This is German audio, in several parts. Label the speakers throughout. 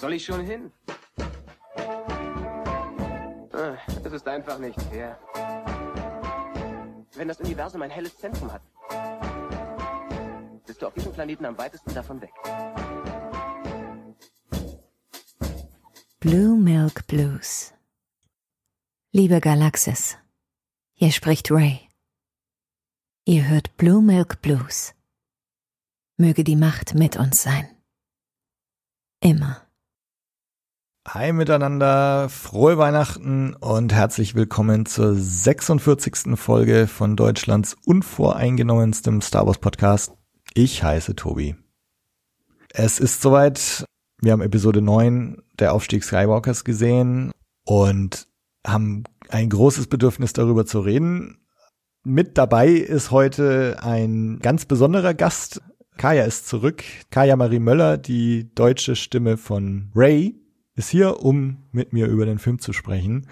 Speaker 1: soll ich schon hin? Ah, Es ist einfach nicht fair. Wenn das Universum ein helles Zentrum hat, bist du auf diesem Planeten am weitesten davon weg.
Speaker 2: Blue Milk Blues. Liebe Galaxis, hier spricht Ray. Ihr hört Blue Milk Blues. Möge die Macht mit uns sein. Immer.
Speaker 3: Hi miteinander, frohe Weihnachten und herzlich willkommen zur 46. Folge von Deutschlands unvoreingenommenem Star Wars Podcast. Ich heiße Tobi. Es ist soweit, wir haben Episode 9 der Aufstieg Skywalkers gesehen und haben ein großes Bedürfnis darüber zu reden. Mit dabei ist heute ein ganz besonderer Gast. Kaya ist zurück. Kaya Marie Möller, die deutsche Stimme von Ray, ist hier, um mit mir über den Film zu sprechen.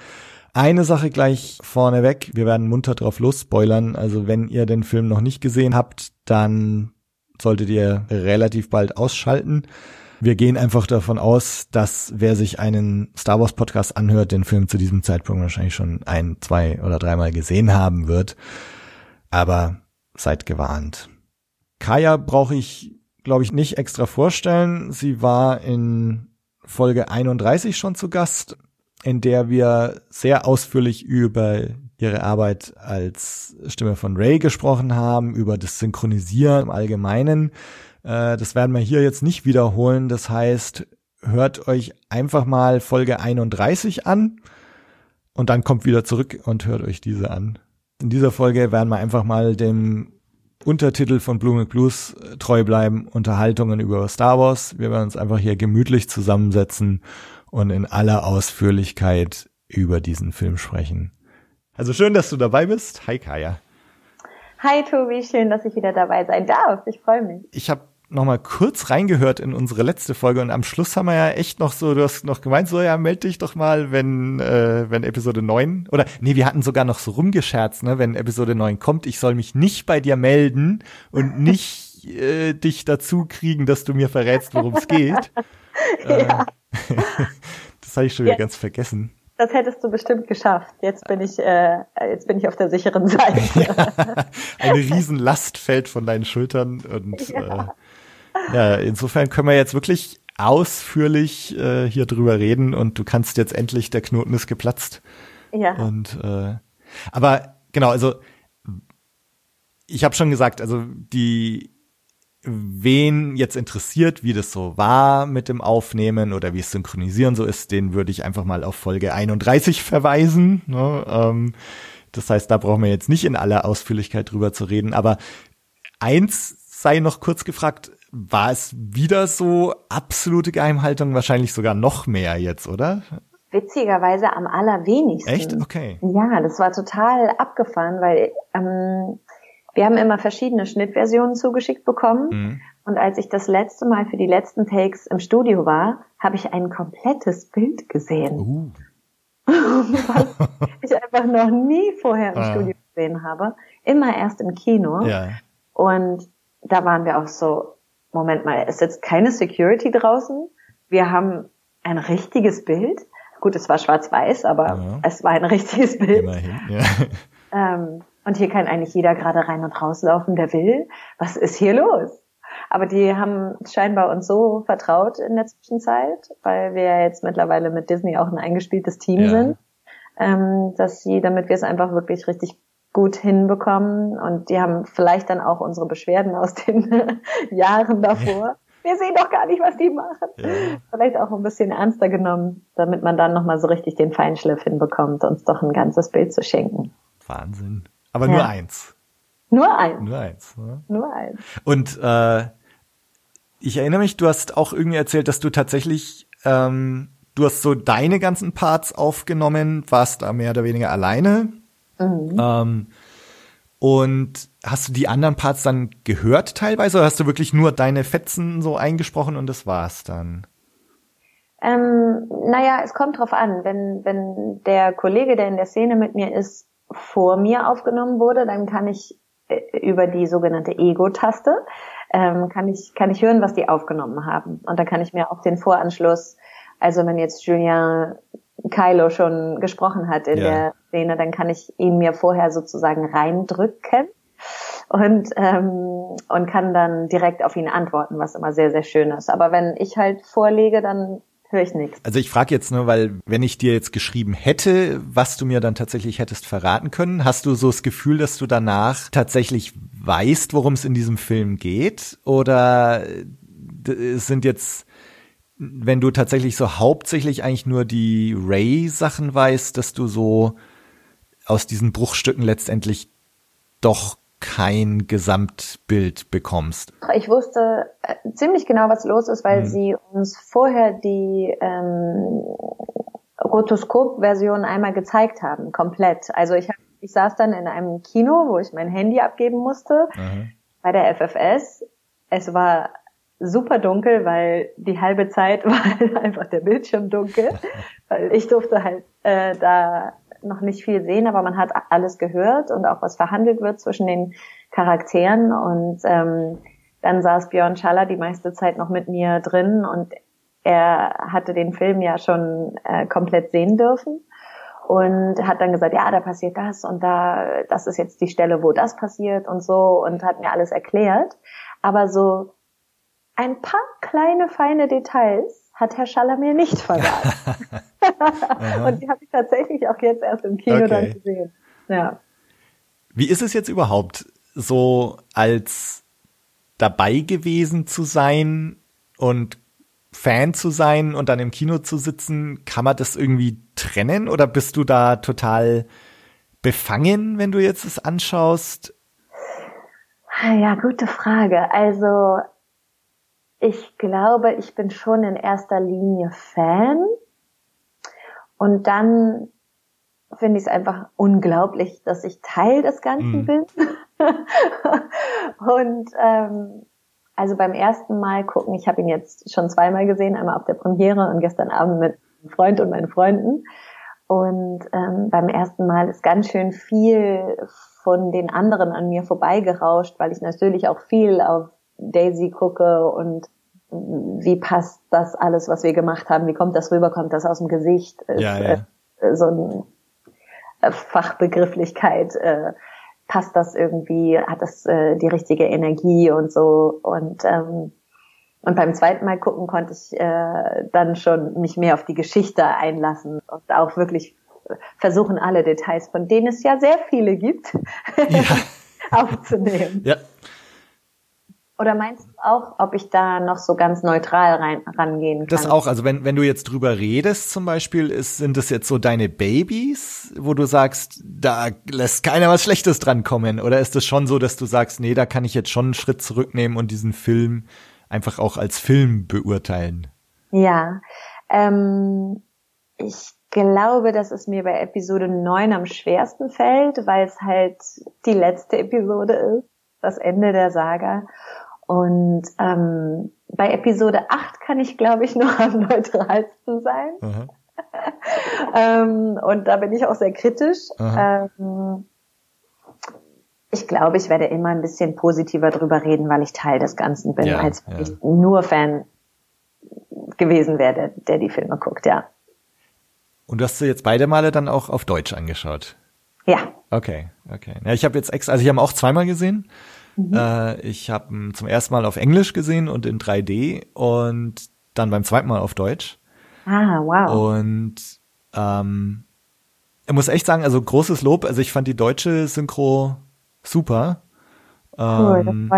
Speaker 3: Eine Sache gleich vorneweg. Wir werden munter drauf losspoilern. Also wenn ihr den Film noch nicht gesehen habt, dann solltet ihr relativ bald ausschalten. Wir gehen einfach davon aus, dass wer sich einen Star Wars Podcast anhört, den Film zu diesem Zeitpunkt wahrscheinlich schon ein, zwei oder dreimal gesehen haben wird. Aber seid gewarnt. Kaya brauche ich, glaube ich, nicht extra vorstellen. Sie war in Folge 31 schon zu Gast, in der wir sehr ausführlich über ihre Arbeit als Stimme von Ray gesprochen haben, über das Synchronisieren im Allgemeinen. Äh, Das werden wir hier jetzt nicht wiederholen. Das heißt, hört euch einfach mal Folge 31 an und dann kommt wieder zurück und hört euch diese an. In dieser Folge werden wir einfach mal dem Untertitel von Blue Blues äh, treu bleiben, Unterhaltungen über Star Wars. Wir werden uns einfach hier gemütlich zusammensetzen und in aller Ausführlichkeit über diesen Film sprechen. Also schön, dass du dabei bist. Hi Kaya.
Speaker 4: Hi Tobi, schön, dass ich wieder dabei sein darf. Ich freue mich.
Speaker 3: Ich habe noch mal kurz reingehört in unsere letzte Folge und am Schluss haben wir ja echt noch so, du hast noch gemeint, so ja, meld dich doch mal, wenn äh, wenn Episode 9 oder nee, wir hatten sogar noch so rumgescherzt, ne, wenn Episode 9 kommt, ich soll mich nicht bei dir melden und nicht äh, dich dazu kriegen, dass du mir verrätst, worum es geht.
Speaker 4: Ja.
Speaker 3: Äh, das habe ich schon wieder
Speaker 4: Ja.
Speaker 3: ganz vergessen.
Speaker 4: Das hättest du bestimmt geschafft. Jetzt bin ich, äh, jetzt bin ich auf der sicheren Seite.
Speaker 3: Eine Riesenlast fällt von deinen Schultern und
Speaker 4: Ja.
Speaker 3: äh, ja, insofern können wir jetzt wirklich ausführlich äh, hier drüber reden und du kannst jetzt endlich, der Knoten ist geplatzt.
Speaker 4: Ja,
Speaker 3: Und äh, aber genau, also ich habe schon gesagt, also die wen jetzt interessiert, wie das so war mit dem Aufnehmen oder wie es synchronisieren so ist, den würde ich einfach mal auf Folge 31 verweisen. Ne? Ähm, das heißt, da brauchen wir jetzt nicht in aller Ausführlichkeit drüber zu reden. Aber eins sei noch kurz gefragt, war es wieder so absolute Geheimhaltung? Wahrscheinlich sogar noch mehr jetzt, oder?
Speaker 4: witzigerweise am allerwenigsten.
Speaker 3: Echt? Okay.
Speaker 4: Ja, das war total abgefahren, weil ähm, wir haben immer verschiedene Schnittversionen zugeschickt bekommen.
Speaker 3: Mhm.
Speaker 4: Und als ich das letzte Mal für die letzten Takes im Studio war, habe ich ein komplettes Bild gesehen.
Speaker 3: Uh.
Speaker 4: was ich einfach noch nie vorher im
Speaker 3: Ah.
Speaker 4: Studio gesehen habe. Immer erst im Kino.
Speaker 3: Ja.
Speaker 4: Und da waren wir auch so, Moment mal, ist jetzt keine Security draußen? Wir haben ein richtiges Bild. Gut, es war schwarz-weiß, aber
Speaker 3: Ja.
Speaker 4: es war ein richtiges Bild.
Speaker 3: Immerhin, ja.
Speaker 4: Ähm, und hier kann eigentlich jeder gerade rein und rauslaufen, der will. Was ist hier los? Aber die haben scheinbar uns so vertraut in der Zwischenzeit, weil wir ja jetzt mittlerweile mit Disney auch ein eingespieltes Team
Speaker 3: Ja.
Speaker 4: sind, ähm, dass sie, damit wir es einfach wirklich richtig gut hinbekommen und die haben vielleicht dann auch unsere Beschwerden aus den Jahren davor. Wir sehen doch gar nicht, was die machen.
Speaker 3: Ja.
Speaker 4: Vielleicht auch ein bisschen ernster genommen, damit man dann nochmal so richtig den Feinschliff hinbekommt, uns doch ein ganzes Bild zu schenken.
Speaker 3: Wahnsinn. Aber
Speaker 4: Ja.
Speaker 3: nur eins.
Speaker 4: Nur eins.
Speaker 3: Nur eins. Ne?
Speaker 4: Nur eins.
Speaker 3: Und äh, ich erinnere mich, du hast auch irgendwie erzählt, dass du tatsächlich, ähm, du hast so deine ganzen Parts aufgenommen, warst da mehr oder weniger alleine.
Speaker 4: Mhm.
Speaker 3: Ähm, und hast du die anderen Parts dann gehört teilweise oder hast du wirklich nur deine Fetzen so eingesprochen und das war's dann?
Speaker 4: Ähm, naja, es kommt drauf an. Wenn, wenn der Kollege, der in der Szene mit mir ist, vor mir aufgenommen wurde, dann kann ich äh, über die sogenannte Ego-Taste ähm, kann ich kann ich hören, was die aufgenommen haben und dann kann ich mir auch den Voranschluss, also wenn jetzt Julien Kylo schon gesprochen hat in
Speaker 3: Ja.
Speaker 4: der Szene, dann kann ich ihn mir vorher sozusagen reindrücken und ähm, und kann dann direkt auf ihn antworten, was immer sehr sehr schön ist. Aber wenn ich halt vorlege, dann höre ich nichts.
Speaker 3: Also ich frage jetzt nur, weil wenn ich dir jetzt geschrieben hätte, was du mir dann tatsächlich hättest verraten können, hast du so das Gefühl, dass du danach tatsächlich weißt, worum es in diesem Film geht? Oder sind jetzt, wenn du tatsächlich so hauptsächlich eigentlich nur die Ray-Sachen weißt, dass du so aus diesen Bruchstücken letztendlich doch kein Gesamtbild bekommst?
Speaker 4: Ich wusste äh, ziemlich genau, was los ist, weil
Speaker 3: Mhm.
Speaker 4: sie uns vorher die ähm, Rotoskop-Version einmal gezeigt haben, komplett. Also ich, hab, ich saß dann in einem Kino, wo ich mein Handy abgeben musste,
Speaker 3: Mhm.
Speaker 4: bei der FFS. Es war super dunkel, weil die halbe Zeit war einfach der Bildschirm dunkel. weil ich durfte halt äh, da noch nicht viel sehen, aber man hat alles gehört und auch was verhandelt wird zwischen den Charakteren. Und ähm, dann saß Björn Schaller die meiste Zeit noch mit mir drin und er hatte den Film ja schon äh, komplett sehen dürfen und hat dann gesagt, ja, da passiert das und da, das ist jetzt die Stelle, wo das passiert und so und hat mir alles erklärt. Aber so ein paar kleine, feine Details hat Herr mir nicht verraten. und die habe ich tatsächlich auch jetzt erst im Kino
Speaker 3: Okay.
Speaker 4: dann gesehen. Ja.
Speaker 3: Wie ist es jetzt überhaupt, so als dabei gewesen zu sein und Fan zu sein und dann im Kino zu sitzen? Kann man das irgendwie trennen oder bist du da total befangen, wenn du jetzt es anschaust?
Speaker 4: Ja, gute Frage. Also ich glaube, ich bin schon in erster Linie Fan. Und dann finde ich es einfach unglaublich, dass ich Teil des Ganzen
Speaker 3: Mhm.
Speaker 4: bin. und ähm, also beim ersten Mal gucken, ich habe ihn jetzt schon zweimal gesehen, einmal auf der Premiere und gestern Abend mit einem Freund und meinen Freunden. Und ähm, beim ersten Mal ist ganz schön viel von den anderen an mir vorbeigerauscht, weil ich natürlich auch viel auf Daisy gucke und wie passt das alles, was wir gemacht haben, wie kommt das rüber, kommt das aus dem Gesicht, ist,
Speaker 3: Ja, ja.
Speaker 4: Äh, so eine äh, Fachbegrifflichkeit, äh, passt das irgendwie, hat das äh, die richtige Energie und so und ähm, und beim zweiten Mal gucken konnte ich äh, dann schon mich mehr auf die Geschichte einlassen und auch wirklich versuchen, alle Details, von denen es ja sehr viele gibt,
Speaker 3: Ja,
Speaker 4: aufzunehmen.
Speaker 3: ja.
Speaker 4: Oder meinst du auch, ob ich da noch so ganz neutral rein, rangehen kann?
Speaker 3: Das auch, also wenn, wenn du jetzt drüber redest zum Beispiel, ist, sind das jetzt so deine Babys, wo du sagst, da lässt keiner was Schlechtes dran kommen? Oder ist es schon so, dass du sagst, nee, da kann ich jetzt schon einen Schritt zurücknehmen und diesen Film einfach auch als Film beurteilen?
Speaker 4: Ja, ähm, ich glaube, dass es mir bei Episode 9 am schwersten fällt, weil es halt die letzte Episode ist, das Ende der Saga. Und ähm, bei Episode 8 kann ich, glaube ich, noch am neutralsten sein. Ähm, und da bin ich auch sehr kritisch. Ähm, ich glaube, ich werde immer ein bisschen positiver drüber reden, weil ich Teil des Ganzen bin,
Speaker 3: Ja,
Speaker 4: als wenn
Speaker 3: ja.
Speaker 4: ich nur Fan gewesen wäre, der, der die Filme guckt, ja.
Speaker 3: Und du hast sie jetzt beide Male dann auch auf Deutsch angeschaut?
Speaker 4: Ja.
Speaker 3: Okay, okay. Ja, ich habe jetzt extra, also ich habe auch zweimal gesehen.
Speaker 4: Mhm.
Speaker 3: Äh, ich habe ihn zum ersten Mal auf Englisch gesehen und in 3D und dann beim zweiten Mal auf Deutsch.
Speaker 4: Ah, wow.
Speaker 3: Und ähm, ich muss echt sagen, also großes Lob. Also ich fand die deutsche Synchro super.
Speaker 4: cool,
Speaker 3: Ähm,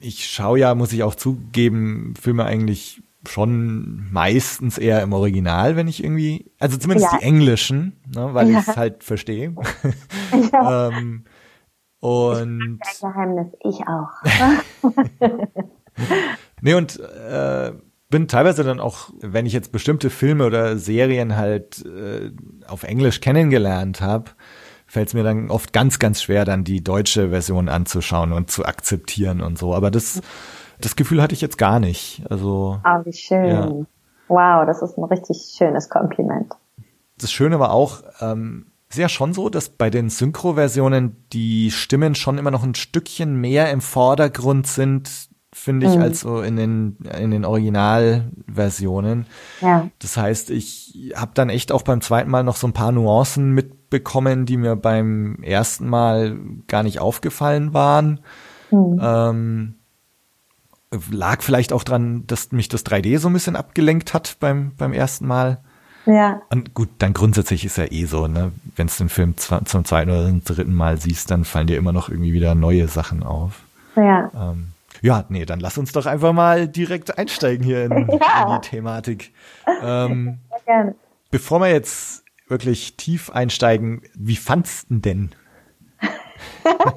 Speaker 3: ich schaue ja, muss ich auch zugeben, Filme eigentlich schon meistens eher im Original, wenn ich irgendwie, also zumindest
Speaker 4: Ja.
Speaker 3: die englischen, ne, weil
Speaker 4: Ja.
Speaker 3: ich es halt verstehe.
Speaker 4: Ja.
Speaker 3: ähm, und
Speaker 4: Ein Geheimnis, ich auch.
Speaker 3: Nee, und äh, bin teilweise dann auch, wenn ich jetzt bestimmte Filme oder Serien halt äh, auf Englisch kennengelernt habe, fällt es mir dann oft ganz, ganz schwer, dann die deutsche Version anzuschauen und zu akzeptieren und so. Aber das, das Gefühl hatte ich jetzt gar nicht. Also
Speaker 4: Ah, wie schön.
Speaker 3: Ja.
Speaker 4: Wow, das ist ein richtig schönes Kompliment.
Speaker 3: das Schöne war auch, ähm, ist ja schon so, dass bei den Synchro-Versionen die Stimmen schon immer noch ein Stückchen mehr im Vordergrund sind finde ich,
Speaker 4: Mhm.
Speaker 3: als so in den, in den Originalversionen.
Speaker 4: Ja.
Speaker 3: Das heißt, ich habe dann echt auch beim zweiten Mal noch so ein paar Nuancen mitbekommen, die mir beim ersten Mal gar nicht aufgefallen waren.
Speaker 4: Mhm.
Speaker 3: Ähm, lag vielleicht auch dran, dass mich das 3D so ein bisschen abgelenkt hat beim, beim ersten Mal.
Speaker 4: Ja.
Speaker 3: Und gut, dann grundsätzlich ist ja eh so, ne, wenn du den Film zum zweiten oder zum dritten Mal siehst, dann fallen dir immer noch irgendwie wieder neue Sachen auf.
Speaker 4: Ja.
Speaker 3: Ähm, ja, nee, dann lass uns doch einfach mal direkt einsteigen hier in,
Speaker 4: Ja.
Speaker 3: in die Thematik. Ähm,
Speaker 4: Sehr gerne.
Speaker 3: bevor wir jetzt wirklich tief einsteigen, wie fandst du denn?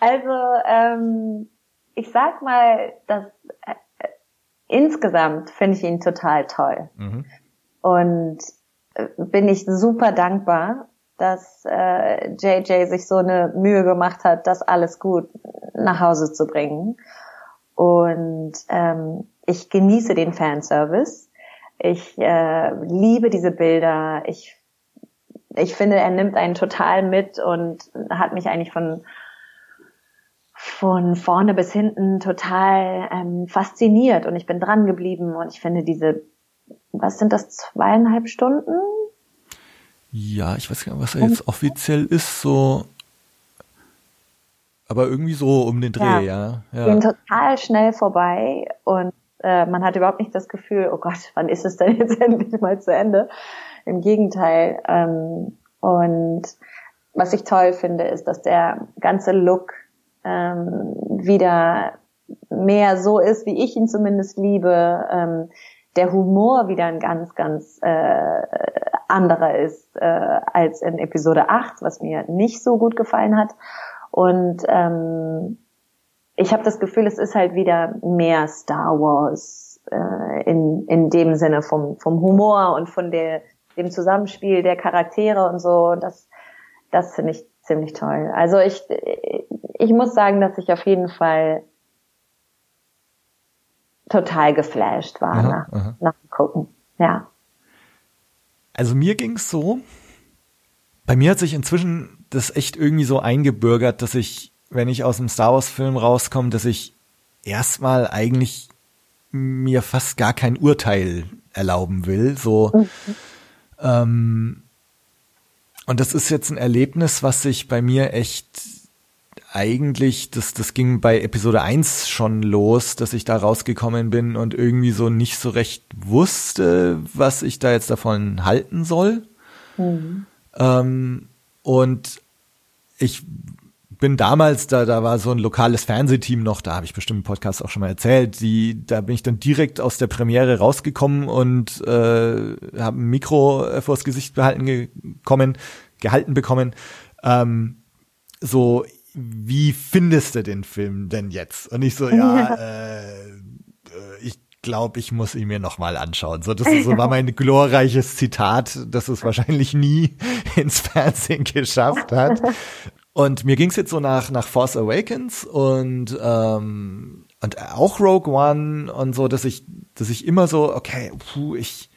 Speaker 4: Also, ähm, ich sag mal, dass insgesamt finde ich ihn total toll.
Speaker 3: Mhm.
Speaker 4: Und äh, bin ich super dankbar, dass äh, JJ sich so eine Mühe gemacht hat, das alles gut nach Hause zu bringen. Und ähm, ich genieße den Fanservice. Ich äh, liebe diese Bilder. Ich, ich finde, er nimmt einen total mit und hat mich eigentlich von von vorne bis hinten total ähm, fasziniert und ich bin dran geblieben und ich finde diese, was sind das, zweieinhalb Stunden?
Speaker 3: Ja, ich weiß gar nicht, was er jetzt offiziell ist, so, aber irgendwie so um den Dreh, ja. ja.
Speaker 4: gehen total schnell vorbei und äh, man hat überhaupt nicht das Gefühl, oh Gott, wann ist es denn jetzt endlich mal zu Ende? Im Gegenteil. Ähm, und was ich toll finde, ist, dass der ganze Look ähm, wieder mehr so ist, wie ich ihn zumindest liebe. Ähm, der Humor wieder ein ganz, ganz äh, anderer ist äh, als in Episode 8, was mir nicht so gut gefallen hat. Und ähm, ich habe das Gefühl, es ist halt wieder mehr Star Wars äh, in, in dem Sinne vom, vom Humor und von der, dem Zusammenspiel der Charaktere und so. Das, das finde ich ziemlich toll. Also ich, ich muss sagen, dass ich auf jeden Fall total geflasht war
Speaker 3: Aha,
Speaker 4: nach,
Speaker 3: aha.
Speaker 4: nach dem Gucken. Ja.
Speaker 3: Also mir ging's so, bei mir hat sich inzwischen das echt irgendwie so eingebürgert, dass ich, wenn ich aus dem Star Wars Film rauskomme, dass ich erstmal eigentlich mir fast gar kein Urteil erlauben will, so, ähm, und das ist jetzt ein Erlebnis, was sich bei mir echt eigentlich, das, das ging bei Episode 1 schon los, dass ich da rausgekommen bin und irgendwie so nicht so recht wusste, was ich da jetzt davon halten soll. Ähm, und ich bin damals, da, da war so ein lokales Fernsehteam noch, da habe ich bestimmt im Podcast auch schon mal erzählt, die, da bin ich dann direkt aus der Premiere rausgekommen und äh, habe ein Mikro äh, vors Gesicht behalten gekommen, gehalten bekommen. Ähm, so, wie findest du den Film denn jetzt? Und ich so, ja, äh, äh, ich glaube, ich muss ihn mir nochmal anschauen. So, das ist, so war mein glorreiches Zitat, das es wahrscheinlich nie ins Fernsehen geschafft hat. Und mir ging's jetzt so nach, nach Force Awakens und, ähm, und auch Rogue One und so, dass ich, dass ich immer so, okay, puh, ich,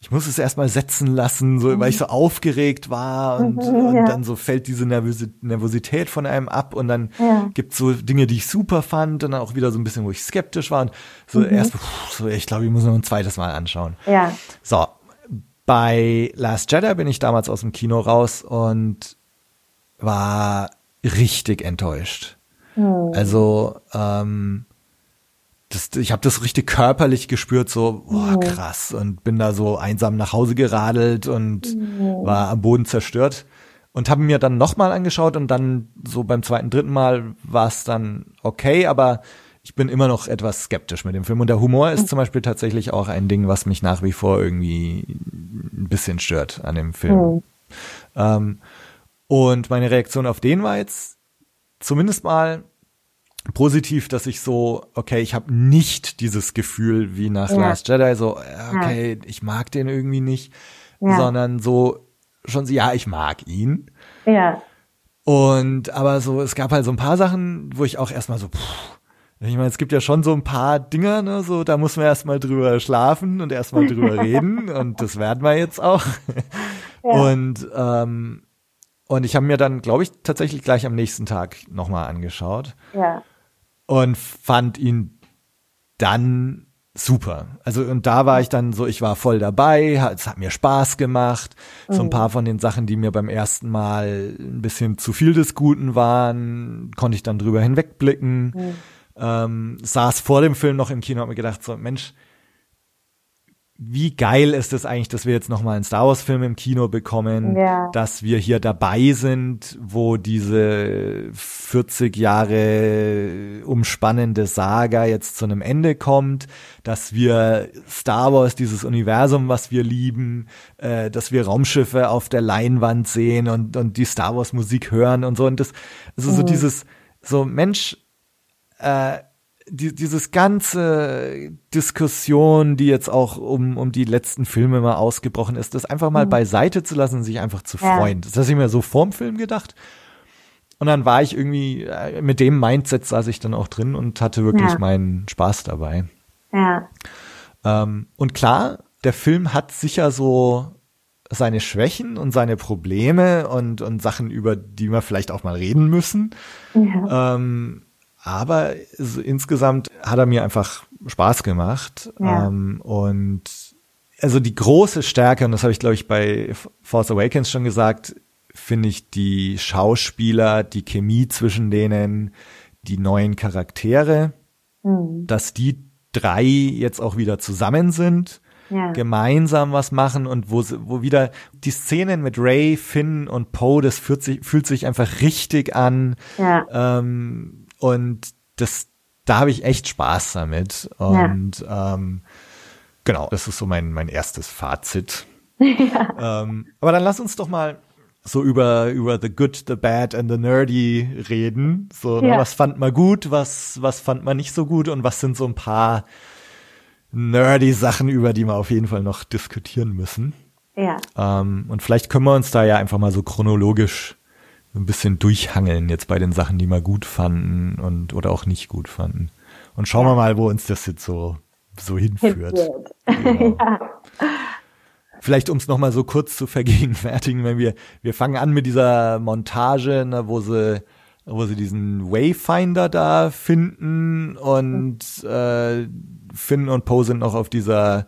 Speaker 3: ich muss es erstmal setzen lassen, so, weil ich so aufgeregt war und, und
Speaker 4: Ja.
Speaker 3: dann so fällt diese Nervösi Nervosität von einem ab und dann
Speaker 4: Ja.
Speaker 3: gibt's so Dinge, die ich super fand und dann auch wieder so ein bisschen, wo ich skeptisch war und so erst, puh, so, ich glaube, ich muss noch ein zweites Mal anschauen.
Speaker 4: Ja.
Speaker 3: So, bei Last Jedi bin ich damals aus dem Kino raus und war richtig enttäuscht. Also, ähm, das, ich habe das richtig körperlich gespürt, so boah, krass. Und bin da so einsam nach Hause geradelt und war am Boden zerstört. Und habe mir dann nochmal angeschaut und dann so beim zweiten, dritten Mal war es dann okay, aber ich bin immer noch etwas skeptisch mit dem Film. Und der Humor ist zum Beispiel tatsächlich auch ein Ding, was mich nach wie vor irgendwie ein bisschen stört an dem Film. Ähm, und meine Reaktion auf den war jetzt zumindest mal positiv, dass ich so, okay, ich habe nicht dieses Gefühl wie nach
Speaker 4: Ja.
Speaker 3: Last Jedi, so, äh, okay, ich mag den irgendwie nicht,
Speaker 4: Ja.
Speaker 3: sondern so schon so, ja, ich mag ihn.
Speaker 4: Ja.
Speaker 3: Und aber so, es gab halt so ein paar Sachen, wo ich auch erstmal so, puh, ich meine, es gibt ja schon so ein paar Dinger, ne, so, da muss man erstmal drüber schlafen und erstmal drüber reden und das werden wir jetzt auch. Und, ähm, und ich habe mir dann, glaube ich, tatsächlich gleich am nächsten Tag nochmal angeschaut.
Speaker 4: Ja.
Speaker 3: und fand ihn dann super. Also und da war ich dann so, ich war voll dabei, es hat mir Spaß gemacht. So ein
Speaker 4: Mhm.
Speaker 3: paar von den Sachen, die mir beim ersten Mal ein bisschen zu viel des Guten waren, konnte ich dann drüber hinwegblicken.
Speaker 4: Mhm.
Speaker 3: Ähm, saß vor dem Film noch im Kino und mir gedacht, so Mensch, wie geil ist es eigentlich, dass wir jetzt noch mal einen Star Wars Film im Kino bekommen,
Speaker 4: Ja.
Speaker 3: dass wir hier dabei sind, wo diese 40 Jahre umspannende Saga jetzt zu einem Ende kommt, dass wir Star Wars, dieses Universum, was wir lieben, äh, dass wir Raumschiffe auf der Leinwand sehen und, und die Star Wars Musik hören und so und das, also so dieses, so Mensch, äh, die, dieses ganze Diskussion, die jetzt auch um, um die letzten Filme mal ausgebrochen ist, das einfach mal beiseite zu lassen und sich einfach zu
Speaker 4: Ja.
Speaker 3: freuen. Das habe ich mir so vorm Film gedacht. Und dann war ich irgendwie, äh, mit dem Mindset saß ich dann auch drin und hatte wirklich
Speaker 4: Ja.
Speaker 3: meinen Spaß dabei.
Speaker 4: Ja.
Speaker 3: Ähm, und klar, der Film hat sicher so seine Schwächen und seine Probleme und, und Sachen, über die wir vielleicht auch mal reden müssen.
Speaker 4: Ja.
Speaker 3: Ähm, aber insgesamt hat er mir einfach Spaß gemacht.
Speaker 4: Ja.
Speaker 3: Ähm, und also die große Stärke, und das habe ich, glaube ich, bei Force Awakens schon gesagt, finde ich die Schauspieler, die Chemie zwischen denen, die neuen Charaktere,
Speaker 4: Mhm.
Speaker 3: dass die drei jetzt auch wieder zusammen sind
Speaker 4: Ja.
Speaker 3: gemeinsam was machen und wo, wo wieder die Szenen mit Ray, Finn und Poe, das fühlt sich, fühlt sich einfach richtig an.
Speaker 4: Ja.
Speaker 3: Ähm, und das, da habe ich echt Spaß damit. Und ähm, genau, das ist so mein, mein erstes Fazit. Ähm, aber dann lass uns doch mal so über, über The Good, The Bad and The Nerdy reden. So, ne,
Speaker 4: Ja.
Speaker 3: was fand man gut, was, was fand man nicht so gut und was sind so ein paar nerdy Sachen, über die wir auf jeden Fall noch diskutieren müssen.
Speaker 4: Ja.
Speaker 3: Ähm, und vielleicht können wir uns da ja einfach mal so chronologisch ein bisschen durchhangeln jetzt bei den Sachen, die wir gut fanden und oder auch nicht gut fanden. Und schauen wir mal, wo uns das jetzt so so hinführt.
Speaker 4: Hinführt.
Speaker 3: Genau. Vielleicht um es nochmal so kurz zu vergegenwärtigen, wenn wir, wir fangen an mit dieser Montage, ne, wo sie, wo sie diesen Wayfinder da finden und äh, Finn und Poe sind noch auf dieser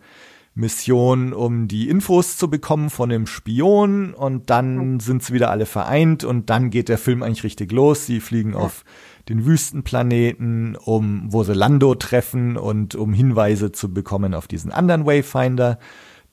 Speaker 3: Mission, um die Infos zu bekommen von dem Spion und dann sind sie wieder alle vereint und dann geht der Film eigentlich richtig los. Sie fliegen auf den Wüstenplaneten, um, wo sie Lando treffen und um Hinweise zu bekommen auf diesen anderen Wayfinder.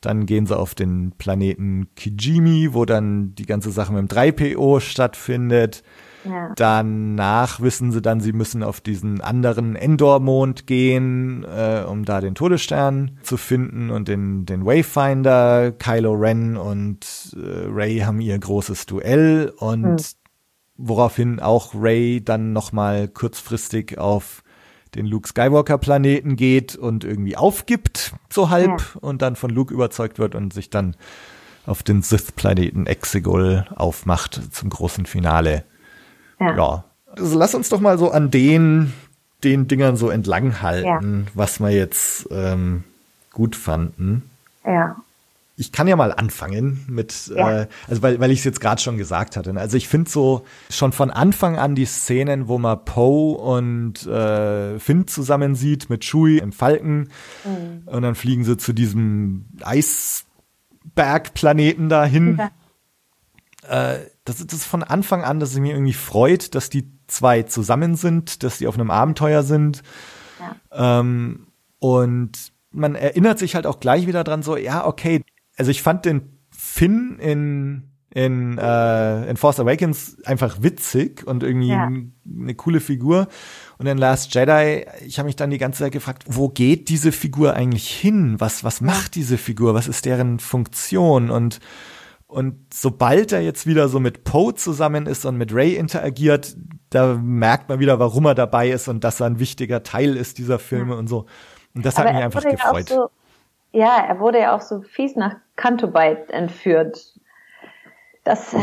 Speaker 3: Dann gehen sie auf den Planeten Kijimi, wo dann die ganze Sache mit dem 3PO stattfindet.
Speaker 4: Ja.
Speaker 3: Danach wissen sie dann, sie müssen auf diesen anderen Endor-Mond gehen, äh, um da den Todesstern zu finden und den, den Wayfinder. Kylo Ren und äh, Ray haben ihr großes Duell und woraufhin auch Ray dann nochmal kurzfristig auf den Luke Skywalker Planeten geht und irgendwie aufgibt, so halb, und dann von Luke überzeugt wird und sich dann auf den Sith-Planeten Exegol aufmacht zum großen Finale.
Speaker 4: Ja.
Speaker 3: Ja. Also lass uns doch mal so an den, den Dingern so entlang halten, was wir jetzt ähm, gut fanden.
Speaker 4: Ja.
Speaker 3: Ich kann ja mal anfangen mit,
Speaker 4: Ja.
Speaker 3: äh, also weil, weil ich es jetzt gerade schon gesagt hatte. ne? Also ich finde so schon von Anfang an die Szenen, wo man Poe und äh, Finn zusammen sieht mit Chewie im Falken und dann fliegen sie zu diesem Eisbergplaneten dahin.
Speaker 4: Ja.
Speaker 3: Äh, das, das ist von Anfang an, dass es mir irgendwie freut, dass die zwei zusammen sind, dass die auf einem Abenteuer sind. Ähm, und man erinnert sich halt auch gleich wieder dran, so, ja, okay, also ich fand den Finn in in, äh, in Force Awakens einfach witzig und irgendwie
Speaker 4: Ja.
Speaker 3: eine coole Figur. Und in Last Jedi, ich habe mich dann die ganze Zeit gefragt, wo geht diese Figur eigentlich hin? Was, was macht diese Figur? Was ist deren Funktion? Und, und sobald er jetzt wieder so mit Poe zusammen ist und mit Ray interagiert, da merkt man wieder, warum er dabei ist und dass er ein wichtiger Teil ist dieser Filme und so. Und das hat
Speaker 4: Aber
Speaker 3: mich
Speaker 4: er
Speaker 3: einfach
Speaker 4: wurde ja
Speaker 3: gefreut.
Speaker 4: So, ja, er wurde ja auch so fies nach Cantobite entführt. Das, äh,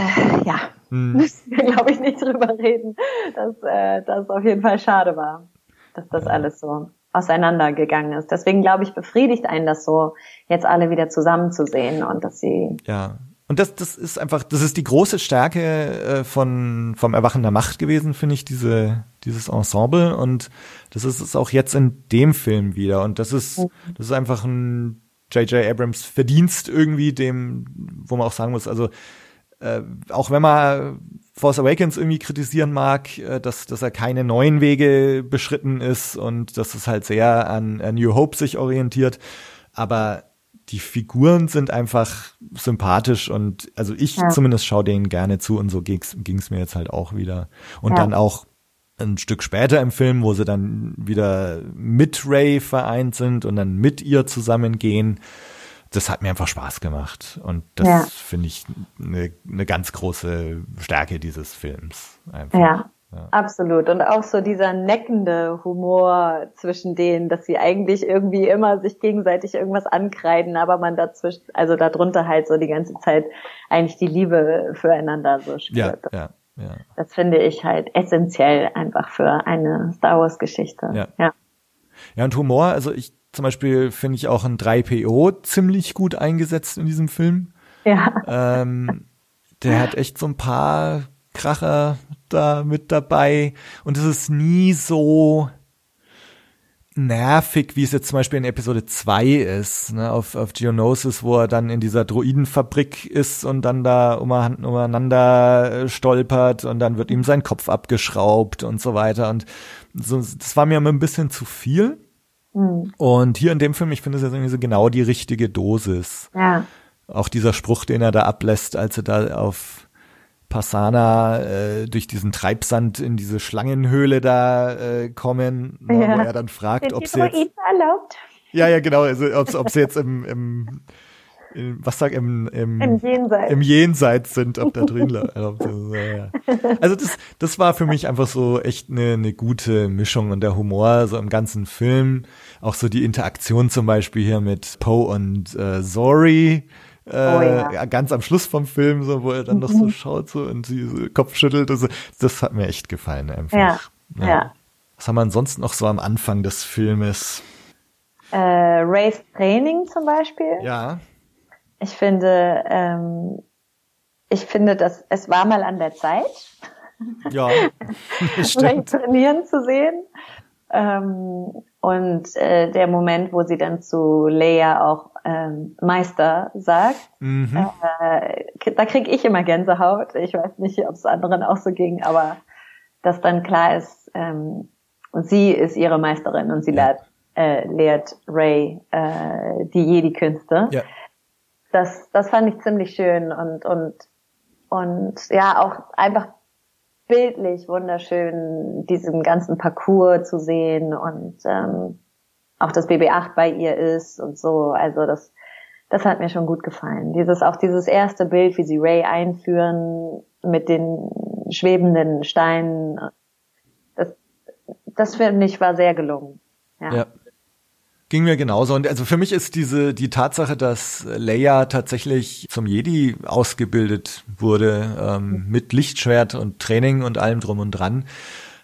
Speaker 4: ja,
Speaker 3: Hm.
Speaker 4: müssen wir, glaube ich, nicht drüber reden, dass äh, das auf jeden Fall schade war, dass das alles so auseinandergegangen ist. Deswegen, glaube ich, befriedigt einen das so, jetzt alle wieder zusammenzusehen und dass sie,
Speaker 3: Ja. Und das, das ist einfach, das ist die große Stärke äh, von vom Erwachen der Macht gewesen, finde ich, diese dieses Ensemble. Und das ist es auch jetzt in dem Film wieder. Und das ist das ist einfach ein J.J. Abrams Verdienst irgendwie, dem, wo man auch sagen muss, also äh, auch wenn man Force Awakens irgendwie kritisieren mag, äh, dass, dass er keine neuen Wege beschritten ist und dass es halt sehr an, an New Hope sich orientiert, aber die Figuren sind einfach sympathisch und also ich ja. zumindest schaue denen gerne zu und so ging's ging's mir jetzt halt auch wieder. Und ja. dann auch ein Stück später im Film, wo sie dann wieder mit Ray vereint sind und dann mit ihr zusammengehen. Das hat mir einfach Spaß gemacht. Und das ja. finde ich eine, eine ganz große Stärke dieses Films. Einfach.
Speaker 4: Ja. Ja. Absolut. Und auch so dieser neckende Humor zwischen denen, dass sie eigentlich irgendwie immer sich gegenseitig irgendwas ankreiden, aber man dazwischen, also darunter halt so die ganze Zeit eigentlich die Liebe füreinander so spürt.
Speaker 3: Ja, ja, ja.
Speaker 4: Das finde ich halt essentiell einfach für eine Star Wars Geschichte.
Speaker 3: Ja. Ja, ja und Humor, also ich zum Beispiel finde ich auch ein 3PO ziemlich gut eingesetzt in diesem Film.
Speaker 4: Ja.
Speaker 3: Ähm, der hat echt so ein paar Kracher da mit dabei und es ist nie so nervig, wie es jetzt zum Beispiel in Episode 2 ist, ne, auf, auf Geonosis, wo er dann in dieser Droidenfabrik ist und dann da umeinander äh, stolpert und dann wird ihm sein Kopf abgeschraubt und so weiter und so, das war mir immer ein bisschen zu viel. Mhm. Und hier in dem Film, ich finde es jetzt irgendwie so genau die richtige Dosis.
Speaker 4: Ja.
Speaker 3: Auch dieser Spruch, den er da ablässt, als er da auf Passana äh, durch diesen Treibsand in diese Schlangenhöhle da äh, kommen, ne, ja. wo er dann fragt, ob sie jetzt,
Speaker 4: erlaubt.
Speaker 3: Ja, ja, genau, also ob, ob sie jetzt im, im, im was sag im, im,
Speaker 4: Im Jenseits.
Speaker 3: im Jenseits sind, ob da drin erlaubt ist. Ja, ja. Also das, das war für mich einfach so echt eine, eine gute Mischung und der Humor so im ganzen Film, auch so die Interaktion zum Beispiel hier mit Poe und äh, Zori äh, oh, ja. ganz am Schluss vom Film, so, wo er dann noch so mhm. schaut so und sie so Kopf schüttelt. Also, das hat mir echt gefallen einfach.
Speaker 4: Ja. ja.
Speaker 3: Was haben wir ansonsten noch so am Anfang des Filmes?
Speaker 4: Äh, Race Training zum Beispiel.
Speaker 3: Ja.
Speaker 4: Ich finde, ähm, ich finde, dass es war mal an der Zeit.
Speaker 3: Ja,
Speaker 4: stimmt. trainieren zu sehen. Ähm, und äh, der Moment, wo sie dann zu Leia auch ähm, Meister sagt, mhm. äh, da kriege ich immer Gänsehaut. Ich weiß nicht, ob es anderen auch so ging, aber dass dann klar ist, ähm, sie ist ihre Meisterin und sie ja. lehrt, äh, lehrt Ray äh, die Jedi-Künste.
Speaker 3: Ja.
Speaker 4: Das, das fand ich ziemlich schön und, und, und ja, auch einfach bildlich wunderschön, diesen ganzen Parcours zu sehen und ähm, auch das BB8 bei ihr ist und so. Also das, das hat mir schon gut gefallen. Dieses auch dieses erste Bild, wie sie Ray einführen mit den schwebenden Steinen. Das, das finde ich war sehr gelungen. Ja. ja.
Speaker 3: Ging mir genauso. Und also für mich ist diese, die Tatsache, dass Leia tatsächlich zum Jedi ausgebildet wurde, ähm, mit Lichtschwert und Training und allem drum und dran,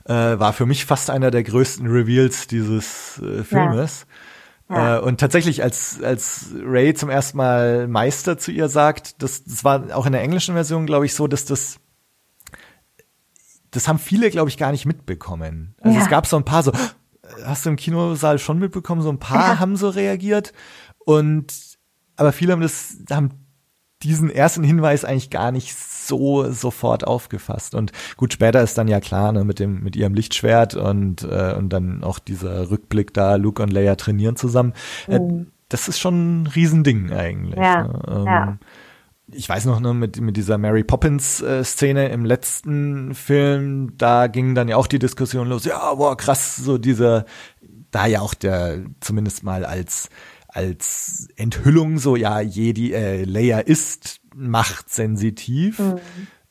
Speaker 3: äh, war für mich fast einer der größten Reveals dieses äh, Filmes. Ja. Ja. Äh, und tatsächlich, als, als Ray zum ersten Mal Meister zu ihr sagt, das, das war auch in der englischen Version, glaube ich, so, dass das das haben viele, glaube ich, gar nicht mitbekommen. Also ja. es gab so ein paar so, hast du im Kinosaal schon mitbekommen, so ein paar ja. haben so reagiert und aber viele haben das haben diesen ersten Hinweis eigentlich gar nicht so sofort aufgefasst und gut später ist dann ja klar ne, mit dem mit ihrem Lichtschwert und äh, und dann auch dieser Rückblick da Luke und Leia trainieren zusammen äh, mhm. das ist schon ein Riesending eigentlich
Speaker 4: ja, ne? ähm, ja
Speaker 3: ich weiß noch ne, mit, mit dieser Mary Poppins äh, Szene im letzten Film, da ging dann ja auch die Diskussion los, ja, boah, krass, so dieser, da ja auch der zumindest mal als als Enthüllung so, ja, Jedi, äh, Leia ist machtsensitiv. Mhm.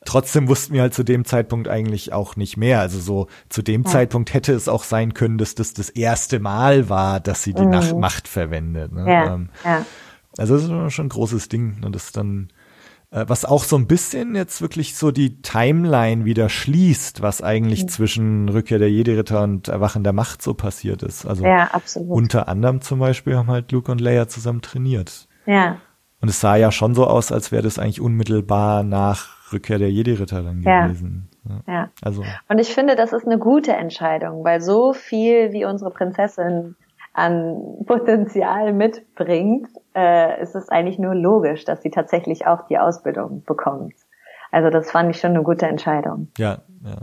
Speaker 3: Trotzdem wussten wir halt zu dem Zeitpunkt eigentlich auch nicht mehr. Also so zu dem ja. Zeitpunkt hätte es auch sein können, dass das das erste Mal war, dass sie die mhm. Macht verwendet. Ne?
Speaker 4: Ja, ähm, ja.
Speaker 3: Also das ist schon ein großes Ding, ne, das dann was auch so ein bisschen jetzt wirklich so die Timeline wieder schließt, was eigentlich mhm. zwischen Rückkehr der Jedi-Ritter und Erwachen der Macht so passiert ist. Also
Speaker 4: ja,
Speaker 3: unter anderem zum Beispiel haben halt Luke und Leia zusammen trainiert.
Speaker 4: Ja.
Speaker 3: Und es sah ja schon so aus, als wäre das eigentlich unmittelbar nach Rückkehr der Jedi-Ritter dann
Speaker 4: Ja.
Speaker 3: gewesen. Ja.
Speaker 4: Ja.
Speaker 3: Also,
Speaker 4: Und ich finde, das ist eine gute Entscheidung, weil so viel wie unsere Prinzessin an Potenzial mitbringt, äh, ist es eigentlich nur logisch, dass sie tatsächlich auch die Ausbildung bekommt. Also das fand ich schon eine gute Entscheidung.
Speaker 3: ja, ja.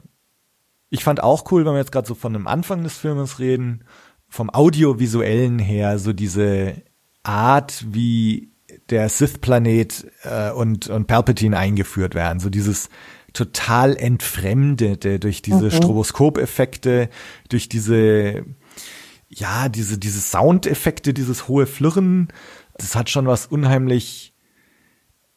Speaker 3: Ich fand auch cool, wenn wir jetzt gerade so von dem Anfang des Filmes reden, vom audiovisuellen her, so diese Art, wie der Sith-Planet äh, und, und Palpatine eingeführt werden. So dieses total entfremdete durch diese Stroboskopeffekte, durch diese, ja, diese, diese Soundeffekte, dieses hohe Flirren. Das hat schon was unheimlich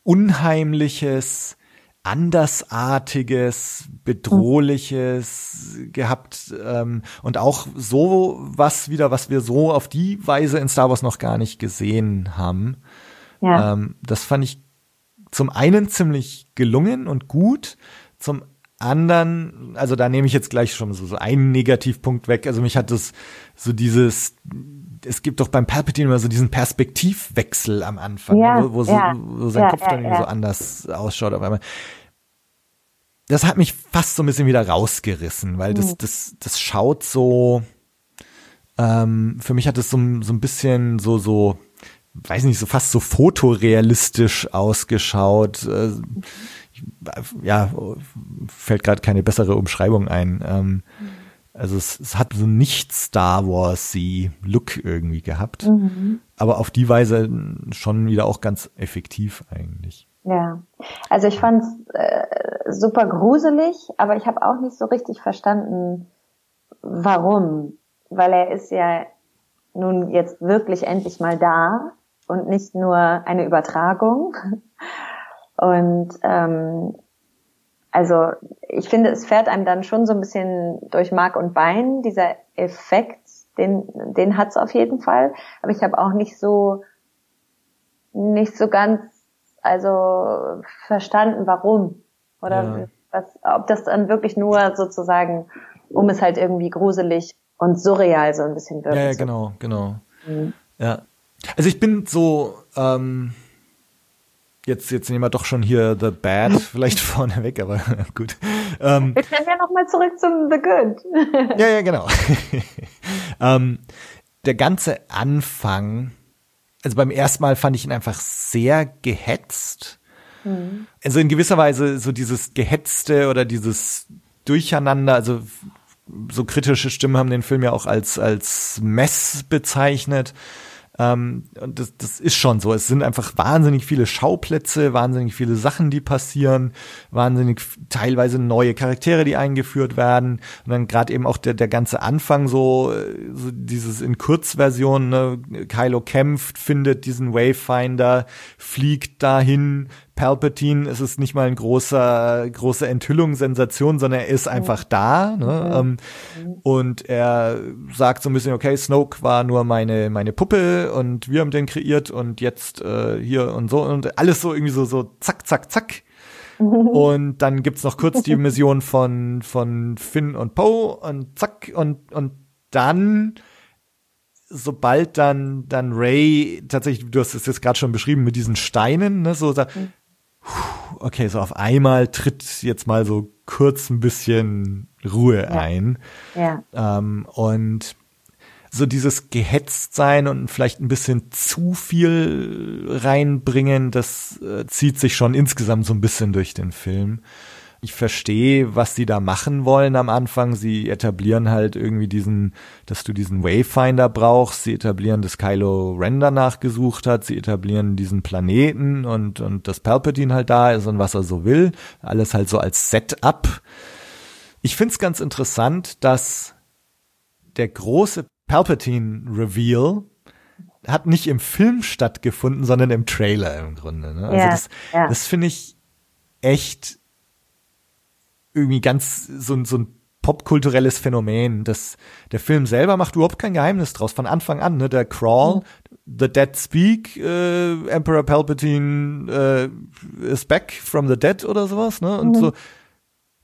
Speaker 3: Unheimliches, Andersartiges, Bedrohliches gehabt ähm, und auch so was wieder, was wir so auf die Weise in Star Wars noch gar nicht gesehen haben.
Speaker 4: Ja.
Speaker 3: Ähm, das fand ich zum einen ziemlich gelungen und gut, zum anderen, also da nehme ich jetzt gleich schon so, so einen Negativpunkt weg. Also mich hat das so dieses, es gibt doch beim Palpatine immer so diesen Perspektivwechsel am Anfang,
Speaker 4: Ja,
Speaker 3: wo, wo, so,
Speaker 4: ja,
Speaker 3: wo sein
Speaker 4: ja,
Speaker 3: Kopf dann so anders ausschaut auf einmal. Das hat mich fast so ein bisschen wieder rausgerissen, weil das, das, das schaut so, ähm, für mich hat es so, so ein bisschen so, so, weiß nicht, so fast so fotorealistisch ausgeschaut. Äh, ja, fällt gerade keine bessere Umschreibung ein. Ähm, also es, es hat so nicht Star Wars-y Look irgendwie gehabt, aber auf die Weise schon wieder auch ganz effektiv eigentlich.
Speaker 4: Ja, also ich fand's äh, super gruselig, aber ich habe auch nicht so richtig verstanden, warum. Weil er ist ja nun jetzt wirklich endlich mal da und nicht nur eine Übertragung. Und ähm, also ich finde, es fährt einem dann schon so ein bisschen durch Mark und Bein, dieser Effekt, den, den hat's auf jeden Fall. Aber ich habe auch nicht so nicht so ganz also verstanden, warum. Oder
Speaker 3: Ja.
Speaker 4: was, ob das dann wirklich nur sozusagen, um es halt irgendwie gruselig und surreal so ein bisschen wirkt.
Speaker 3: Ja, ja, genau, genau.
Speaker 4: Mhm.
Speaker 3: Ja. Also ich bin so, ähm, jetzt, jetzt nehmen wir doch schon hier The Bad vielleicht vorne weg, aber gut. Ähm,
Speaker 4: Wir können ja nochmal zurück zum The Good.
Speaker 3: ja, ja, genau. ähm, der ganze Anfang, also beim ersten Mal fand ich ihn einfach sehr gehetzt. Also in gewisser Weise so dieses Gehetzte oder dieses Durcheinander, also so kritische Stimmen haben den Film ja auch als, als Mess bezeichnet. Ähm, und das, das ist schon so. Es sind einfach wahnsinnig viele Schauplätze, wahnsinnig viele Sachen, die passieren, wahnsinnig teilweise neue Charaktere, die eingeführt werden. Und dann gerade eben auch der, der ganze Anfang so, äh, so dieses in Kurzversion, ne? Kylo kämpft, findet diesen Wayfinder, fliegt dahin, Palpatine, es ist nicht mal ein großer, große Enthüllung, Sensation, sondern er ist einfach da. Ne? Ähm, und er sagt so ein bisschen, okay, Snoke war nur meine, meine Puppe und wir haben den kreiert und jetzt äh, hier und so und alles so irgendwie so, so zack, zack, zack. Und dann gibt's noch kurz die Mission von, von Finn und Poe und zack und, und dann sobald dann dann Ray tatsächlich, du hast es jetzt gerade schon beschrieben mit diesen Steinen, ne, so sagt, okay, so auf einmal tritt jetzt mal so kurz ein bisschen Ruhe ein.
Speaker 4: ja.
Speaker 3: Ähm, und so dieses gehetzt sein und vielleicht ein bisschen zu viel reinbringen, das äh, zieht sich schon insgesamt so ein bisschen durch den Film. Ich verstehe, was sie da machen wollen am Anfang. Sie etablieren halt irgendwie diesen, dass du diesen Wayfinder brauchst. Sie etablieren, dass Kylo Ren danach gesucht hat. Sie etablieren diesen Planeten und, und dass Palpatine halt da ist und was er so will. Alles halt so als Setup. Ich find's ganz interessant, dass der große Palpatine-Reveal hat nicht im Film stattgefunden, sondern im Trailer im Grunde. Ne? Also
Speaker 4: Ja,
Speaker 3: das,
Speaker 4: ja.
Speaker 3: das finde ich echt irgendwie ganz so, ein- so ein popkulturelles Phänomen. Das, der Film selber macht überhaupt kein Geheimnis draus von Anfang an. Ne? Der Crawl, The Dead Speak, äh, Emperor Palpatine äh, is back from the dead oder sowas. Ne? Und so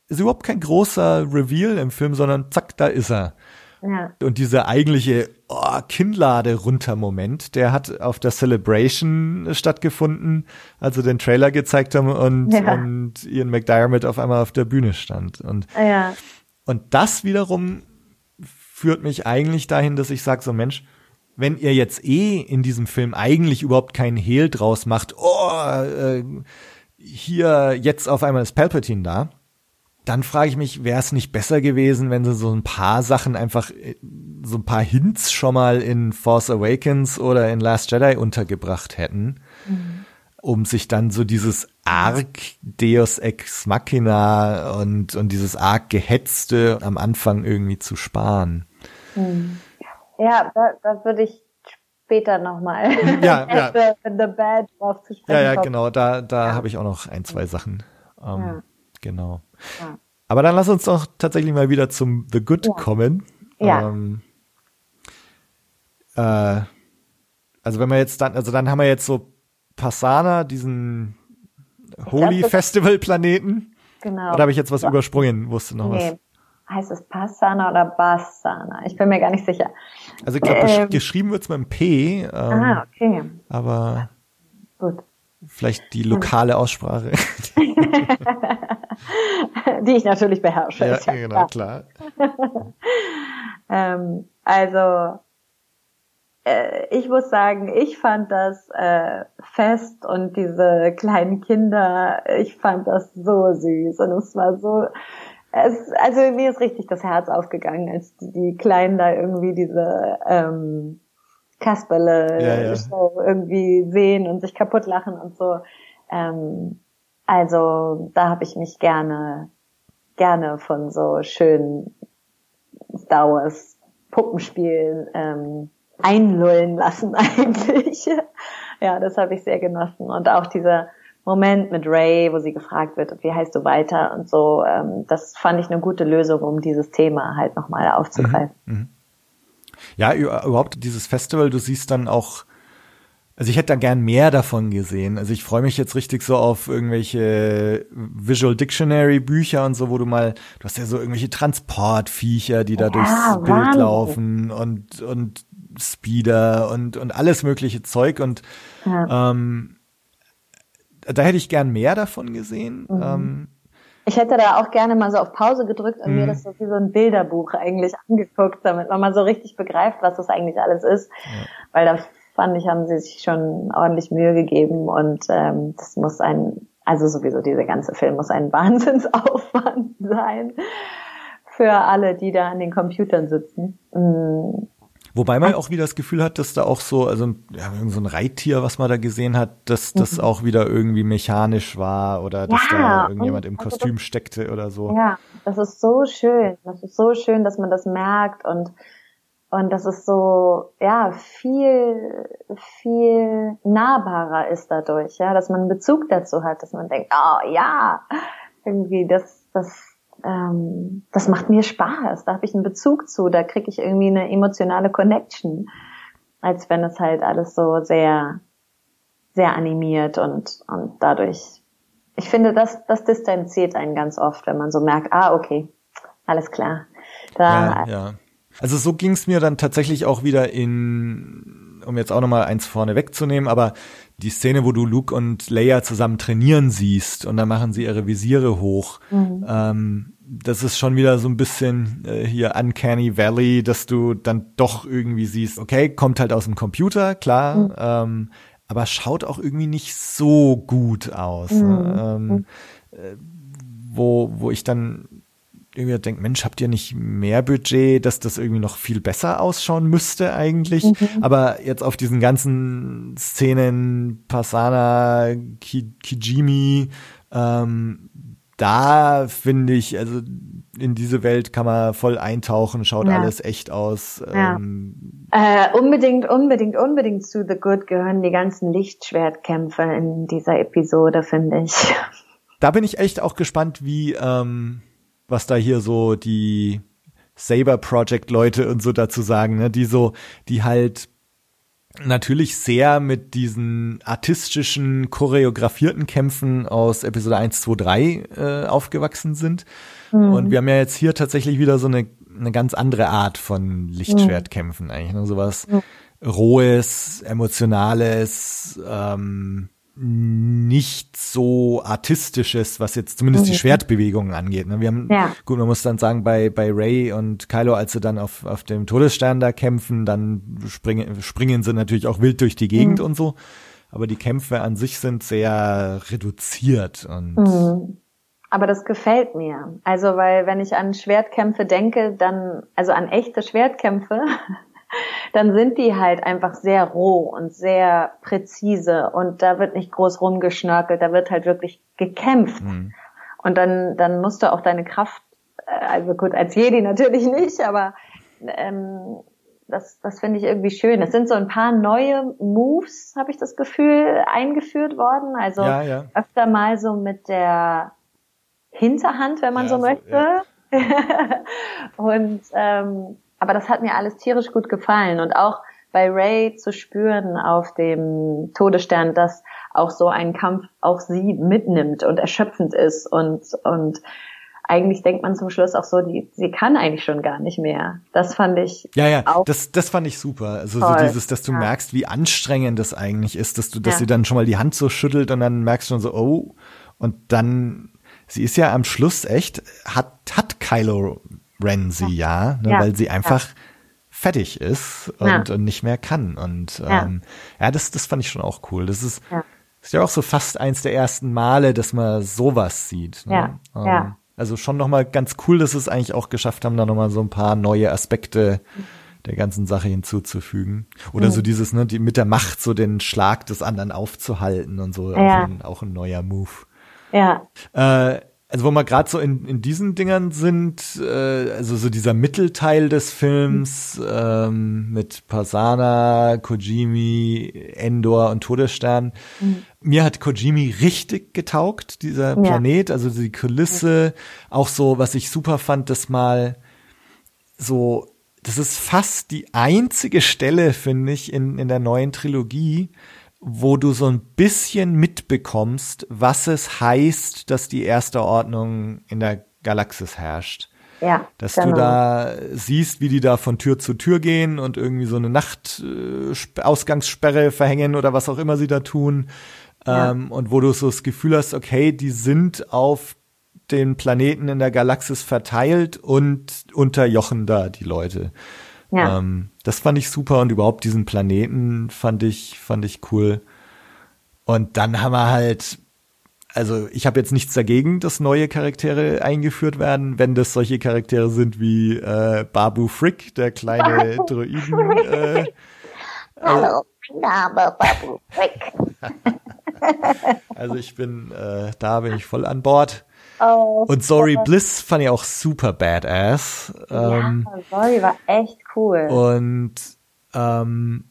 Speaker 3: ist überhaupt kein großer Reveal im Film, sondern zack, da ist er.
Speaker 4: Ja.
Speaker 3: Und dieser eigentliche oh, Kinnlade runter Moment, der hat auf der Celebration stattgefunden, als sie den Trailer gezeigt haben und,
Speaker 4: Ja.
Speaker 3: und Ian McDiarmid auf einmal auf der Bühne stand. Und,
Speaker 4: Ja.
Speaker 3: und das wiederum führt mich eigentlich dahin, dass ich sage, so Mensch, wenn ihr jetzt eh in diesem Film eigentlich überhaupt keinen Hehl draus macht, oh, äh, hier jetzt auf einmal ist Palpatine da, dann frage ich mich, wäre es nicht besser gewesen, wenn sie so ein paar Sachen einfach, äh, so ein paar Hints schon mal in Force Awakens oder in Last Jedi untergebracht hätten, um sich dann so dieses arg Deus Ex Machina und, und dieses arg Gehetzte am Anfang irgendwie zu sparen.
Speaker 4: Ja, da, da würde ich später nochmal
Speaker 3: Ja, ja.
Speaker 4: the, the Bad drauf zu sprechen
Speaker 3: Ja, ja, genau, da, da habe ich auch noch ein, zwei Sachen. Ähm,
Speaker 4: Ja.
Speaker 3: Genau.
Speaker 4: Ja.
Speaker 3: Aber dann lass uns doch tatsächlich mal wieder zum The Good
Speaker 4: Ja.
Speaker 3: kommen.
Speaker 4: Ja.
Speaker 3: Ähm, äh, also wenn wir jetzt dann, also dann haben wir jetzt so Passana, diesen Holy
Speaker 4: das-
Speaker 3: Festival Planeten.
Speaker 4: Genau.
Speaker 3: Oder habe ich jetzt was übersprungen? Wusste noch was?
Speaker 4: nee. Heißt es Passana oder Bassana? Ich bin mir gar nicht sicher.
Speaker 3: Also ich glaube,
Speaker 4: Ähm.
Speaker 3: geschrieben wird's mit einem P, ähm,
Speaker 4: Ah, okay.
Speaker 3: aber
Speaker 4: Gut.
Speaker 3: vielleicht die lokale Aussprache.
Speaker 4: Die ich natürlich beherrsche.
Speaker 3: ja,
Speaker 4: ja
Speaker 3: genau,
Speaker 4: klar.
Speaker 3: klar.
Speaker 4: Ähm, also, äh, ich muss sagen, ich fand das äh, Fest und diese kleinen Kinder, ich fand das so süß und es war so, es, also mir ist richtig das Herz aufgegangen, als die, die Kleinen da irgendwie diese ähm, Kasperle
Speaker 3: Ja, ja.
Speaker 4: Irgendwie sehen und sich kaputt lachen und so. Ähm, also da habe ich mich gerne gerne von so schönen Star Wars Puppenspielen ähm, einlullen lassen eigentlich. ja, das habe ich sehr genossen. Und auch dieser Moment mit Ray, wo sie gefragt wird, wie heißt du weiter und so, ähm, das fand ich eine gute Lösung, um dieses Thema halt nochmal aufzugreifen.
Speaker 3: Ja, ü- überhaupt dieses Festival, du siehst dann auch, also ich hätte da gern mehr davon gesehen. Also ich freue mich jetzt richtig so auf irgendwelche Visual Dictionary Bücher und so, wo du mal, du hast ja so irgendwelche Transportviecher, die da
Speaker 4: Ja,
Speaker 3: durchs Bild laufen und, und Speeder und, und alles mögliche Zeug und
Speaker 4: Ja.
Speaker 3: ähm, da hätte ich gern mehr davon gesehen.
Speaker 4: Mhm.
Speaker 3: Ähm,
Speaker 4: Ich hätte da auch gerne mal so auf Pause gedrückt und
Speaker 3: Mhm.
Speaker 4: mir das so wie so ein Bilderbuch eigentlich angeguckt, damit man mal so richtig begreift, was das eigentlich alles ist. Weil da fand ich, haben sie sich schon ordentlich Mühe gegeben und ähm, das muss ein, also sowieso dieser ganze Film muss ein Wahnsinnsaufwand sein für alle, die da an den Computern sitzen. Mm,
Speaker 3: Wobei man auch wieder das Gefühl hat, dass da auch so, also ja, so ein Reittier, was man da gesehen hat, dass das auch wieder irgendwie mechanisch war oder dass
Speaker 4: Mhm. Ja,
Speaker 3: da irgendjemand im
Speaker 4: also
Speaker 3: Kostüm steckte oder so.
Speaker 4: Ja, das ist so schön. Das ist so schön, dass man das merkt und und das ist so, ja, viel, viel nahbarer ist dadurch, ja, dass man einen Bezug dazu hat, dass man denkt, oh ja, irgendwie, das, das, ähm, das macht mir Spaß, da habe ich einen Bezug zu, da kriege ich irgendwie eine emotionale Connection, als wenn es halt alles so sehr, sehr animiert und, und dadurch ich finde, das, das distanziert einen ganz oft, wenn man so merkt, ah, okay, alles klar. Da,
Speaker 3: Ja, ja. Also so ging es mir dann tatsächlich auch wieder in, um jetzt auch nochmal eins vorne wegzunehmen, aber die Szene, wo du Luke und Leia zusammen trainieren siehst und dann machen sie ihre Visiere hoch, ähm, das ist schon wieder so ein bisschen äh, hier Uncanny Valley, dass du dann doch irgendwie siehst, okay, kommt halt aus dem Computer, klar, ähm, aber schaut auch irgendwie nicht so gut aus. Ne? Ähm, äh, wo, wo ich dann irgendwie denke, Mensch, habt ihr nicht mehr Budget, dass das irgendwie noch viel besser ausschauen müsste eigentlich? Aber jetzt auf diesen ganzen Szenen, Pasana, Ki Kijimi, ähm, da finde ich, also in diese Welt kann man voll eintauchen, schaut
Speaker 4: Ja.
Speaker 3: alles echt aus.
Speaker 4: Ja.
Speaker 3: Ähm,
Speaker 4: äh, unbedingt, unbedingt, unbedingt zu The Good gehören die ganzen Lichtschwertkämpfe in dieser Episode, finde ich.
Speaker 3: da bin ich echt auch gespannt, wie, ähm, was da hier so die Saber Project Leute und so dazu sagen, ne, die so, die halt natürlich sehr mit diesen artistischen, choreografierten Kämpfen aus Episode 1, 2, 3 äh, aufgewachsen sind. Und wir haben ja jetzt hier tatsächlich wieder so eine eine ganz andere Art von Lichtschwertkämpfen eigentlich. Ne? Sowas rohes, emotionales, ähm, nicht so artistisches, was jetzt zumindest mhm. die Schwertbewegungen angeht. Ne? Wir haben, ja. gut, man muss dann sagen, bei, bei Ray und Kylo, als sie dann auf, auf dem Todesstern da kämpfen, dann springen, springen sie natürlich auch wild durch die Gegend mhm. und so. Aber die Kämpfe an sich sind sehr reduziert und.
Speaker 4: Mhm. Aber das gefällt mir. Also, weil wenn ich an Schwertkämpfe denke, dann, also an echte Schwertkämpfe, dann sind die halt einfach sehr roh und sehr präzise und da wird nicht groß rumgeschnörkelt, da wird halt wirklich gekämpft. Mhm. Und dann, dann musst du auch deine Kraft, äh, also gut, als Jedi natürlich nicht, aber ähm, das, das finde ich irgendwie schön. Es sind so ein paar neue Moves, habe ich das Gefühl, eingeführt worden. Also ja, ja. öfter mal so mit der Hinterhand, wenn man ja, so möchte. So, und ähm, aber das hat mir alles tierisch gut gefallen und auch bei Ray zu spüren auf dem Todesstern, dass auch so ein Kampf auch sie mitnimmt und erschöpfend ist und und eigentlich denkt man zum Schluss auch so, die, sie kann eigentlich schon gar nicht mehr. Das fand ich.
Speaker 3: Ja, ja, auch das, das fand ich super. Also toll. so dieses, dass du ja. merkst, wie anstrengend das eigentlich ist, dass du, dass ja. sie dann schon mal die Hand so schüttelt und dann merkst du schon so, oh, und dann, sie ist ja am Schluss echt, hat, hat Kylo Ren sie ja, ne, ja. weil sie einfach fertig ist und, und, nicht mehr kann. Und ähm, ja, das, das fand ich schon auch cool. Das ist, ist ja auch so fast eins der ersten Male, dass man sowas sieht. Ne?
Speaker 4: Ja, ähm, ja.
Speaker 3: Also schon nochmal ganz cool, dass es eigentlich auch geschafft haben, da nochmal so ein paar neue Aspekte der ganzen Sache hinzuzufügen. Oder mhm. so dieses, ne, die, mit der Macht so den Schlag des anderen aufzuhalten und so. Ja. Auch, ein, auch ein neuer Move.
Speaker 4: Ja.
Speaker 3: Äh, also wo wir gerade so in, in diesen Dingern sind, äh, also so dieser Mittelteil des Films ähm, mit Pasana, Kojimi, Endor und Todesstern. Mhm. Mir hat Kojimi richtig getaugt, dieser ja. Planet, also die Kulisse, auch so, was ich super fand, das mal so, das ist fast die einzige Stelle, finde ich, in, in der neuen Trilogie, wo du so ein bisschen mitbekommst, was es heißt, dass die erste Ordnung in der Galaxis herrscht.
Speaker 4: Ja.
Speaker 3: Dass genau. du da siehst, wie die da von Tür zu Tür gehen und irgendwie so eine Nachtausgangssperre äh, verhängen oder was auch immer sie da tun. Ja. Ähm, und wo du so das Gefühl hast, okay, die sind auf den Planeten in der Galaxis verteilt und unterjochen da die Leute. Ja. Ähm, das fand ich super und überhaupt diesen Planeten fand ich, fand ich cool. Und dann haben wir halt, also ich habe jetzt nichts dagegen, dass neue Charaktere eingeführt werden, wenn das solche Charaktere sind wie äh, Babu Frick, der kleine Droiden. Äh,
Speaker 4: Hallo, mein Name Babu Frick.
Speaker 3: also ich bin, äh, da bin ich voll an Bord. Oh, und Sorry Bliss fand ich auch super badass.
Speaker 4: Ähm, ja, Sorry war echt cool.
Speaker 3: Und ähm,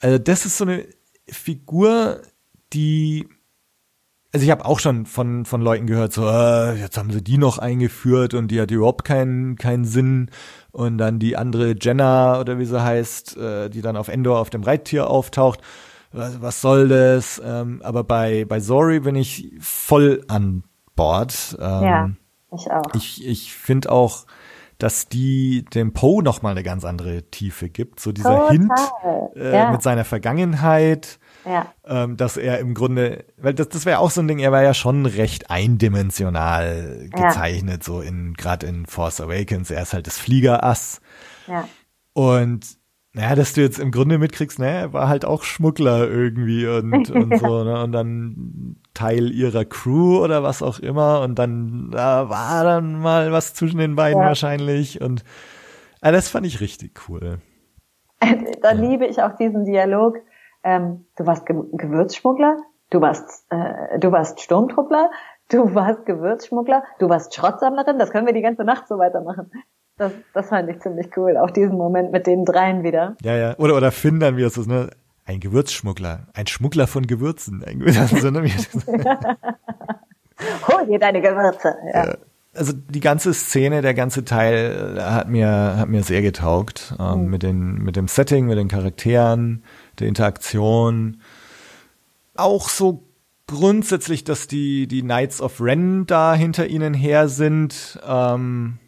Speaker 3: also das ist so eine Figur, die also ich habe auch schon von von Leuten gehört, so äh, jetzt haben sie die noch eingeführt und die hat überhaupt keinen keinen Sinn und dann die andere Jenna oder wie sie heißt, äh, die dann auf Endor auf dem Reittier auftaucht. Was, was soll das? Ähm, aber bei bei Zori bin ich voll an Bord.
Speaker 4: Ähm, ja, ich auch.
Speaker 3: Ich, ich finde auch, dass die dem Poe noch mal eine ganz andere Tiefe gibt. So dieser Total. Hint äh, ja. mit seiner Vergangenheit.
Speaker 4: Ja.
Speaker 3: Ähm, dass er im Grunde, weil das, das wäre auch so ein Ding, er war ja schon recht eindimensional gezeichnet, ja. so in, gerade in Force Awakens. Er ist halt das Fliegerass.
Speaker 4: Ja.
Speaker 3: Und naja, dass du jetzt im Grunde mitkriegst, er war halt auch Schmuggler irgendwie und, und so, ne? Und dann Teil ihrer Crew oder was auch immer. Und dann da war dann mal was zwischen den beiden ja. wahrscheinlich. Und äh, das fand ich richtig cool.
Speaker 4: da liebe ich auch diesen Dialog. Ähm, du warst Ge Gewürzschmuggler, du warst, äh, du warst Sturmtruppler, du warst Gewürzschmuggler, du warst Schrottsammlerin. Das können wir die ganze Nacht so weitermachen. Das, das fand ich ziemlich cool, auch diesen Moment mit den dreien wieder.
Speaker 3: Ja, ja. Oder, oder Finn dann, wie es ist, ne? Ein Gewürzschmuggler, ein Schmuggler von Gewürzen. Ein Gewürz, ne?
Speaker 4: Hol dir deine Gewürze. Ja. ja.
Speaker 3: Also die ganze Szene, der ganze Teil äh, hat mir hat mir sehr getaugt ähm, mhm. mit den mit dem Setting, mit den Charakteren, der Interaktion, auch so grundsätzlich, dass die die Knights of Ren da hinter ihnen her sind. Ähm,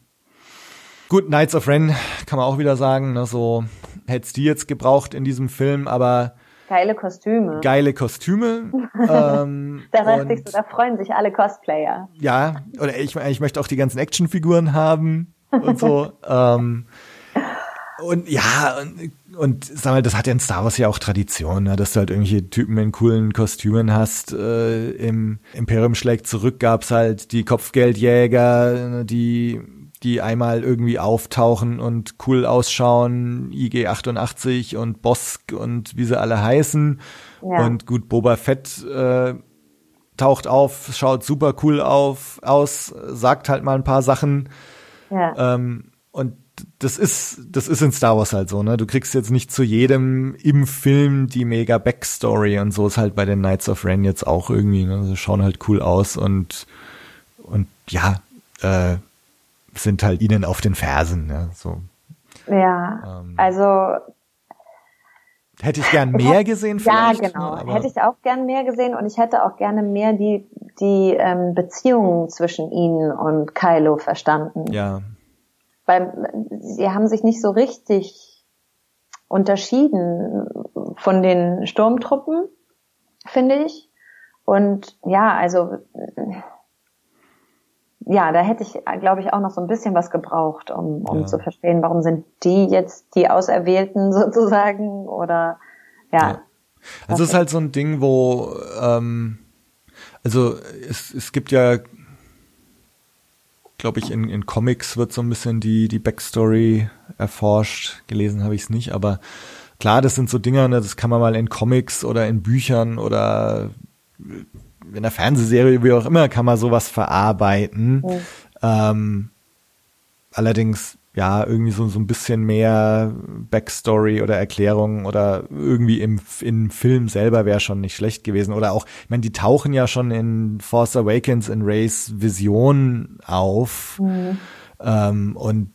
Speaker 3: Gut, Knights of Ren kann man auch wieder sagen, ne, so hätt's die jetzt gebraucht in diesem Film, aber
Speaker 4: Geile Kostüme.
Speaker 3: geile Kostüme. ähm,
Speaker 4: da,
Speaker 3: und-
Speaker 4: da freuen sich alle Cosplayer.
Speaker 3: ja, oder ich, ich möchte auch die ganzen Actionfiguren haben und so. ähm, und ja, und, und sag mal, das hat ja in Star Wars ja auch Tradition, ne, dass du halt irgendwelche Typen in coolen Kostümen hast. Äh, Im Imperium schlägt zurück gab's halt die Kopfgeldjäger, ne, die die einmal irgendwie auftauchen und cool ausschauen, IG 88 und Bosk und wie sie alle heißen.
Speaker 4: Ja.
Speaker 3: Und gut, Boba Fett äh, taucht auf, schaut super cool auf, aus, sagt halt mal ein paar Sachen.
Speaker 4: Ja.
Speaker 3: Ähm, und das ist, das ist in Star Wars halt so, ne? Du kriegst jetzt nicht zu jedem im Film die mega Backstory und so ist halt bei den Knights of Ren jetzt auch irgendwie, ne? Sie schauen halt cool aus und, und ja, äh, sind halt ihnen auf den Fersen, ne? So.
Speaker 4: ja.
Speaker 3: Ähm,
Speaker 4: Also
Speaker 3: Hätte ich gern mehr gesehen
Speaker 4: Ja,
Speaker 3: vielleicht.
Speaker 4: genau.
Speaker 3: Ne?
Speaker 4: Hätte ich auch gern mehr gesehen und ich hätte auch gerne mehr die, die ähm, Beziehungen zwischen ihnen und Kylo verstanden.
Speaker 3: ja,
Speaker 4: Weil sie haben sich nicht so richtig unterschieden von den Sturmtruppen, finde ich. Und ja, also ja, da hätte ich, glaube ich, auch noch so ein bisschen was gebraucht, um, um
Speaker 3: Ja.
Speaker 4: zu verstehen, warum sind die jetzt die Auserwählten sozusagen oder ja.
Speaker 3: Ja. Also es ist halt so ein Ding, wo ähm, also es, es gibt ja, glaube ich, in, in Comics wird so ein bisschen die die Backstory erforscht. Gelesen habe ich es nicht, aber klar, das sind so Dinger, ne, das kann man mal in Comics oder in Büchern oder in der Fernsehserie, wie auch immer, kann man sowas verarbeiten. Ähm, allerdings, ja, irgendwie so, so ein bisschen mehr Backstory oder Erklärung oder irgendwie im, im Film selber wäre schon nicht schlecht gewesen. Oder auch, ich meine, die tauchen ja schon in Force Awakens in Rays Vision auf. Ähm, und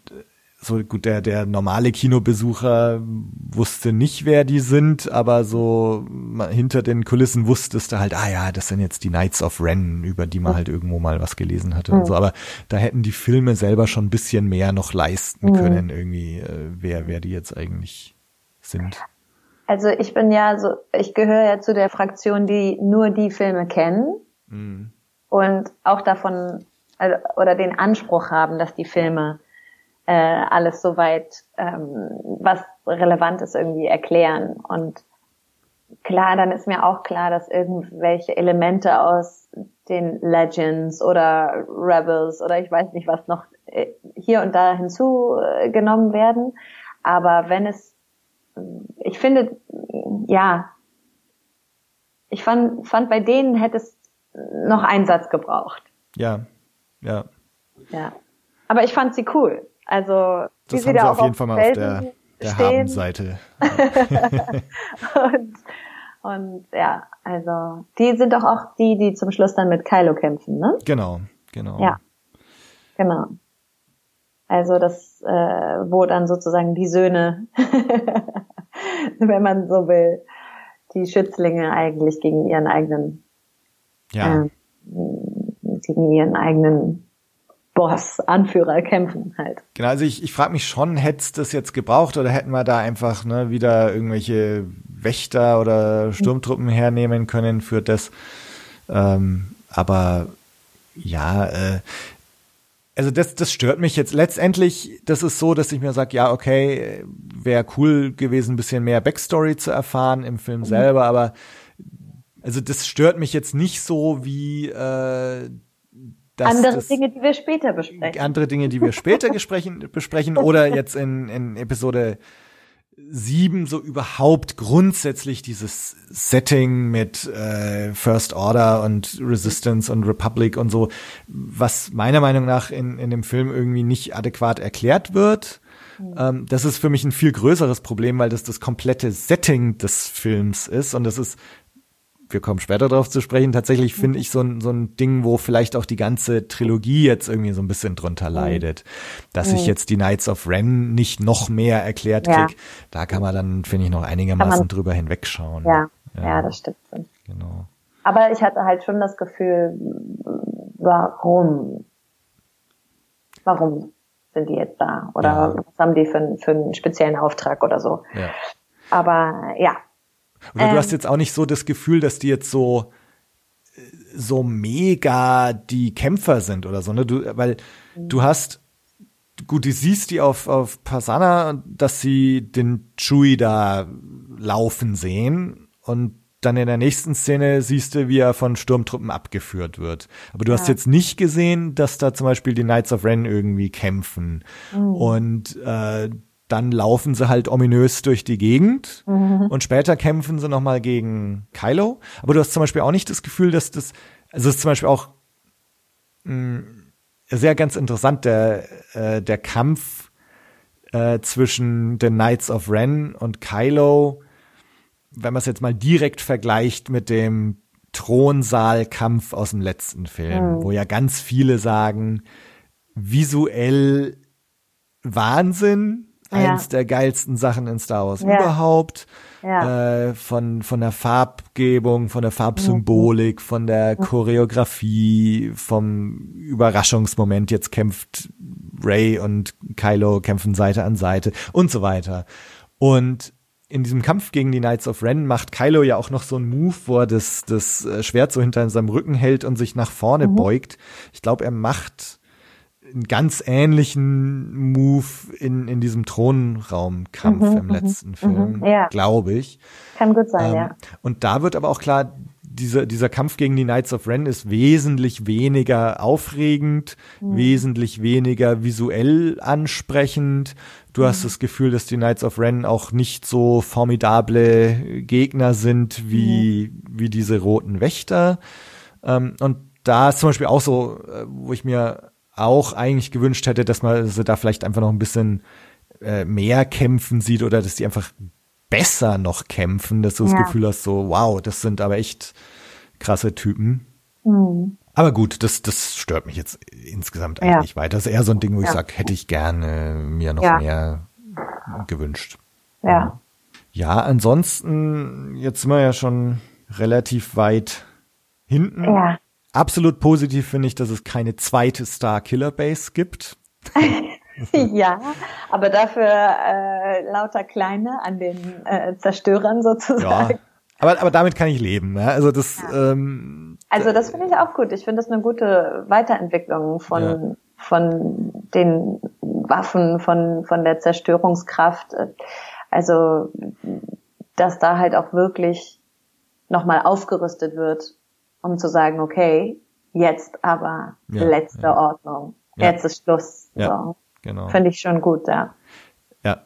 Speaker 3: so gut, der, der normale Kinobesucher wusste nicht, wer die sind, aber so hinter den Kulissen wusstest du halt, ah ja, das sind jetzt die Knights of Ren, über die man halt irgendwo mal was gelesen hatte und so. Aber da hätten die Filme selber schon ein bisschen mehr noch leisten können, irgendwie, äh, wer, wer die jetzt eigentlich sind.
Speaker 4: Also ich bin ja so, ich gehöre ja zu der Fraktion, die nur die Filme kennen
Speaker 3: Mhm.
Speaker 4: und auch davon also, oder den Anspruch haben, dass die Filme äh, alles soweit ähm, was relevant ist irgendwie erklären und klar, dann ist mir auch klar, dass irgendwelche Elemente aus den Legends oder Rebels oder ich weiß nicht was noch äh, hier und da hinzugenommen werden. Aber wenn es, ich finde, ja, ich fand, fand bei denen hätte es noch einen Satz gebraucht.
Speaker 3: Ja, ja.
Speaker 4: Ja. Aber ich fand sie cool. Also, wie
Speaker 3: Das
Speaker 4: sie
Speaker 3: haben
Speaker 4: da
Speaker 3: sie
Speaker 4: auch
Speaker 3: auf jeden Fall mal auf der, der. Habenseite.
Speaker 4: und, und ja, also die sind doch auch die, die zum Schluss dann mit Kylo kämpfen, ne?
Speaker 3: Genau, genau.
Speaker 4: Ja. Genau. Also das, äh, wo dann sozusagen die Söhne, wenn man so will, die Schützlinge eigentlich gegen ihren eigenen,
Speaker 3: Ja.
Speaker 4: äh, gegen ihren eigenen Boss, Anführer kämpfen halt.
Speaker 3: Genau, also ich, ich frage mich schon, hätte es das jetzt gebraucht oder hätten wir da einfach ne, wieder irgendwelche Wächter oder Sturmtruppen hernehmen können für das. Ähm, aber ja, äh, also das, das stört mich jetzt. Letztendlich, das ist so, dass ich mir sage, ja, okay, wäre cool gewesen, ein bisschen mehr Backstory zu erfahren im Film selber, aber also das stört mich jetzt nicht so wie äh, dass
Speaker 4: Andere
Speaker 3: das,
Speaker 4: Dinge, die wir später besprechen.
Speaker 3: andere Dinge, die wir später besprechen, besprechen oder jetzt in, in Episode 7 so überhaupt grundsätzlich dieses Setting mit äh, First Order und Resistance und Republic und so, was meiner Meinung nach in, in dem Film irgendwie nicht adäquat erklärt wird. Ähm, das ist für mich ein viel größeres Problem, weil das das komplette Setting des Films ist und das ist wir kommen später darauf zu sprechen. Tatsächlich finde ich so ein, so ein Ding, wo vielleicht auch die ganze Trilogie jetzt irgendwie so ein bisschen drunter leidet. Dass ich jetzt die Knights of Ren nicht noch mehr erklärt
Speaker 4: Ja.
Speaker 3: krieg, da kann man dann, finde ich, noch einigermaßen drüber hinwegschauen.
Speaker 4: Ja, ja,
Speaker 3: Ja.
Speaker 4: das stimmt.
Speaker 3: Genau.
Speaker 4: Aber ich hatte halt schon das Gefühl, warum? Warum? sind die jetzt da oder
Speaker 3: Ja.
Speaker 4: was haben die für, einen- für einen speziellen Auftrag oder so.
Speaker 3: Ja.
Speaker 4: Aber ja,
Speaker 3: Oder du
Speaker 4: Ähm.
Speaker 3: hast jetzt auch nicht so das Gefühl, dass die jetzt so so mega die Kämpfer sind oder so, ne? Du, weil du hast gut, du siehst die auf auf Pasana, dass sie den Chewie da laufen sehen und dann in der nächsten Szene siehst du, wie er von Sturmtruppen abgeführt wird. Aber du hast
Speaker 4: Ja.
Speaker 3: jetzt nicht gesehen, dass da zum Beispiel die Knights of Ren irgendwie kämpfen. Und äh, dann laufen sie halt ominös durch die Gegend und später kämpfen sie nochmal gegen Kylo. Aber du hast zum Beispiel auch nicht das Gefühl, dass das, also es ist zum Beispiel auch mh, sehr ganz interessant, der, äh, der Kampf äh, zwischen den Knights of Ren und Kylo, wenn man es jetzt mal direkt vergleicht mit dem Thronsaalkampf aus dem letzten Film, wo ja ganz viele sagen, visuell Wahnsinn,
Speaker 4: Ja.
Speaker 3: eins der geilsten Sachen in Star Wars
Speaker 4: Ja.
Speaker 3: überhaupt.
Speaker 4: ja,
Speaker 3: Äh, von, von der Farbgebung, von der Farbsymbolik, von der Choreografie, vom Überraschungsmoment. Jetzt kämpft Ray und Kylo kämpfen Seite an Seite und so weiter. Und in diesem Kampf gegen die Knights of Ren macht Kylo ja auch noch so einen Move, wo er das, das äh, Schwert so hinter seinem Rücken hält und sich nach vorne beugt. Ich glaube, er macht einen ganz ähnlichen Move in, in diesem Thronraumkampf
Speaker 4: Mhm,
Speaker 3: im letzten Film,
Speaker 4: mhm, ja.
Speaker 3: glaube ich.
Speaker 4: kann gut sein,
Speaker 3: Ähm,
Speaker 4: ja.
Speaker 3: Und da wird aber auch klar, dieser, dieser Kampf gegen die Knights of Ren ist wesentlich weniger aufregend,
Speaker 4: Mhm.
Speaker 3: wesentlich weniger visuell ansprechend. Du
Speaker 4: Mhm.
Speaker 3: hast das Gefühl, dass die Knights of Ren auch nicht so formidable Gegner sind wie,
Speaker 4: Mhm.
Speaker 3: wie diese roten Wächter. Ähm, und da ist zum Beispiel auch so, äh, wo ich mir auch eigentlich gewünscht hätte, dass man sie da vielleicht einfach noch ein bisschen äh, mehr kämpfen sieht oder dass die einfach besser noch kämpfen, dass du das
Speaker 4: Ja.
Speaker 3: Gefühl hast, so, wow, das sind aber echt krasse Typen.
Speaker 4: Mhm.
Speaker 3: Aber gut, das, das stört mich jetzt insgesamt eigentlich
Speaker 4: Ja.
Speaker 3: nicht weiter. Das ist eher so ein Ding, wo ich
Speaker 4: Ja.
Speaker 3: sage, hätte ich gerne mir noch
Speaker 4: Ja.
Speaker 3: mehr gewünscht.
Speaker 4: Ja,
Speaker 3: Ja, ansonsten, jetzt sind wir ja schon relativ weit hinten.
Speaker 4: ja.
Speaker 3: Absolut positiv finde ich, dass es keine zweite Star Killer Base gibt.
Speaker 4: ja, aber dafür äh, lauter kleine an den äh, Zerstörern
Speaker 3: Ja.
Speaker 4: sozusagen.
Speaker 3: Aber, aber damit kann ich leben. Ne? Also das, ähm,
Speaker 4: Also das finde ich auch gut. Ich finde das eine gute Weiterentwicklung von
Speaker 3: Ja.
Speaker 4: von den Waffen, von von der Zerstörungskraft. Also dass da halt auch wirklich nochmal aufgerüstet wird, um zu sagen, okay, jetzt aber
Speaker 3: Ja,
Speaker 4: letzte
Speaker 3: ja.
Speaker 4: Ordnung,
Speaker 3: Ja.
Speaker 4: jetzt ist Schluss.
Speaker 3: Ja.
Speaker 4: So.
Speaker 3: genau.
Speaker 4: Finde ich schon gut, ja.
Speaker 3: Ja.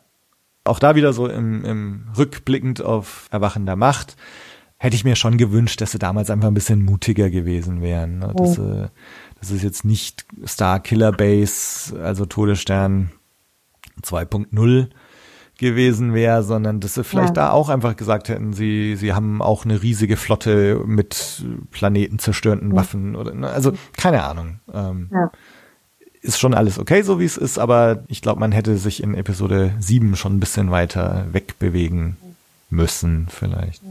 Speaker 3: Auch da wieder so im, im rückblickend auf Erwachen der Macht, hätte ich mir schon gewünscht, dass sie damals einfach ein bisschen mutiger gewesen wären. Ne? Dass, äh, dass es jetzt nicht Star Killer Base, also Todesstern 2.0 gewesen wäre, sondern dass sie vielleicht
Speaker 4: Ja.
Speaker 3: da auch einfach gesagt hätten, sie, sie haben auch eine riesige Flotte mit planetenzerstörenden Waffen oder, ne? also keine Ahnung. Ähm,
Speaker 4: Ja.
Speaker 3: ist schon alles okay, so wie es ist, aber ich glaube, man hätte sich in Episode 7 schon ein bisschen weiter wegbewegen müssen, vielleicht.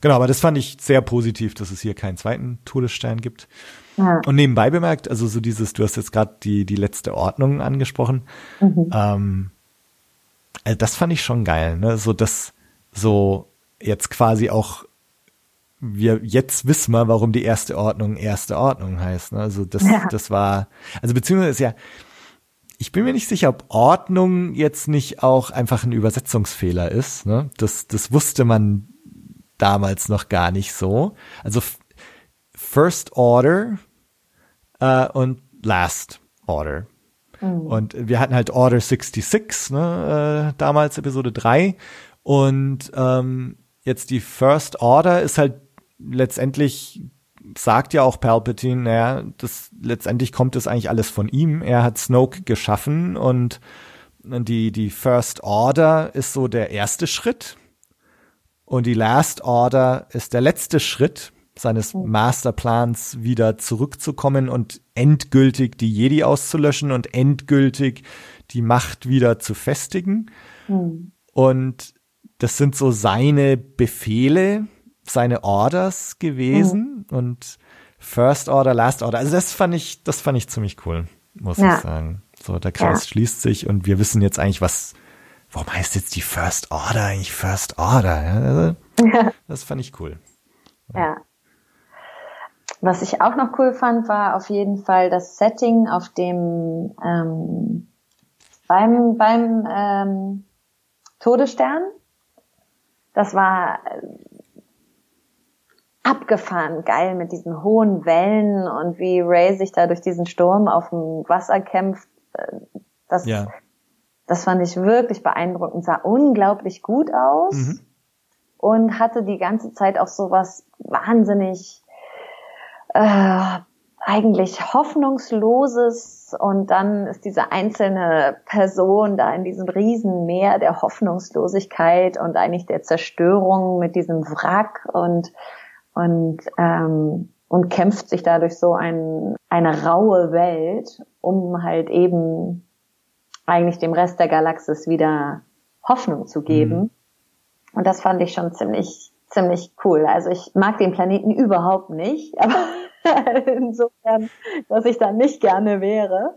Speaker 3: Genau, aber das fand ich sehr positiv, dass es hier keinen zweiten Todesstern gibt.
Speaker 4: Ja.
Speaker 3: Und nebenbei bemerkt, also so dieses, du hast jetzt gerade die, die letzte Ordnung angesprochen, ähm, also das fand ich schon geil, ne? So dass so jetzt quasi auch wir jetzt wissen wir, warum die erste Ordnung erste Ordnung heißt. Ne? Also das,
Speaker 4: Ja.
Speaker 3: das war, also beziehungsweise ist ja, ich bin mir nicht sicher, ob Ordnung jetzt nicht auch einfach ein Übersetzungsfehler ist. Ne? Das, das wusste man damals noch gar nicht so. Also First Order äh, und Last Order. Und wir hatten halt Order 66, ne, äh, damals Episode 3. Und ähm, jetzt die First Order ist halt letztendlich, sagt ja auch Palpatine, naja, das letztendlich kommt das eigentlich alles von ihm. Er hat Snoke geschaffen und die, die First Order ist so der erste Schritt. Und die Last Order ist der letzte Schritt seines Masterplans wieder zurückzukommen und endgültig die Jedi auszulöschen und endgültig die Macht wieder zu festigen. Und das sind so seine Befehle, seine Orders gewesen und First Order, Last Order. Also das fand ich, das fand ich ziemlich cool, muss
Speaker 4: Ja.
Speaker 3: ich sagen. So, der Kreis
Speaker 4: Ja.
Speaker 3: schließt sich und wir wissen jetzt eigentlich, was, warum heißt jetzt die First Order eigentlich First Order? Ja, also, das fand ich cool.
Speaker 4: Ja. Was ich auch noch cool fand, war auf jeden Fall das Setting auf dem ähm, beim beim ähm, Todesstern. Das war äh, abgefahren, geil mit diesen hohen Wellen und wie Ray sich da durch diesen Sturm auf dem Wasser kämpft. Äh, Das,
Speaker 3: Ja.
Speaker 4: das fand ich wirklich beeindruckend, sah unglaublich gut aus
Speaker 3: Mhm.
Speaker 4: und hatte die ganze Zeit auch so was wahnsinnig äh, eigentlich hoffnungsloses und dann ist diese einzelne Person da in diesem Riesenmeer der Hoffnungslosigkeit und eigentlich der Zerstörung mit diesem Wrack und und ähm, und kämpft sich dadurch so ein, eine raue Welt, um halt eben eigentlich dem Rest der Galaxis wieder Hoffnung zu geben.
Speaker 3: Mhm.
Speaker 4: Und das fand ich schon ziemlich, ziemlich cool. Also ich mag den Planeten überhaupt nicht, aber insofern, dass ich da nicht gerne wäre.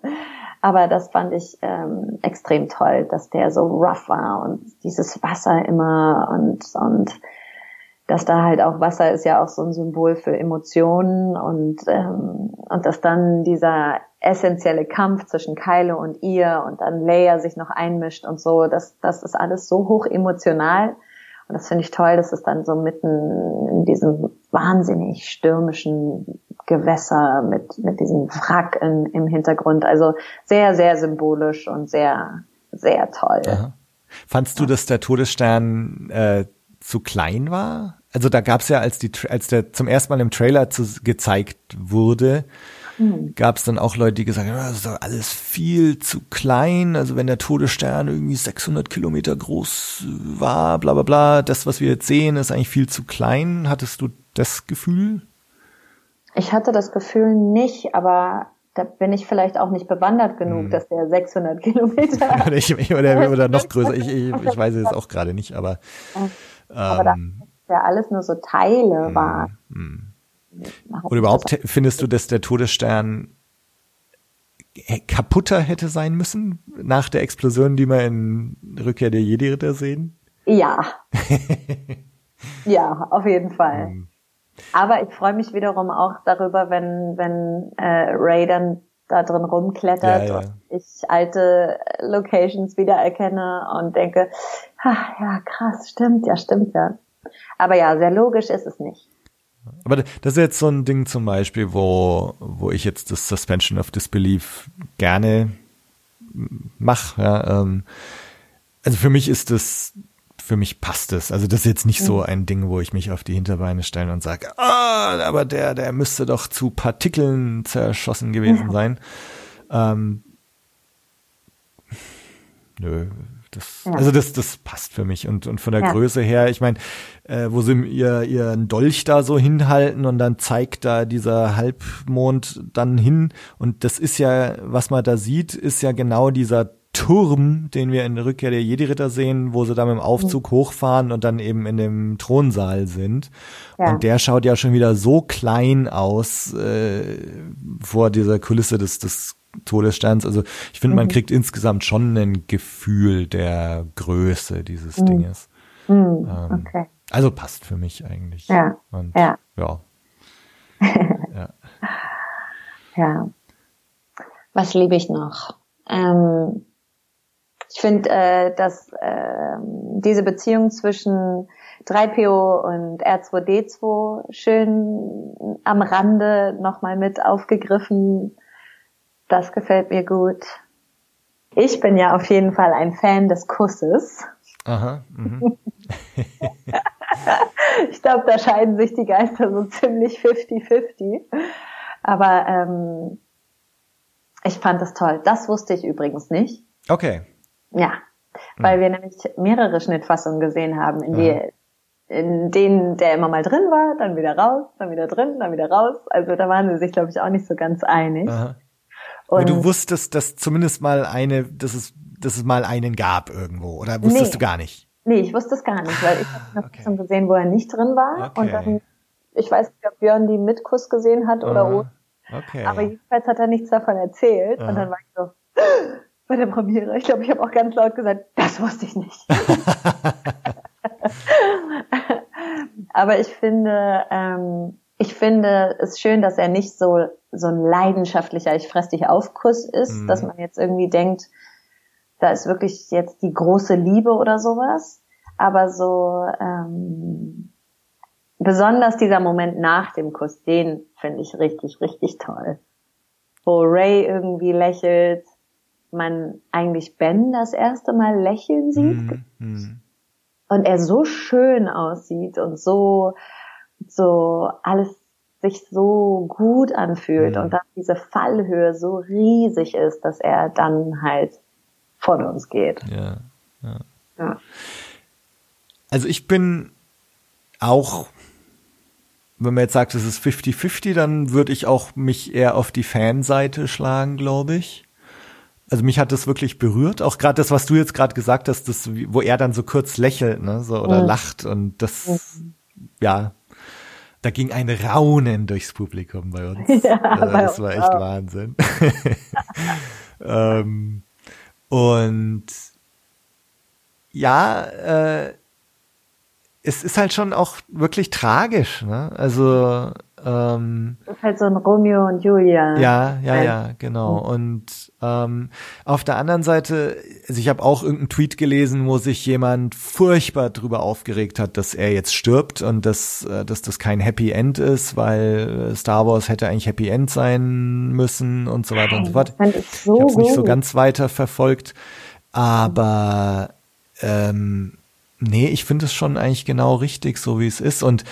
Speaker 4: Aber das fand ich ähm, extrem toll, dass der so rough war und dieses Wasser immer und, und dass da halt auch Wasser ist ja auch so ein Symbol für Emotionen und, ähm, und dass dann dieser essentielle Kampf zwischen Kylo und ihr und dann Leia sich noch einmischt und so, das, das ist alles so hoch emotional. Und das finde ich toll, dass es dann so mitten in diesem wahnsinnig stürmischen Gewässer mit, mit diesem Wrack in, im Hintergrund. Also sehr, sehr symbolisch und sehr, sehr toll.
Speaker 3: Aha. Fandst du, dass der Todesstern äh, zu klein war? Also da gab's ja, als die als der zum ersten Mal im Trailer zu, gezeigt wurde, gab's dann auch Leute, die gesagt haben, ja, das ist doch alles viel zu klein. Also wenn der Todesstern irgendwie 600 Kilometer groß war, bla bla bla, das, was wir jetzt sehen, ist eigentlich viel zu klein. Hattest du das Gefühl?
Speaker 4: Ich hatte das Gefühl nicht, aber da bin ich vielleicht auch nicht bewandert genug,
Speaker 3: Hm.
Speaker 4: dass der 600 Kilometer.
Speaker 3: oder, ich, oder, oder noch größer? Ich, ich, ich weiß es auch gerade nicht, aber,
Speaker 4: Aber da-
Speaker 3: ähm,
Speaker 4: ja alles nur so Teile waren.
Speaker 3: Oder überhaupt findest du, dass der Todesstern kaputter hätte sein müssen nach der Explosion, die wir in Rückkehr der Jedi-Ritter sehen?
Speaker 4: Ja. ja, auf jeden Fall.
Speaker 3: Hm.
Speaker 4: Aber ich freue mich wiederum auch darüber, wenn, wenn äh, Ray dann da drin rumklettert
Speaker 3: Ja, ja.
Speaker 4: und ich alte Locations wiedererkenne und denke, ah, ja, krass, stimmt, ja, stimmt, ja. Aber ja, sehr logisch ist es nicht.
Speaker 3: Aber das ist jetzt so ein Ding zum Beispiel, wo, wo ich jetzt das Suspension of Disbelief gerne mache. Ja, ähm, also für mich ist das, für mich passt es. Also das ist jetzt nicht so ein Ding, wo ich mich auf die Hinterbeine stelle und sage, ah, aber der, der müsste doch zu Partikeln zerschossen gewesen sein. Ähm, nö, das,
Speaker 4: Ja.
Speaker 3: also das, das passt für mich und, und von der
Speaker 4: Ja.
Speaker 3: Größe her, ich meine, äh, wo sie ihr, ihren Dolch da so hinhalten und dann zeigt da dieser Halbmond dann hin und das ist ja, was man da sieht, ist ja genau dieser Turm, den wir in der Rückkehr der Jedi-Ritter sehen, wo sie da mit dem Aufzug hochfahren und dann eben in dem Thronsaal sind.
Speaker 4: Ja.
Speaker 3: Und der schaut ja schon wieder so klein aus äh, vor dieser Kulisse des, des Todessterns. Also ich finde,
Speaker 4: Mhm.
Speaker 3: man kriegt insgesamt schon ein Gefühl der Größe dieses
Speaker 4: Mhm.
Speaker 3: Dinges.
Speaker 4: Hm,
Speaker 3: Ähm,
Speaker 4: okay.
Speaker 3: Also passt für mich eigentlich.
Speaker 4: Ja,
Speaker 3: Und,
Speaker 4: ja.
Speaker 3: ja. ja.
Speaker 4: Ja. Was liebe ich noch? Ähm, ich finde, äh, dass ähm, diese Beziehung zwischen 3PO und R2D2 schön am Rande nochmal mit aufgegriffen. Das gefällt mir gut. Ich bin ja auf jeden Fall ein Fan des Kusses.
Speaker 3: Aha. Mhm.
Speaker 4: Ich glaube, da scheiden sich die Geister so ziemlich 50-50. Aber ähm, ich fand das toll. Das wusste ich übrigens nicht.
Speaker 3: Okay.
Speaker 4: Ja, weil wir nämlich mehrere Schnittfassungen gesehen haben, in, die, in denen der immer mal drin war, dann wieder raus, dann wieder drin, dann wieder raus. Also da waren sie sich, glaube ich, auch nicht so ganz einig.
Speaker 3: Aha. Aber
Speaker 4: Und
Speaker 3: du wusstest, dass zumindest mal eine, dass es, dass es mal einen gab irgendwo, oder wusstest
Speaker 4: Nee.
Speaker 3: du gar nicht?
Speaker 4: nee, ich wusste es gar nicht, weil ich habe eine
Speaker 3: Okay.
Speaker 4: Fassung gesehen, wo er nicht drin war.
Speaker 3: Okay.
Speaker 4: Und dann, ich weiß nicht, ob Björn die mit Kuss gesehen hat oder
Speaker 3: Aha.
Speaker 4: ohne.
Speaker 3: Okay.
Speaker 4: Aber jedenfalls hat er nichts davon erzählt.
Speaker 3: Aha.
Speaker 4: Und dann war ich so, bei der Premiere. Ich glaube, ich habe auch ganz laut gesagt, das wusste ich nicht. Aber ich finde, ähm, ich finde es schön, dass er nicht so so ein leidenschaftlicher Ich fress dich auf Kuss ist, mhm. dass man jetzt irgendwie denkt, da ist wirklich jetzt die große Liebe oder sowas. Aber so ähm, besonders dieser Moment nach dem Kuss, den finde ich richtig, richtig toll. Wo Ray irgendwie lächelt, man eigentlich Ben das erste Mal lächeln sieht mm, und er so schön aussieht und so so alles sich so gut anfühlt mm. und dann diese Fallhöhe so riesig ist, dass er dann halt von uns geht.
Speaker 3: Ja, ja. ja. Also ich bin auch wenn man jetzt sagt, es ist 50-50, dann würde ich auch mich eher auf die Fanseite schlagen, glaube ich also mich hat das wirklich berührt, auch gerade das, was du jetzt gerade gesagt hast, das, wo er dann so kurz lächelt, ne, so oder ja. lacht und das, ja, da ging ein Raunen durchs Publikum bei uns. Ja, also, das war echt auch. Wahnsinn. ähm, und ja, äh, es ist halt schon auch wirklich tragisch, ne? Also ähm,
Speaker 4: das ist halt so ein Romeo und Julia.
Speaker 3: Ja, ja, ja, genau. Und ähm, auf der anderen Seite, also ich habe auch irgendeinen Tweet gelesen, wo sich jemand furchtbar drüber aufgeregt hat, dass er jetzt stirbt und dass, äh, dass das kein Happy End ist, weil Star Wars hätte eigentlich Happy End sein müssen und so weiter und so fort. Ich, so ich habe es nicht so ganz weiter verfolgt, aber ähm, nee, ich finde es schon eigentlich genau richtig, so wie es ist. Und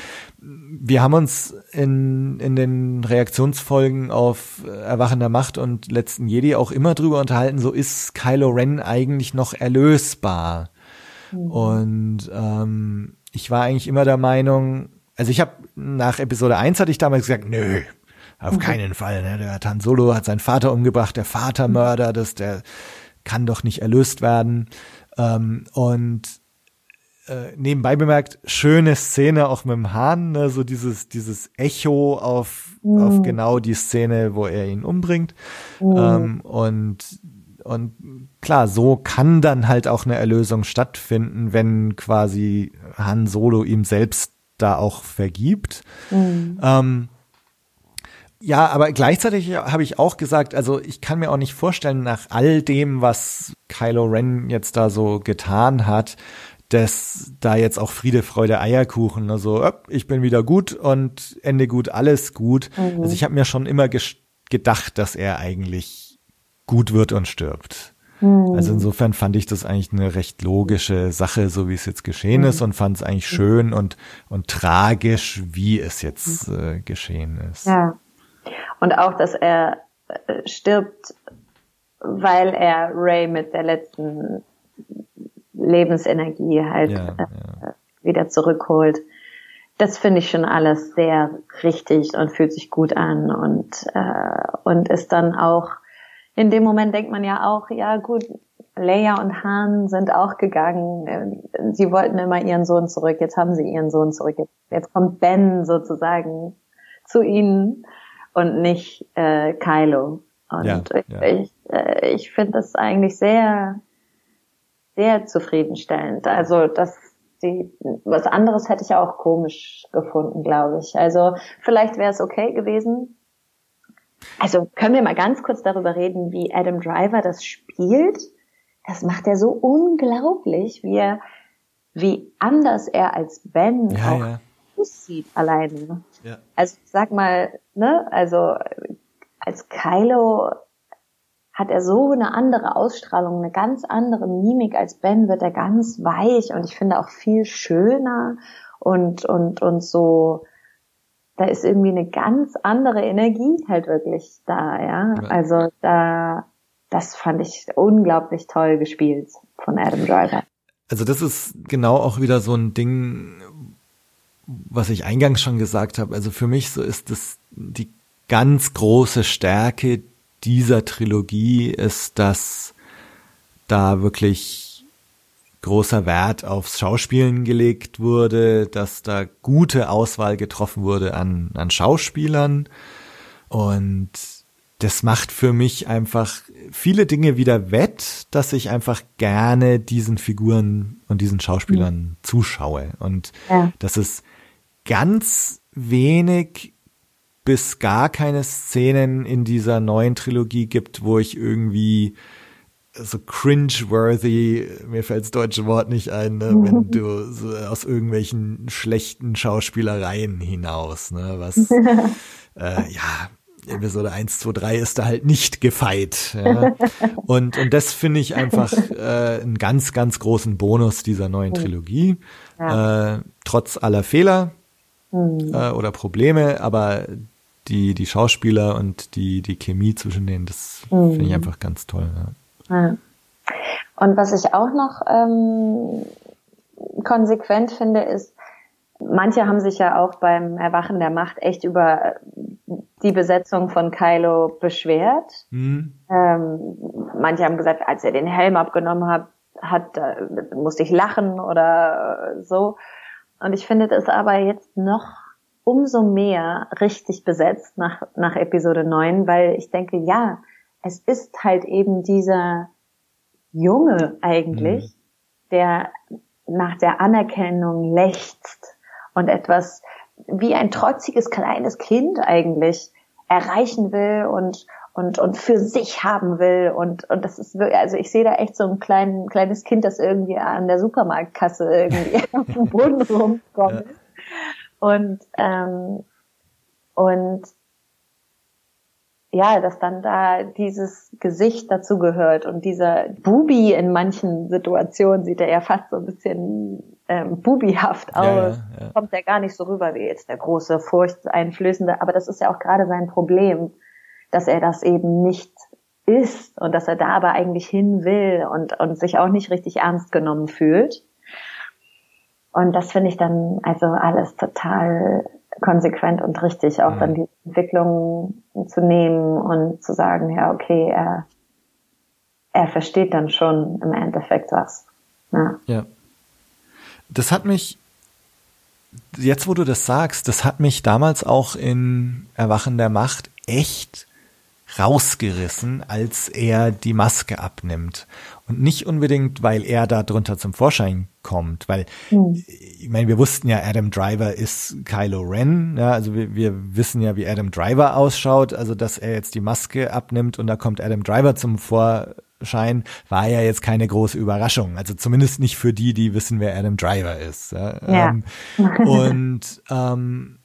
Speaker 3: wir haben uns in, in den Reaktionsfolgen auf Erwachender Macht und letzten Jedi auch immer drüber unterhalten, so ist Kylo Ren eigentlich noch erlösbar. Mhm. Und ähm, ich war eigentlich immer der Meinung, also ich habe nach Episode 1 hatte ich damals gesagt, nö, auf mhm. keinen Fall. Ne? Der Han Solo hat seinen Vater umgebracht, der Vatermörder, das, der kann doch nicht erlöst werden. Ähm, und äh, nebenbei bemerkt, schöne Szene auch mit dem Hahn, ne? so dieses, dieses Echo auf, mhm. auf genau die Szene, wo er ihn umbringt. Mhm. Ähm, und, und klar, so kann dann halt auch eine Erlösung stattfinden, wenn quasi Han Solo ihm selbst da auch vergibt. Mhm. Ähm, ja, aber gleichzeitig habe ich auch gesagt, also ich kann mir auch nicht vorstellen, nach all dem, was Kylo Ren jetzt da so getan hat, dass da jetzt auch Friede, Freude, Eierkuchen, also ich bin wieder gut und Ende gut, alles gut. Mhm. Also ich habe mir schon immer gedacht, dass er eigentlich gut wird und stirbt. Mhm. Also insofern fand ich das eigentlich eine recht logische Sache, so wie es jetzt geschehen mhm. ist und fand es eigentlich schön und, und tragisch, wie es jetzt mhm. äh, geschehen ist.
Speaker 4: Ja. Und auch, dass er äh, stirbt, weil er Ray mit der letzten Lebensenergie halt ja, äh, ja. wieder zurückholt. Das finde ich schon alles sehr richtig und fühlt sich gut an und äh, und ist dann auch in dem Moment denkt man ja auch, ja gut, Leia und Han sind auch gegangen. Sie wollten immer ihren Sohn zurück. Jetzt haben sie ihren Sohn zurück. Jetzt kommt Ben sozusagen zu ihnen und nicht äh, Kylo. Und ja, ja. ich, äh, ich finde das eigentlich sehr sehr zufriedenstellend. Also das die, was anderes hätte ich auch komisch gefunden, glaube ich. Also vielleicht wäre es okay gewesen. Also können wir mal ganz kurz darüber reden, wie Adam Driver das spielt. Das macht er so unglaublich, wie er, wie anders er als Ben ja, auch ja. aussieht alleine. Ja. Also sag mal, ne, also als Kylo hat er so eine andere Ausstrahlung, eine ganz andere Mimik als Ben, wird er ganz weich und ich finde auch viel schöner und, und, und so, da ist irgendwie eine ganz andere Energie halt wirklich da, ja. Also da, das fand ich unglaublich toll gespielt von Adam Driver.
Speaker 3: Also das ist genau auch wieder so ein Ding, was ich eingangs schon gesagt habe. Also für mich so ist das die ganz große Stärke dieser Trilogie ist, dass da wirklich großer Wert aufs Schauspielen gelegt wurde, dass da gute Auswahl getroffen wurde an, an Schauspielern und das macht für mich einfach viele Dinge wieder wett, dass ich einfach gerne diesen Figuren und diesen Schauspielern mhm. zuschaue. Und ja. dass es ganz wenig bis gar keine Szenen in dieser neuen Trilogie gibt, wo ich irgendwie so cringe-worthy, mir fällt das deutsche Wort nicht ein, ne, wenn du so aus irgendwelchen schlechten Schauspielereien hinaus, ne, was, äh, ja, Episode 1, 2, 3 ist da halt nicht gefeit. Ja. Und, und das finde ich einfach äh, einen ganz, ganz großen Bonus dieser neuen Trilogie. Ja. Äh, trotz aller Fehler mhm. äh, oder Probleme, aber die, die Schauspieler und die, die Chemie zwischen denen, das mhm. finde ich einfach ganz toll. Ja.
Speaker 4: Ja. Und was ich auch noch ähm, konsequent finde, ist, manche haben sich ja auch beim Erwachen der Macht echt über die Besetzung von Kylo beschwert. Mhm. Ähm, manche haben gesagt, als er den Helm abgenommen hat, hat musste ich lachen oder so. Und ich finde das aber jetzt noch umso mehr richtig besetzt nach, nach Episode 9, weil ich denke, ja, es ist halt eben dieser Junge eigentlich, mhm. der nach der Anerkennung lechzt und etwas wie ein trotziges kleines Kind eigentlich erreichen will und und und für sich haben will und und das ist wirklich, also ich sehe da echt so ein klein, kleines Kind, das irgendwie an der Supermarktkasse irgendwie auf dem Boden rumkommt ja. Und ähm, und ja, dass dann da dieses Gesicht dazu gehört und dieser Bubi in manchen Situationen sieht er ja fast so ein bisschen ähm, bubihaft aus, ja, ja, ja. kommt er gar nicht so rüber wie jetzt der große, furchteinflößende, aber das ist ja auch gerade sein Problem, dass er das eben nicht ist und dass er da aber eigentlich hin will und, und sich auch nicht richtig ernst genommen fühlt. Und das finde ich dann also alles total konsequent und richtig, auch mhm. dann die Entwicklung zu nehmen und zu sagen, ja, okay, er, er versteht dann schon im Endeffekt was. Ja.
Speaker 3: ja. Das hat mich, jetzt wo du das sagst, das hat mich damals auch in Erwachen der Macht echt rausgerissen, als er die Maske abnimmt. Und nicht unbedingt, weil er da drunter zum Vorschein kommt, weil mhm. ich meine, wir wussten ja, Adam Driver ist Kylo Ren, ja, also wir, wir wissen ja, wie Adam Driver ausschaut, also dass er jetzt die Maske abnimmt und da kommt Adam Driver zum Vorschein, war ja jetzt keine große Überraschung, also zumindest nicht für die, die wissen, wer Adam Driver ist. Ja. ja. Ähm, und ähm,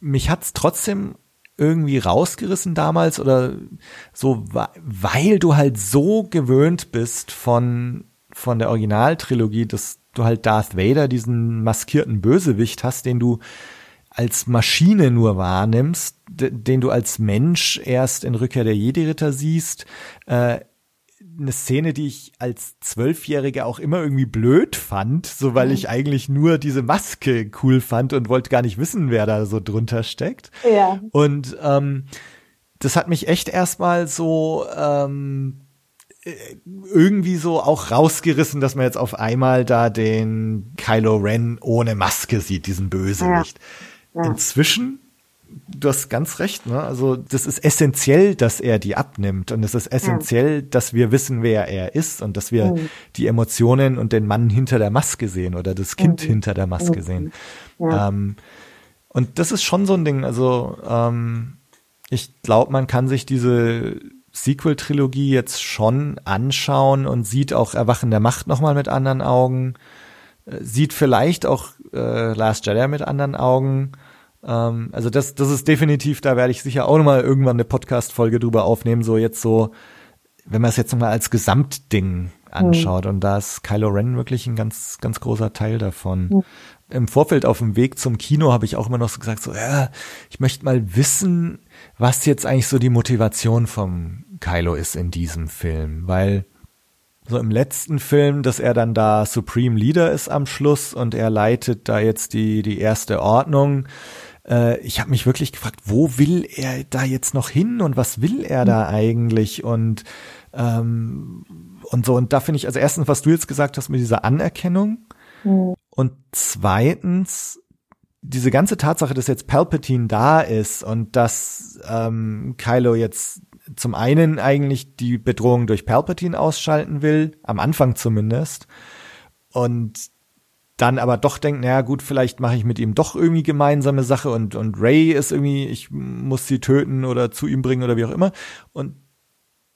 Speaker 3: mich hat's trotzdem irgendwie rausgerissen damals oder so, weil du halt so gewöhnt bist von, von der Originaltrilogie, dass du halt Darth Vader, diesen maskierten Bösewicht hast, den du als Maschine nur wahrnimmst, den du als Mensch erst in Rückkehr der Jedi-Ritter siehst, äh, eine Szene, die ich als Zwölfjähriger auch immer irgendwie blöd fand, so weil mhm. ich eigentlich nur diese Maske cool fand und wollte gar nicht wissen, wer da so drunter steckt. Ja. Und ähm, das hat mich echt erstmal so ähm, äh, irgendwie so auch rausgerissen, dass man jetzt auf einmal da den Kylo Ren ohne Maske sieht, diesen Bösewicht. Ja. Ja. Inzwischen du hast ganz recht, ne? Also das ist essentiell, dass er die abnimmt und es ist essentiell, dass wir wissen, wer er ist und dass wir mhm. die Emotionen und den Mann hinter der Maske sehen oder das Kind mhm. hinter der Maske mhm. sehen. Ja. Ähm, und das ist schon so ein Ding. Also ähm, ich glaube, man kann sich diese Sequel-Trilogie jetzt schon anschauen und sieht auch Erwachen der Macht nochmal mit anderen Augen, äh, sieht vielleicht auch äh, Last Jedi mit anderen Augen ähm, also das, das ist definitiv, da werde ich sicher auch nochmal irgendwann eine Podcast-Folge drüber aufnehmen, so jetzt so, wenn man es jetzt nochmal als Gesamtding anschaut. Mhm. Und da ist Kylo Ren wirklich ein ganz, ganz großer Teil davon. Mhm. Im Vorfeld auf dem Weg zum Kino habe ich auch immer noch so gesagt, so, ja, ich möchte mal wissen, was jetzt eigentlich so die Motivation vom Kylo ist in diesem Film, weil so im letzten Film, dass er dann da Supreme Leader ist am Schluss und er leitet da jetzt die, die erste Ordnung äh, ich habe mich wirklich gefragt, wo will er da jetzt noch hin und was will er da eigentlich und ähm, und so und da finde ich also erstens, was du jetzt gesagt hast mit dieser Anerkennung mhm. und zweitens diese ganze Tatsache, dass jetzt Palpatine da ist und dass ähm, Kylo jetzt zum einen eigentlich die Bedrohung durch Palpatine ausschalten will, am Anfang zumindest, und dann aber doch denkt, naja gut, vielleicht mache ich mit ihm doch irgendwie gemeinsame Sache und, und Ray ist irgendwie, ich muss sie töten oder zu ihm bringen oder wie auch immer. Und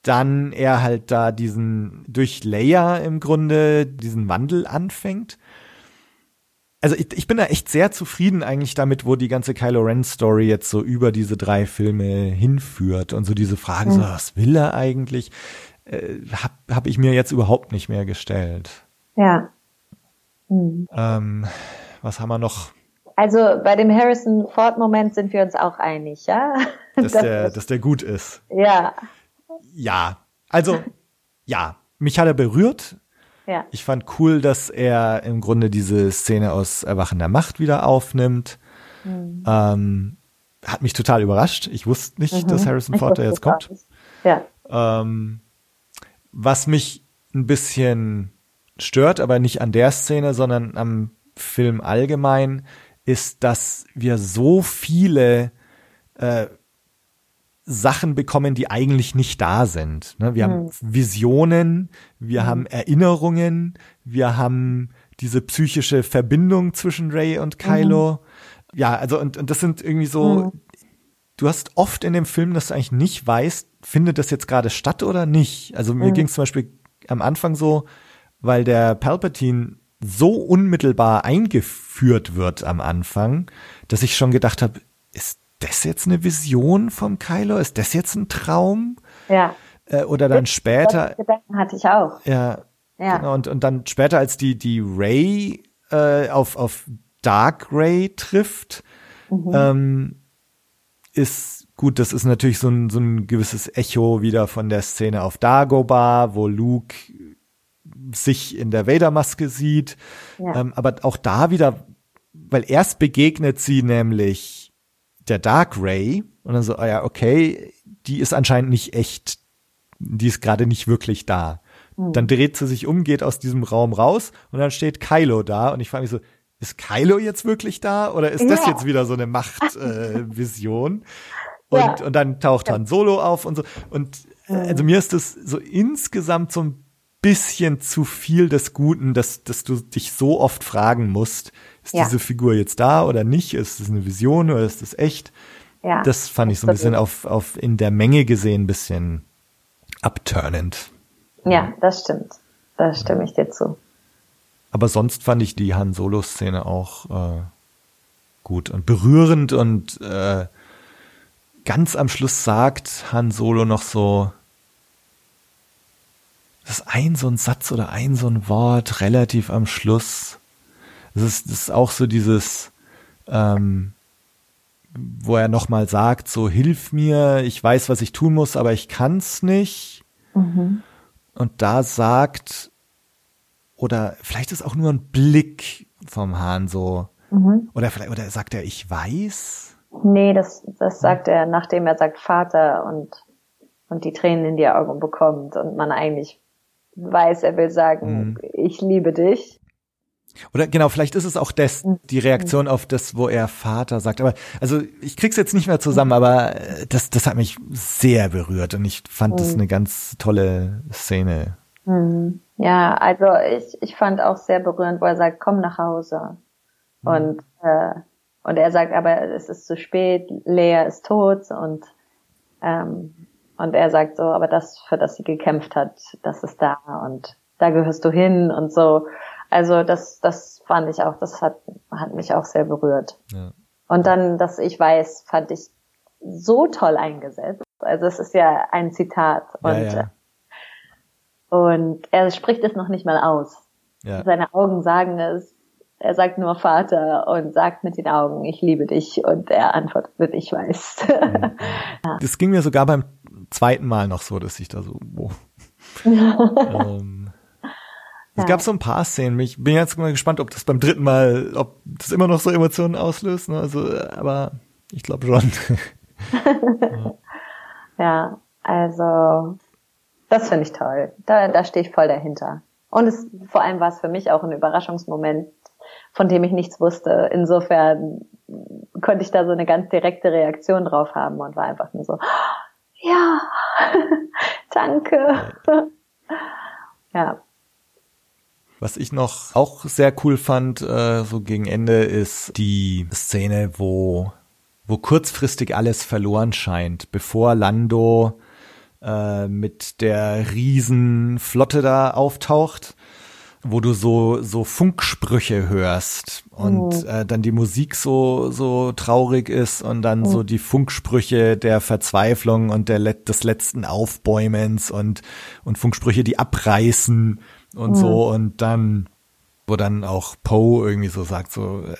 Speaker 3: dann er halt da diesen, durch Leia im Grunde, diesen Wandel anfängt. Also ich, ich bin da echt sehr zufrieden eigentlich damit, wo die ganze Kylo Ren Story jetzt so über diese drei Filme hinführt und so diese Frage, mhm. so, was will er eigentlich, äh, hab, hab ich mir jetzt überhaupt nicht mehr gestellt.
Speaker 4: Ja.
Speaker 3: Mhm. Ähm, was haben wir noch?
Speaker 4: Also bei dem Harrison Ford Moment sind wir uns auch einig, ja?
Speaker 3: Dass, der, dass der gut ist.
Speaker 4: Ja.
Speaker 3: Ja. Also, ja. Mich hat er berührt.
Speaker 4: Ja.
Speaker 3: Ich fand cool, dass er im Grunde diese Szene aus Erwachen der Macht wieder aufnimmt. Mhm. Ähm, hat mich total überrascht. Ich wusste nicht, mhm. dass Harrison Ford da jetzt kommt.
Speaker 4: Ja.
Speaker 3: Ähm, was mich ein bisschen stört, aber nicht an der Szene, sondern am Film allgemein, ist, dass wir so viele äh, Sachen bekommen, die eigentlich nicht da sind. Ne? Wir haben Visionen, wir mhm. haben Erinnerungen, wir haben diese psychische Verbindung zwischen Ray und Kylo. Mhm. Ja, also und, und das sind irgendwie so, mhm. du hast oft in dem Film, dass du eigentlich nicht weißt, findet das jetzt gerade statt oder nicht. Also mir mhm. ging es zum Beispiel am Anfang so, weil der Palpatine so unmittelbar eingeführt wird am Anfang, dass ich schon gedacht habe, ist das jetzt eine Vision vom Kylo? Ist das jetzt ein Traum?
Speaker 4: Ja.
Speaker 3: Äh, oder dann später.
Speaker 4: Gedanken hatte ich auch.
Speaker 3: Ja. Ja. Genau, und, und dann später, als die, die Ray äh, auf, auf Dark Ray trifft, mhm. ähm, ist gut, das ist natürlich so ein, so ein gewisses Echo wieder von der Szene auf Dagobah, wo Luke sich in der Vader-Maske sieht. Ja. Ähm, aber auch da wieder, weil erst begegnet sie nämlich der Dark Ray und dann so, ah ja, okay, die ist anscheinend nicht echt, die ist gerade nicht wirklich da. Mhm. Dann dreht sie sich um, geht aus diesem Raum raus und dann steht Kylo da und ich frage mich so, ist Kylo jetzt wirklich da oder ist ja. das jetzt wieder so eine Machtvision? Äh, und, ja. und dann taucht Han Solo auf und so. Und äh, also mir ist das so insgesamt so ein bisschen zu viel des Guten, dass, dass du dich so oft fragen musst, ist ja. diese Figur jetzt da oder nicht? Ist es eine Vision oder ist es echt? Ja, das fand ich so ein bisschen auf, auf in der Menge gesehen ein bisschen abturnend.
Speaker 4: Ja, das stimmt. Da stimme ich dir zu.
Speaker 3: Aber sonst fand ich die Han Solo-Szene auch äh, gut und berührend und äh, ganz am Schluss sagt Han Solo noch so, das ist ein so ein Satz oder ein so ein Wort relativ am Schluss, das ist, das ist auch so dieses, ähm, wo er nochmal sagt, so hilf mir, ich weiß, was ich tun muss, aber ich kann's nicht. Mhm. Und da sagt, oder vielleicht ist auch nur ein Blick vom Hahn so, mhm. oder vielleicht, oder sagt er, ich weiß?
Speaker 4: Nee, das, das sagt er, nachdem er sagt Vater und, und die Tränen in die Augen bekommt und man eigentlich weiß, er will sagen, mhm. ich liebe dich.
Speaker 3: Oder genau, vielleicht ist es auch das, mhm. die Reaktion auf das, wo er Vater sagt. Aber also ich krieg's jetzt nicht mehr zusammen, mhm. aber äh, das, das hat mich sehr berührt und ich fand das mhm. eine ganz tolle Szene.
Speaker 4: Ja, also ich, ich fand auch sehr berührend, wo er sagt, komm nach Hause. Und, äh, und er sagt, aber es ist zu spät, Lea ist tot und ähm, und er sagt so, aber das, für das sie gekämpft hat, das ist da und da gehörst du hin und so. Also das, das fand ich auch, das hat, hat mich auch sehr berührt. Ja. Und dann, dass ich weiß, fand ich so toll eingesetzt. Also es ist ja ein Zitat und, ja, ja. und er spricht es noch nicht mal aus. Seine Augen sagen es. Er sagt nur Vater und sagt mit den Augen, ich liebe dich und er antwortet, ich weiß.
Speaker 3: Das ging mir sogar beim zweiten Mal noch so, dass ich da so, oh. ähm, es gab so ein paar Szenen. Ich bin jetzt mal gespannt, ob das beim dritten Mal, ob das immer noch so Emotionen auslöst. Ne? Also, aber ich glaube schon.
Speaker 4: ja. ja, also das finde ich toll. Da, da stehe ich voll dahinter. Und es, vor allem war es für mich auch ein Überraschungsmoment, von dem ich nichts wusste. Insofern konnte ich da so eine ganz direkte Reaktion drauf haben und war einfach nur so, Ja, danke. ja.
Speaker 3: Was ich noch auch sehr cool fand, äh, so gegen Ende, ist die Szene, wo, wo kurzfristig alles verloren scheint, bevor Lando äh, mit der Riesenflotte da auftaucht wo du so so Funksprüche hörst und mhm. äh, dann die Musik so so traurig ist und dann mhm. so die Funksprüche der Verzweiflung und der des letzten Aufbäumens und und Funksprüche, die abreißen und mhm. so und dann wo dann auch Poe irgendwie so sagt so äh,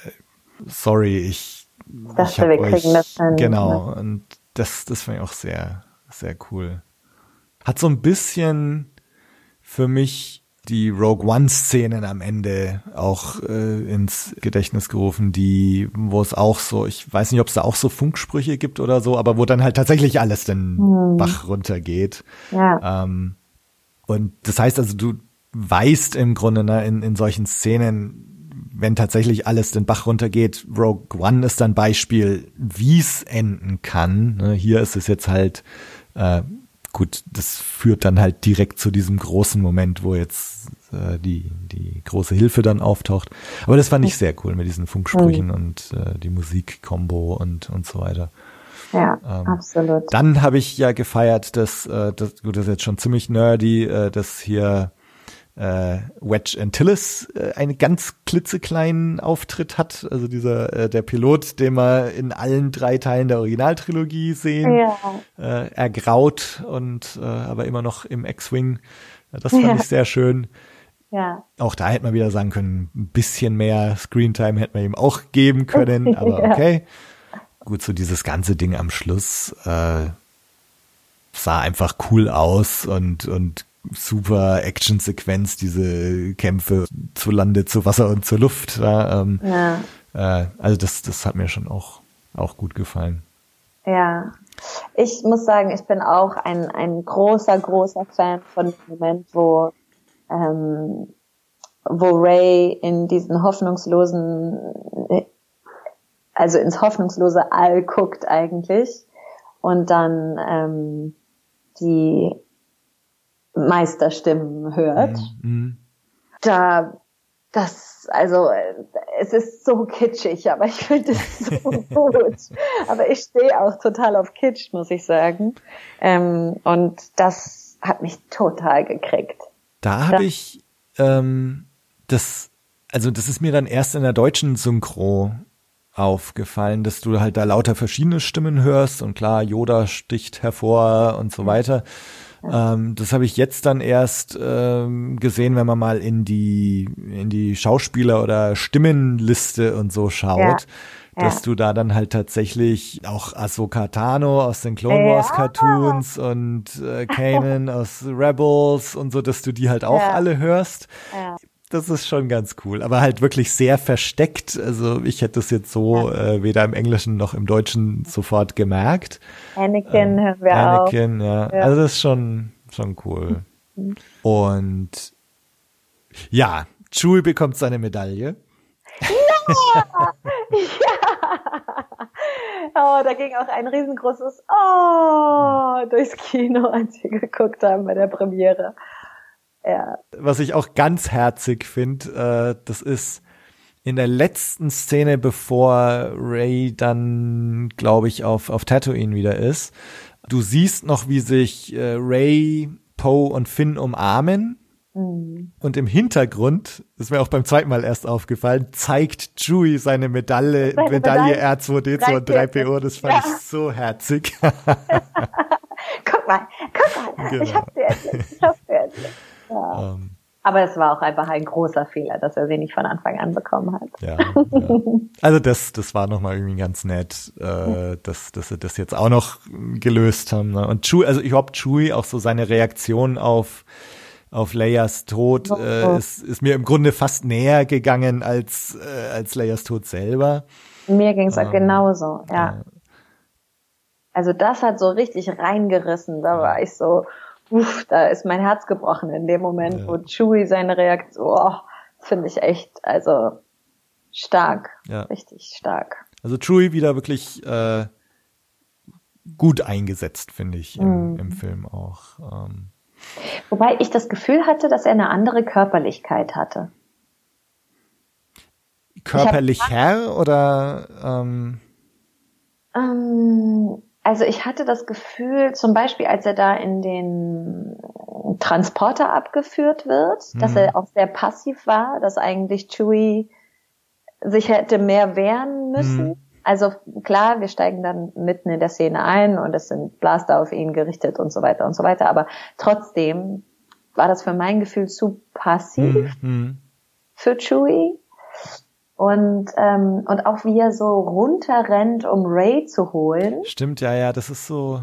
Speaker 3: sorry, ich
Speaker 4: ich hab wir euch, kriegen das hin.
Speaker 3: Genau ne? und das das fand ich auch sehr sehr cool. Hat so ein bisschen für mich die Rogue One Szenen am Ende auch äh, ins Gedächtnis gerufen, die, wo es auch so, ich weiß nicht, ob es da auch so Funksprüche gibt oder so, aber wo dann halt tatsächlich alles den hm. Bach runtergeht. Ja. Ähm, und das heißt also, du weißt im Grunde ne, in, in solchen Szenen, wenn tatsächlich alles den Bach runtergeht, Rogue One ist dann Beispiel, wie es enden kann. Ne, hier ist es jetzt halt äh, gut, das führt dann halt direkt zu diesem großen Moment, wo jetzt äh, die, die große Hilfe dann auftaucht. Aber das fand ich sehr cool mit diesen Funksprüchen mhm. und äh, die Musikkombo und, und so weiter.
Speaker 4: Ja, ähm, absolut.
Speaker 3: Dann habe ich ja gefeiert, dass, äh, das, gut, das ist jetzt schon ziemlich nerdy, äh, dass hier äh, Wedge Antilles äh, einen ganz klitzekleinen Auftritt hat. Also dieser äh, der Pilot, den wir in allen drei Teilen der Originaltrilogie sehen, ja. äh, ergraut und äh, aber immer noch im X-Wing. Das fand ja. ich sehr schön. Ja. Auch da hätte man wieder sagen können, ein bisschen mehr Screentime hätte man ihm auch geben können, aber okay. Gut, so dieses ganze Ding am Schluss äh, sah einfach cool aus und und super Action-Sequenz, diese Kämpfe zu Lande, zu Wasser und zur Luft. Ja, ähm, ja. Äh, also das, das hat mir schon auch, auch gut gefallen.
Speaker 4: Ja, ich muss sagen, ich bin auch ein, ein großer, großer Fan von dem Moment, wo, ähm, wo Ray in diesen hoffnungslosen, also ins hoffnungslose All guckt eigentlich und dann ähm, die Meisterstimmen hört. Mhm. Da, das, also, es ist so kitschig, aber ich finde es so gut. Aber ich stehe auch total auf Kitsch, muss ich sagen. Ähm, und das hat mich total gekriegt.
Speaker 3: Da habe ich ähm, das, also das ist mir dann erst in der deutschen Synchro aufgefallen, dass du halt da lauter verschiedene Stimmen hörst und klar, Yoda sticht hervor und so weiter. Ähm, das habe ich jetzt dann erst ähm, gesehen, wenn man mal in die in die Schauspieler oder Stimmenliste und so schaut. Ja. Dass ja. du da dann halt tatsächlich auch Ahsoka Tano aus den Clone Wars ja. Cartoons und äh, Kanan aus Rebels und so, dass du die halt auch alle hörst. Das ist schon ganz cool, aber halt wirklich sehr versteckt. Also ich hätte es jetzt so ja. äh, weder im Englischen noch im Deutschen sofort gemerkt.
Speaker 4: Anakin ähm, hören wir
Speaker 3: Anakin, auch. Ja. ja. Also das ist schon schon cool. Mhm. Und ja, Chewie bekommt seine Medaille.
Speaker 4: Ja! ja! Oh, da ging auch ein riesengroßes Oh durchs Kino, als wir geguckt haben bei der Premiere. Ja.
Speaker 3: Was ich auch ganz herzig finde, äh, das ist in der letzten Szene, bevor Ray dann, glaube ich, auf, auf Tatooine wieder ist. Du siehst noch, wie sich äh, Ray, Poe und Finn umarmen. Mhm. Und im Hintergrund, ist mir auch beim zweiten Mal erst aufgefallen, zeigt Chewie seine Medaille, seine Medaille R2D2 und 3PO. Das fand ja. ich so herzig.
Speaker 4: guck mal, guck mal, genau. ich hab sie endlich, ich hab sie endlich. Ja. Ähm, aber es war auch einfach ein großer Fehler, dass er sie nicht von Anfang an bekommen hat.
Speaker 3: Ja, ja. Also das, das war nochmal irgendwie ganz nett, äh, dass, dass sie das jetzt auch noch gelöst haben. Ne? Und Chewie, also ich glaube, Chewie auch so seine Reaktion auf auf Leias Tod äh, ist, ist mir im Grunde fast näher gegangen als äh, als Leias Tod selber.
Speaker 4: Mir ging es ähm, genauso, ja. Äh, also das hat so richtig reingerissen. Da war ich so, uff, da ist mein Herz gebrochen in dem Moment, ja. wo Chewie seine Reaktion, oh, finde ich echt, also stark, ja. richtig stark.
Speaker 3: Also Chewie wieder wirklich äh, gut eingesetzt, finde ich, im,
Speaker 4: Mhm.
Speaker 3: im Film auch. Ähm,
Speaker 4: Wobei ich das Gefühl hatte, dass er eine andere Körperlichkeit hatte.
Speaker 3: körperlich Herr oder ähm,
Speaker 4: Ähm, also ich hatte das Gefühl, zum Beispiel, als er da in den Transporter abgeführt wird, dass
Speaker 3: Mhm.
Speaker 4: er auch sehr passiv war, dass eigentlich Chewie sich hätte mehr wehren müssen.
Speaker 3: Mhm.
Speaker 4: Also klar, wir steigen dann mitten in der Szene ein und es sind Blaster auf ihn gerichtet und so weiter und so weiter, aber trotzdem war das für mein Gefühl zu passiv
Speaker 3: hm, hm,
Speaker 4: für Chewie. Und, ähm, und auch wie er so runterrennt, um Ray zu holen,
Speaker 3: stimmt, ja, ja, das ist so,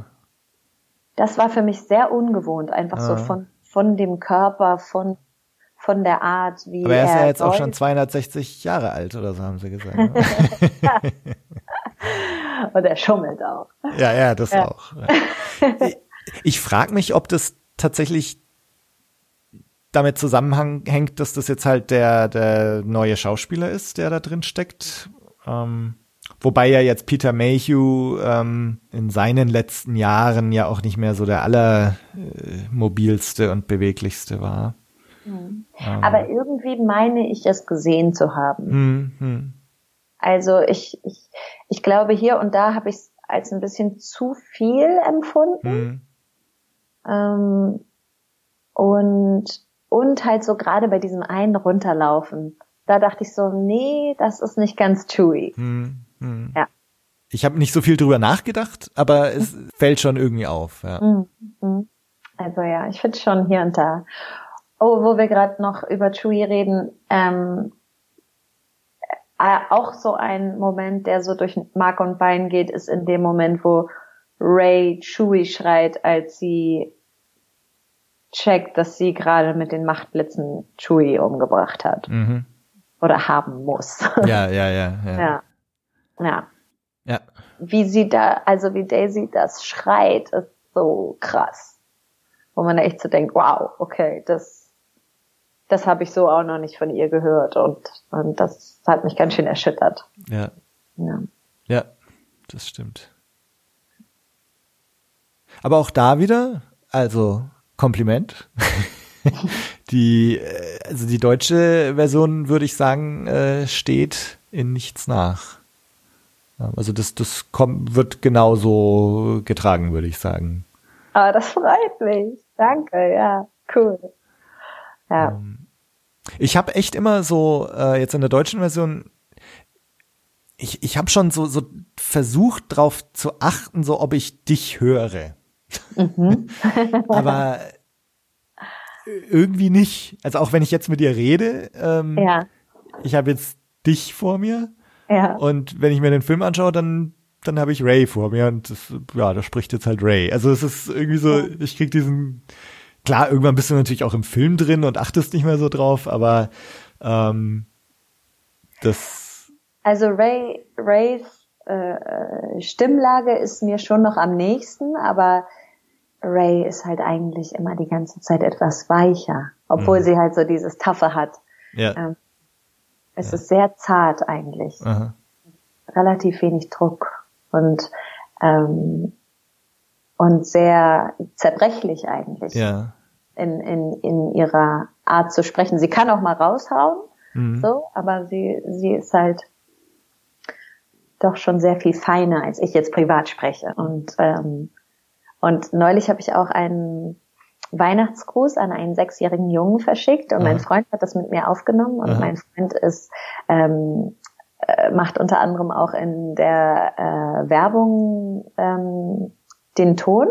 Speaker 4: das war für mich sehr ungewohnt, einfach so
Speaker 3: Ah.
Speaker 4: von, von dem Körper, von, von der Art, wie
Speaker 3: aber er ist ja jetzt auch schon
Speaker 4: läuft.
Speaker 3: 260 Jahre alt oder so, haben sie gesagt. ne?
Speaker 4: Und er schummelt auch.
Speaker 3: ja, ja, das
Speaker 4: Ja.
Speaker 3: auch. Ich, ich frage mich, ob das tatsächlich damit zusammenhängt, dass das jetzt halt der, der neue Schauspieler ist, der da drin steckt. Ähm, wobei ja jetzt Peter Mayhew ähm, in seinen letzten Jahren ja auch nicht mehr so der allermobilste und beweglichste war. Ähm,
Speaker 4: Aber irgendwie meine ich es gesehen zu haben.
Speaker 3: hm, hm,
Speaker 4: Also ich, ich, ich glaube, hier und da habe ich es als ein bisschen zu viel empfunden.
Speaker 3: hm,
Speaker 4: Ähm, und, und halt so gerade bei diesem einen runterlaufen. Da dachte ich so, nee, das ist nicht ganz chewy.
Speaker 3: hm, hm.
Speaker 4: Ja.
Speaker 3: Ich habe nicht so viel drüber nachgedacht, aber es fällt schon irgendwie auf. Ja.
Speaker 4: Mhm. Mhm. Also ja, ich finde schon hier und da. Oh, wo wir gerade noch über Chewie reden, ähm, äh, auch so ein Moment, der so durch Mark und Bein geht, ist in dem Moment, wo Ray Chewie schreit, als sie checkt, dass sie gerade mit den Machtblitzen Chewie umgebracht hat
Speaker 3: Mhm.
Speaker 4: oder haben muss.
Speaker 3: Ja, ja, ja, ja.
Speaker 4: ja. Ja.
Speaker 3: ja.
Speaker 4: Wie sie da, also wie Daisy das schreit, ist so krass. Wo man echt so denkt, wow, okay, das, das habe ich so auch noch nicht von ihr gehört und, und das hat mich ganz schön erschüttert.
Speaker 3: Ja,
Speaker 4: Ja.
Speaker 3: ja, das stimmt. Aber auch da wieder, also Kompliment. die, äh, also die deutsche Version, würde ich sagen, äh, steht in nichts nach. Also das, das kommt, wird genauso getragen, würde ich sagen.
Speaker 4: Aber das freut mich. Danke, ja, cool. Ja.
Speaker 3: Ähm, Ich habe echt immer so, äh, jetzt in der deutschen Version, ich, ich habe schon so, so versucht drauf zu achten, so ob ich dich höre. Aber irgendwie nicht. Also auch wenn ich jetzt mit dir rede, ähm,
Speaker 4: Ja,
Speaker 3: ich habe jetzt dich vor mir
Speaker 4: ja.
Speaker 3: und wenn ich mir den Film anschaue, dann dann habe ich Ray vor mir und das, ja, da spricht jetzt halt Ray. Also es ist irgendwie so, ich krieg diesen klar, irgendwann bist du natürlich auch im Film drin und achtest nicht mehr so drauf, aber ähm, das
Speaker 4: Also Ray, Rays äh, äh, Stimmlage ist mir schon noch am nächsten, aber Ray ist halt eigentlich immer die ganze Zeit etwas weicher, obwohl
Speaker 3: Mhm.
Speaker 4: sie halt so dieses Taffe hat.
Speaker 3: ja,
Speaker 4: Ähm, Es ist sehr zart eigentlich,
Speaker 3: aha,
Speaker 4: relativ wenig Druck und ähm, und sehr zerbrechlich eigentlich
Speaker 3: ja,
Speaker 4: in, in, in ihrer Art zu sprechen. Sie kann auch mal raushauen,
Speaker 3: mhm.
Speaker 4: so, aber sie, sie ist halt doch schon sehr viel feiner, als ich jetzt privat spreche. Und, ähm, und neulich habe ich auch einen Weihnachtsgruß an einen sechsjährigen Jungen verschickt und
Speaker 3: Aha.
Speaker 4: mein Freund hat das mit mir aufgenommen und
Speaker 3: Aha.
Speaker 4: mein Freund ist ähm, äh, macht unter anderem auch in der äh, Werbung ähm, den Ton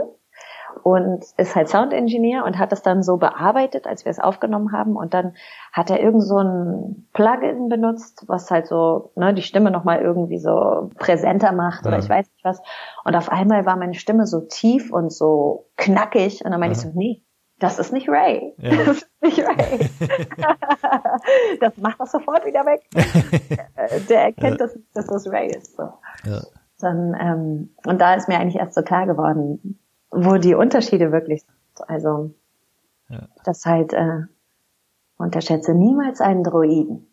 Speaker 4: und ist halt Sound Engineer und hat das dann so bearbeitet, als wir es aufgenommen haben. Und dann hat er irgend so ein Plugin benutzt, was halt so ne, die Stimme nochmal irgendwie so präsenter macht oder
Speaker 3: Ja.
Speaker 4: ich weiß nicht was. Und auf einmal war meine Stimme so tief und so knackig. Und dann meinte ich so, nee, das ist nicht Ray.
Speaker 3: Ja.
Speaker 4: Das ist nicht Ray. das macht das sofort wieder weg. Der erkennt, dass, dass das Ray ist. So
Speaker 3: ja,
Speaker 4: dann ähm, und da ist mir eigentlich erst so klar geworden, wo die Unterschiede wirklich sind. Also
Speaker 3: Ja.
Speaker 4: das halt äh, unterschätze niemals einen Droiden.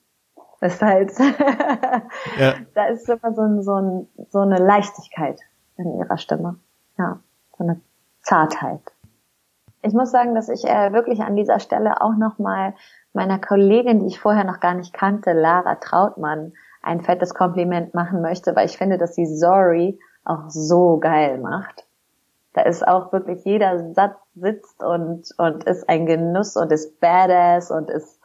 Speaker 4: Das ist halt
Speaker 3: ja,
Speaker 4: da ist immer so, ein, so, ein, so eine Leichtigkeit in ihrer Stimme. ja, so eine Zartheit. Ich muss sagen, dass ich äh, wirklich an dieser Stelle auch nochmal meiner Kollegin, die ich vorher noch gar nicht kannte, Lara Trautmann, ein fettes Kompliment machen möchte, weil ich finde, dass sie Sorry auch so geil macht. Da ist auch wirklich jeder Satz sitzt und, und ist ein Genuss und ist badass und ist,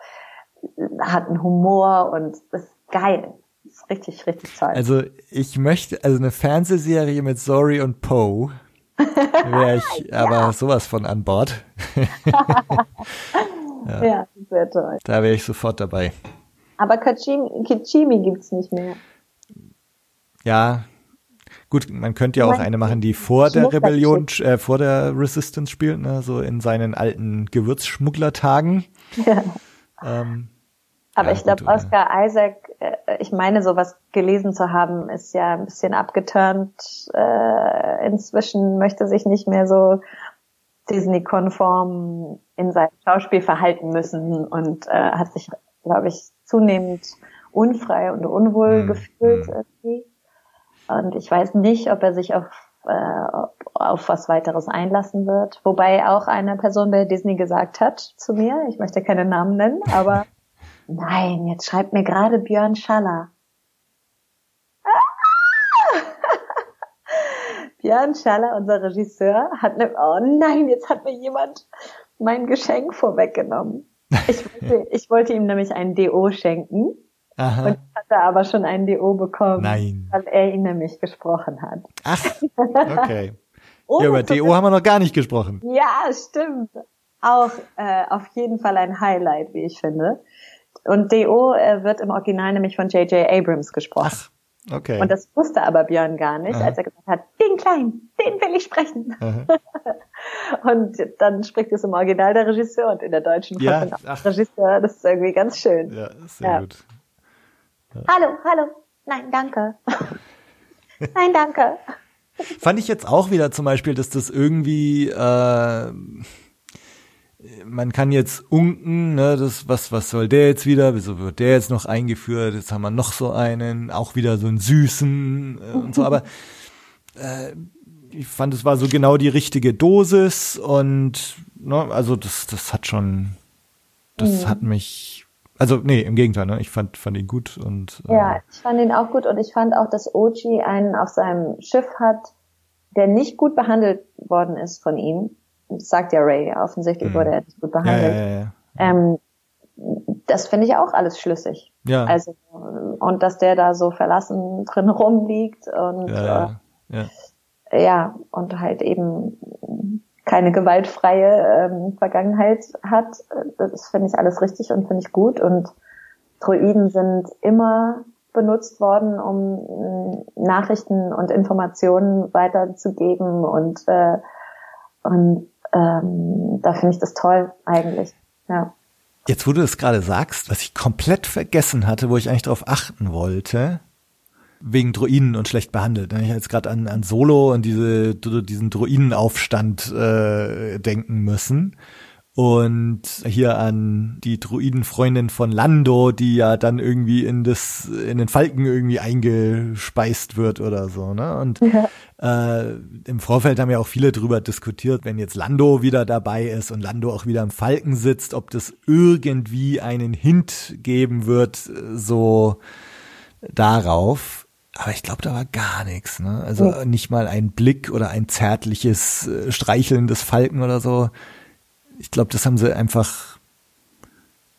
Speaker 4: hat einen Humor und ist geil. Ist richtig, richtig toll.
Speaker 3: Also ich möchte, also eine Fernsehserie mit Sorry und Poe wäre ich ja. aber sowas von an Bord.
Speaker 4: ja. ja, sehr toll.
Speaker 3: Da wäre ich sofort dabei.
Speaker 4: Aber Kichimi, Kichimi gibt's nicht mehr.
Speaker 3: Ja, gut, man könnte ja auch eine machen, die vor der Rebellion, äh, vor der Resistance spielt, ne, so in seinen alten Gewürzschmugglertagen. Ja.
Speaker 4: Ähm, aber ja, ich glaube, Oscar Isaac, äh, ich meine, sowas gelesen zu haben, ist ja ein bisschen abgeturnt. Äh, inzwischen möchte sich nicht mehr so Disney-konform in seinem Schauspiel verhalten müssen und äh, hat sich, glaube ich, zunehmend unfrei und unwohl mhm. gefühlt hm. irgendwie. Und ich weiß nicht, ob er sich auf, äh, auf was weiteres einlassen wird. Wobei auch eine Person bei Disney gesagt hat zu mir, ich möchte keine Namen nennen, aber nein, jetzt schreibt mir gerade Björn Schaller. Björn Schaller, unser Regisseur, hat ne, oh nein, jetzt hat mir jemand mein Geschenk vorweggenommen. Ich wollte, ich wollte ihm nämlich ein DO schenken. Aha. Und hatte aber schon ein DO bekommen,
Speaker 3: Nein.
Speaker 4: weil er ihn nämlich gesprochen hat.
Speaker 3: Ach, okay. ja, über DO haben wir noch gar nicht gesprochen.
Speaker 4: Ja, stimmt. Auch äh, auf jeden Fall ein Highlight, wie ich finde. Und DO äh, wird im Original nämlich von J.J. Abrams gesprochen. Ach.
Speaker 3: Okay.
Speaker 4: Und das wusste aber Björn gar nicht, Aha. als er gesagt hat, den Kleinen, den will ich sprechen. und dann spricht es im Original der Regisseur und in der deutschen
Speaker 3: ja,
Speaker 4: Regisseur. Das ist irgendwie ganz schön.
Speaker 3: Ja, sehr ja. gut.
Speaker 4: Ja. Hallo, hallo. Nein, danke. Nein, danke.
Speaker 3: Fand ich jetzt auch wieder zum Beispiel, dass das irgendwie äh, man kann jetzt unken, ne, das, was, was soll der jetzt wieder? Wieso wird der jetzt noch eingeführt? Jetzt haben wir noch so einen, auch wieder so einen süßen äh, und so, aber äh, ich fand, es war so genau die richtige Dosis und ne, also das, das hat schon, das mhm. hat mich, also nee, im Gegenteil, ne, ich fand, fand ihn gut und
Speaker 4: äh, ja, ich fand ihn auch gut und ich fand auch, dass Ochi einen auf seinem Schiff hat, der nicht gut behandelt worden ist von ihm sagt ja Ray, offensichtlich mhm. wurde er nicht gut behandelt. Ja, ja, ja, ähm, das finde ich auch alles schlüssig.
Speaker 3: Ja.
Speaker 4: Also, und dass der da so verlassen drin rumliegt und
Speaker 3: ja,
Speaker 4: ja. Äh, ja und halt eben keine gewaltfreie ähm, Vergangenheit hat, das finde ich alles richtig und finde ich gut und Droiden sind immer benutzt worden, um Nachrichten und Informationen weiterzugeben und äh, und ähm, da finde ich das toll eigentlich. Ja.
Speaker 3: Jetzt, wo du das gerade sagst, was ich komplett vergessen hatte, wo ich eigentlich darauf achten wollte, wegen Druiden und schlecht behandelt. Ich habe jetzt gerade an, an Solo und diese, diesen Druidenaufstand äh, denken müssen und hier an die Druidenfreundin von Lando, die ja dann irgendwie in das in den Falken irgendwie eingespeist wird oder so, ne? Und ja. äh, im Vorfeld haben ja auch viele drüber diskutiert, wenn jetzt Lando wieder dabei ist und Lando auch wieder im Falken sitzt, ob das irgendwie einen Hint geben wird, so darauf. Aber ich glaube, da war gar nichts, ne? Also ja. nicht mal ein Blick oder ein zärtliches äh, Streicheln des Falken oder so ich glaube, das haben sie einfach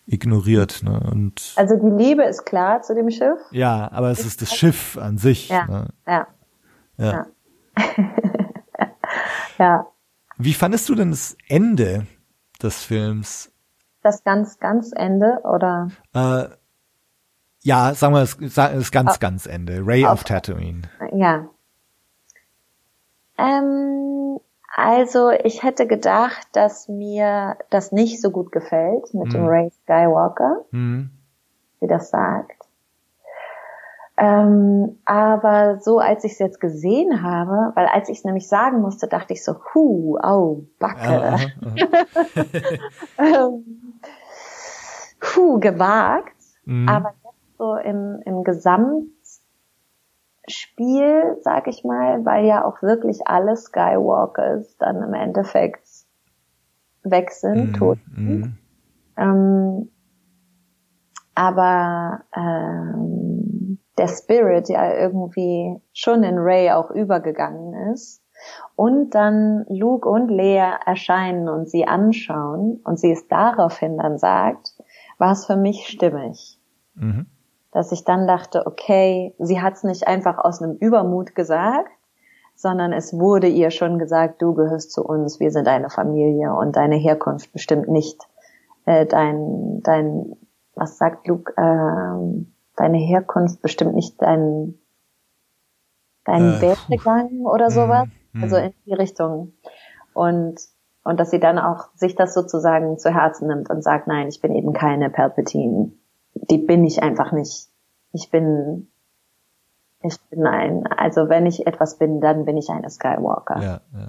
Speaker 3: ignoriert. Ne? Und
Speaker 4: also die Liebe ist klar zu dem Schiff.
Speaker 3: Ja, aber es ist das Schiff an sich.
Speaker 4: Ja,
Speaker 3: ne?
Speaker 4: ja. Ja. ja.
Speaker 3: Wie fandest du denn das Ende des Films?
Speaker 4: Das ganz, ganz Ende oder?
Speaker 3: Äh, ja, sagen wir das, das ganz, oh. ganz Ende. Ray of Tatooine.
Speaker 4: Ja. Ähm, also ich hätte gedacht, dass mir das nicht so gut gefällt mit mhm. dem Ray Skywalker, mhm. wie das sagt. Ähm, aber so als ich es jetzt gesehen habe, weil als ich es nämlich sagen musste, dachte ich so, hu, au, Backe. Aha, aha. Puh, gewagt. Mhm. Aber so im, im Gesamt Spiel, sag ich mal, weil ja auch wirklich alle Skywalkers dann im Endeffekt weg sind,
Speaker 3: Mhm,
Speaker 4: tot sind. Ähm, aber ähm, der Spirit ja irgendwie schon in Ray auch übergegangen ist und dann Luke und Leia erscheinen und sie anschauen und sie es daraufhin dann sagt, war es für mich stimmig
Speaker 3: Mhm.
Speaker 4: Dass ich dann dachte, okay, sie hat es nicht einfach aus einem Übermut gesagt, sondern es wurde ihr schon gesagt, du gehörst zu uns, wir sind eine Familie und deine Herkunft bestimmt nicht äh, dein, dein, was sagt Luke, ähm, deine Herkunft bestimmt nicht dein, dein
Speaker 3: Äh,
Speaker 4: Werdegang oder sowas,
Speaker 3: Mhm.
Speaker 4: also in die Richtung. Und und dass sie dann auch sich das sozusagen zu Herzen nimmt und sagt, nein, ich bin eben keine Palpatine. Die bin ich einfach nicht. Ich bin, ich bin ein, also wenn ich etwas bin, dann bin ich eine Skywalker.
Speaker 3: Ja, ja.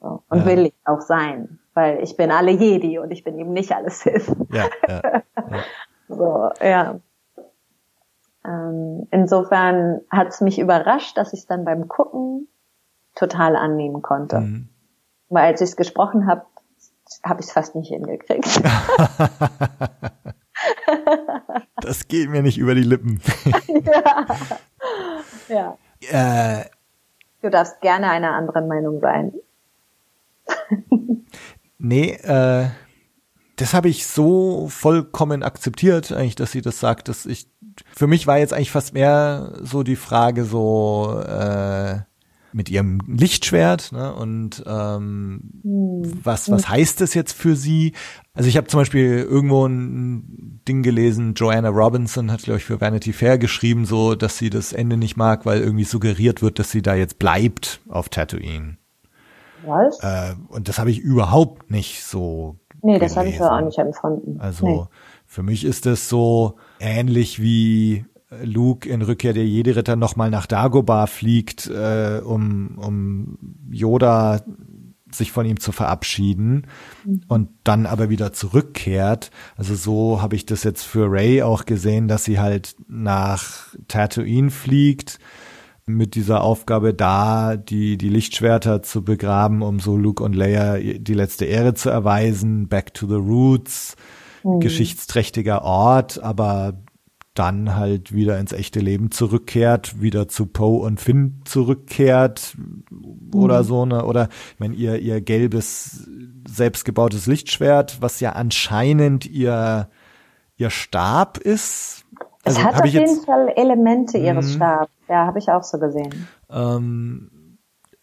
Speaker 4: So. Und
Speaker 3: Ja.
Speaker 4: will ich auch sein. Weil ich bin alle Jedi und ich bin eben nicht alle Sith.
Speaker 3: Ja, ja.
Speaker 4: So, ja. Ähm, insofern hat es mich überrascht, dass ich es dann beim Gucken total annehmen konnte.
Speaker 3: Mhm.
Speaker 4: Weil als ich es gesprochen habe, habe ich es fast nicht hingekriegt.
Speaker 3: Das geht mir nicht über die Lippen.
Speaker 4: ja.
Speaker 3: äh,
Speaker 4: Du darfst gerne einer anderen Meinung sein.
Speaker 3: nee, äh, das habe ich so vollkommen akzeptiert, eigentlich, dass sie das sagt, dass ich, für mich war jetzt eigentlich fast mehr so die Frage so, äh, mit ihrem Lichtschwert ne, und ähm, was was heißt das jetzt für sie? Also ich habe zum Beispiel irgendwo ein Ding gelesen, Joanna Robinson hat glaube ich für Vanity Fair geschrieben, so dass sie das Ende nicht mag, weil irgendwie suggeriert wird, dass sie da jetzt bleibt auf Tatooine.
Speaker 4: Was?
Speaker 3: Äh, und das habe ich überhaupt nicht so.
Speaker 4: nee, das habe ich auch nicht empfunden.
Speaker 3: Also
Speaker 4: nee.
Speaker 3: für mich ist das so ähnlich wie Luke in Rückkehr der Jedi-Ritter nochmal nach Dagobah fliegt, äh, um, um Yoda sich von ihm zu verabschieden und dann aber wieder zurückkehrt. Also so habe ich das jetzt für Ray auch gesehen, dass sie halt nach Tatooine fliegt mit dieser Aufgabe da, die, die Lichtschwerter zu begraben, um so Luke und Leia die letzte Ehre zu erweisen. Back to the Roots, geschichtsträchtiger Ort, aber dann halt wieder ins echte Leben zurückkehrt, wieder zu Poe und Finn zurückkehrt oder so ne oder ich meine ihr ihr gelbes selbstgebautes Lichtschwert, was ja anscheinend ihr ihr Stab ist.
Speaker 4: Es
Speaker 3: Also
Speaker 4: hat
Speaker 3: hab
Speaker 4: auf
Speaker 3: ich
Speaker 4: jeden
Speaker 3: jetzt
Speaker 4: Fall Elemente ihres
Speaker 3: Mhm.
Speaker 4: Stabs. Ja, habe ich auch so gesehen.
Speaker 3: ähm,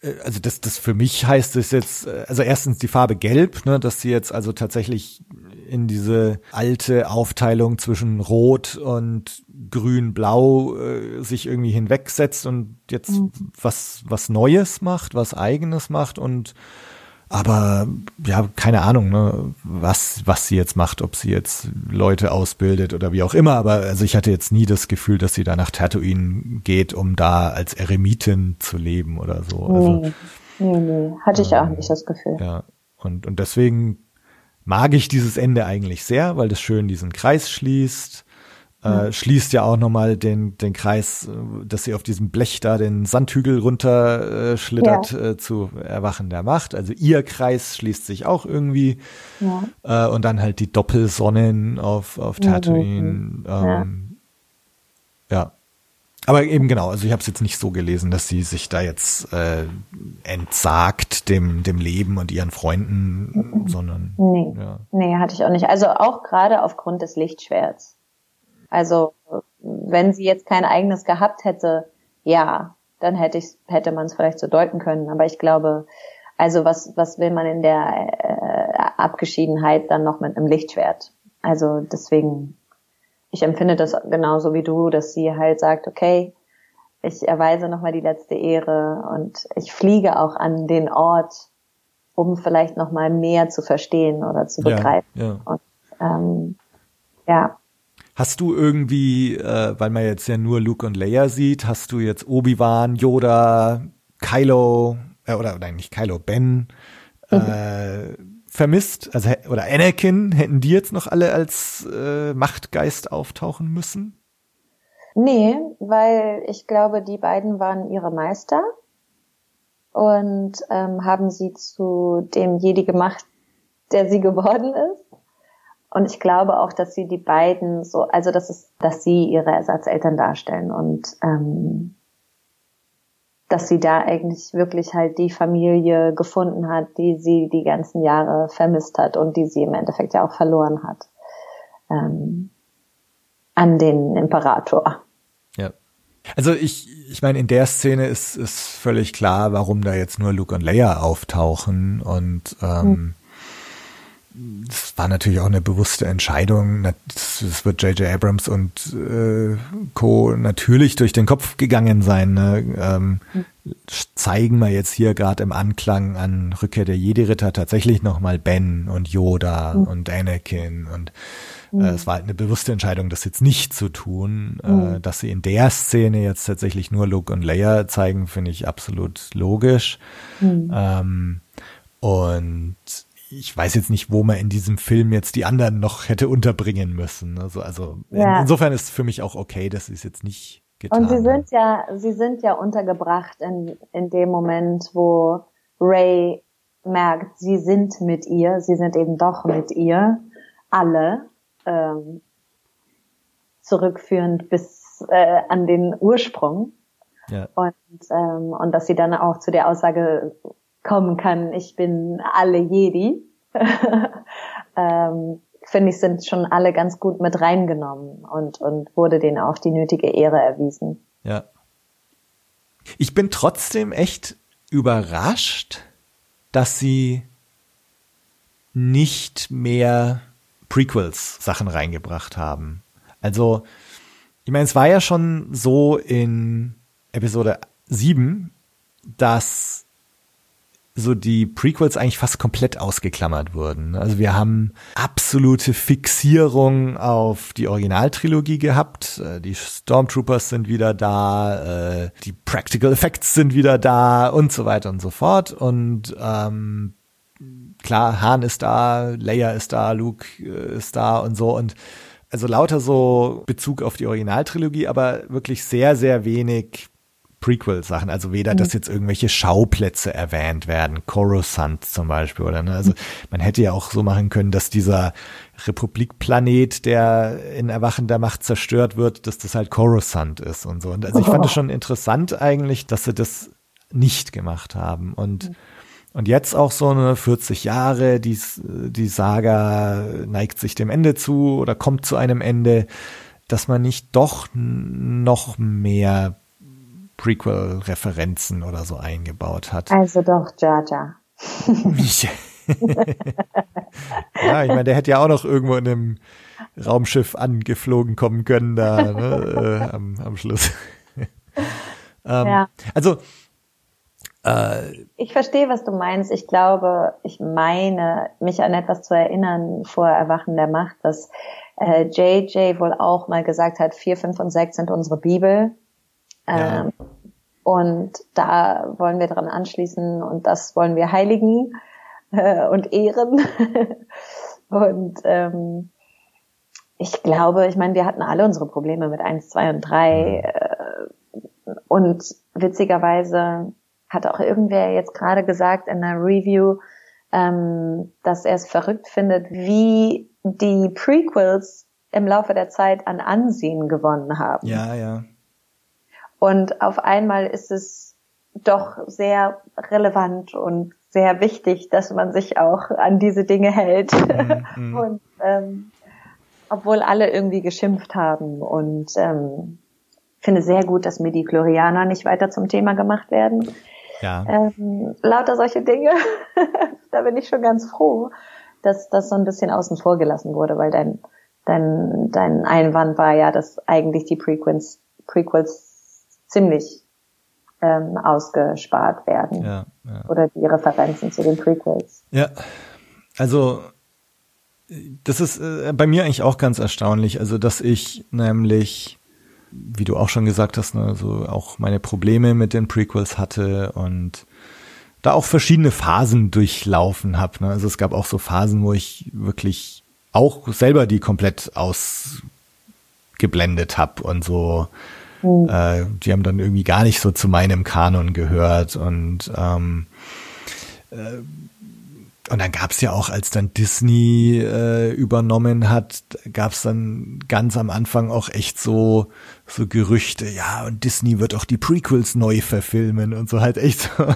Speaker 3: äh, also das, das für mich heißt es jetzt, äh, also erstens die Farbe Gelb, ne, dass sie jetzt also tatsächlich in diese alte Aufteilung zwischen Rot und Grün-Blau äh, sich irgendwie hinwegsetzt und jetzt was was Neues macht, was Eigenes macht und aber ja, keine Ahnung, ne, was, was sie jetzt macht, ob sie jetzt Leute ausbildet oder wie auch immer, aber also ich hatte jetzt nie das Gefühl, dass sie da nach Tatooine geht, um da als Eremitin zu leben oder so. Also,
Speaker 4: nee, nee, nee. Hatte ich auch nicht das Gefühl.
Speaker 3: ja. Und, und deswegen mag ich dieses Ende eigentlich sehr, weil das schön diesen Kreis schließt. Äh, schließt ja auch nochmal den, den Kreis, äh, dass sie auf diesem Blech da den Sandhügel runter äh, schlittert äh, zu Erwachen der Macht. Also ihr Kreis schließt sich auch irgendwie.
Speaker 4: Ja.
Speaker 3: Äh, und dann halt die Doppelsonnen auf, auf Tatooine.
Speaker 4: Ja.
Speaker 3: Ähm, ja. Aber eben genau, also ich habe es jetzt nicht so gelesen, dass sie sich da jetzt äh, entsagt dem, dem Leben und ihren Freunden, sondern
Speaker 4: Nee.
Speaker 3: ja.
Speaker 4: Nee, hatte ich auch nicht. Also auch gerade aufgrund des Lichtschwerts. Also wenn sie jetzt kein eigenes gehabt hätte, ja, dann hätte ich hätte man es vielleicht so deuten können. Aber ich glaube, also was was will man in der äh, Abgeschiedenheit dann noch mit einem Lichtschwert? Also deswegen, ich empfinde das genauso wie du, dass sie halt sagt, okay, ich erweise nochmal die letzte Ehre und ich fliege auch an den Ort, um vielleicht nochmal mehr zu verstehen oder zu
Speaker 3: Ja,
Speaker 4: begreifen.
Speaker 3: ja.
Speaker 4: Und ähm, ja,
Speaker 3: Hast du irgendwie, äh, weil man jetzt ja nur Luke und Leia sieht, hast du jetzt Obi-Wan, Yoda, Kylo, äh, oder nein, nicht Kylo, Ben, äh, vermisst? Also, oder Anakin, hätten die jetzt noch alle als äh, Machtgeist auftauchen müssen?
Speaker 4: Nee, weil ich glaube, die beiden waren ihre Meister und ähm, haben sie zu dem Jedi gemacht, der sie geworden ist. Und ich glaube auch, dass sie die beiden so, also dass es, dass sie ihre Ersatzeltern darstellen und ähm, dass sie da eigentlich wirklich halt die Familie gefunden hat, die sie die ganzen Jahre vermisst hat und die sie im Endeffekt ja auch verloren hat ähm, an den Imperator.
Speaker 3: Ja. Also ich, ich meine, in der Szene ist, ist völlig klar, warum da jetzt nur Luke und Leia auftauchen und ähm, hm das war natürlich auch eine bewusste Entscheidung. Das, wird J.J. Abrams und äh, Co. natürlich durch den Kopf gegangen sein. Ne? Ähm, mhm. Zeigen wir jetzt hier gerade im Anklang an Rückkehr der Jedi-Ritter tatsächlich nochmal Ben und Yoda mhm. und Anakin und äh, es war halt eine bewusste Entscheidung, das jetzt nicht zu tun. Äh, dass sie in der Szene jetzt tatsächlich nur Luke und Leia zeigen, finde ich absolut logisch. Ähm, und ich weiß jetzt nicht, wo man in diesem Film jetzt die anderen noch hätte unterbringen müssen. Also, also ja. in, insofern ist es für mich auch okay, dass sie es jetzt nicht getan
Speaker 4: Und sie sind ja, sie sind ja untergebracht in, in dem Moment, wo Ray merkt, sie sind mit ihr, sie sind eben doch mit ihr, alle, ähm, zurückführend bis äh, an den Ursprung. Ja. Und, ähm, und dass sie dann auch zu der Aussage kommen kann, ich bin alle Jedi, ähm, finde ich, sind schon alle ganz gut mit reingenommen und, und wurde denen auch die nötige Ehre erwiesen.
Speaker 3: Ja. Ich bin trotzdem echt überrascht, dass sie nicht mehr Prequels Sachen reingebracht haben. Also, ich meine, es war ja schon so in Episode 7, dass so die Prequels eigentlich fast komplett ausgeklammert wurden. Also wir haben absolute Fixierung auf die Originaltrilogie gehabt. Äh, die Stormtroopers sind wieder da, äh, die Practical Effects sind wieder da und so weiter und so fort. Und ähm, klar, Han ist da, Leia ist da, Luke äh, ist da und so und also lauter so Bezug auf die Originaltrilogie, aber wirklich sehr, sehr wenig Prequel-Sachen, also weder, dass mhm. jetzt irgendwelche Schauplätze erwähnt werden, Coruscant zum Beispiel, oder ne? Also man hätte ja auch so machen können, dass dieser Republikplanet, der in erwachender Macht zerstört wird, dass das halt Coruscant ist und so. Und also ich fand es schon interessant eigentlich, dass sie das nicht gemacht haben. Und mhm. Und jetzt auch so eine 40 Jahre, die, die Saga neigt sich dem Ende zu oder kommt zu einem Ende, dass man nicht doch noch mehr Prequel-Referenzen oder so eingebaut hat.
Speaker 4: Also doch Jar.
Speaker 3: ja, ich meine, der hätte ja auch noch irgendwo in einem Raumschiff angeflogen kommen können da ne, äh, am, am Schluss. ähm, ja. Also
Speaker 4: äh, ich verstehe, was du meinst. Ich glaube, ich meine, mich an etwas zu erinnern vor Erwachen der Macht, dass äh, JJ wohl auch mal gesagt hat, vier, fünf und sechs sind unsere Bibel. Ja. Ähm, und da wollen wir dran anschließen und das wollen wir heiligen äh, und ehren. und ähm, ich glaube, ich meine, wir hatten alle unsere Probleme mit eins, zwei und drei. Äh, und witzigerweise hat auch irgendwer jetzt gerade gesagt in einer Review, ähm, dass er es verrückt findet, wie die Prequels im Laufe der Zeit an Ansehen gewonnen haben.
Speaker 3: Ja, ja.
Speaker 4: Und auf einmal ist es doch sehr relevant und sehr wichtig, dass man sich auch an diese Dinge hält. Mhm, mhm. und ähm, obwohl alle irgendwie geschimpft haben und ähm, finde sehr gut, dass Midi-Chlorianer nicht weiter zum Thema gemacht werden. Ja. Ähm, lauter solche Dinge, da bin ich schon ganz froh, dass das so ein bisschen außen vor gelassen wurde, weil dein, dein, dein Einwand war ja, dass eigentlich die Prequels, Prequels ziemlich ähm, ausgespart werden. Ja, ja. Oder die Referenzen zu den Prequels.
Speaker 3: Ja, also das ist äh, bei mir eigentlich auch ganz erstaunlich. Also, dass ich nämlich, wie du auch schon gesagt hast, ne, so auch meine Probleme mit den Prequels hatte und da auch verschiedene Phasen durchlaufen habe. Ne? Also es gab auch so Phasen, wo ich wirklich auch selber die komplett aus ausgeblendet habe und so. Mhm. Äh, die haben dann irgendwie gar nicht so zu meinem Kanon gehört und ähm, äh, und dann gab's ja auch, als dann Disney äh, übernommen hat, gab's dann ganz am Anfang auch echt so so Gerüchte, ja, und Disney wird auch die Prequels neu verfilmen und so halt echt so,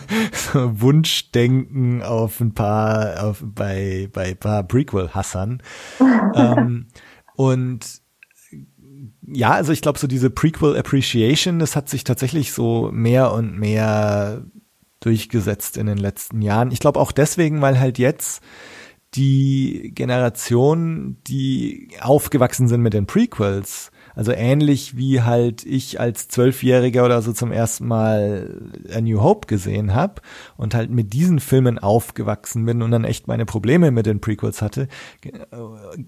Speaker 3: so Wunschdenken auf ein paar, auf, bei, bei paar Prequel-Hassern. ähm, und ja, also ich glaube, so diese Prequel Appreciation, das hat sich tatsächlich so mehr und mehr durchgesetzt in den letzten Jahren. Ich glaube auch deswegen, weil halt jetzt die Generation, die aufgewachsen sind mit den Prequels, also ähnlich wie halt ich als Zwölfjähriger oder so zum ersten Mal A New Hope gesehen habe und halt mit diesen Filmen aufgewachsen bin und dann echt meine Probleme mit den Prequels hatte.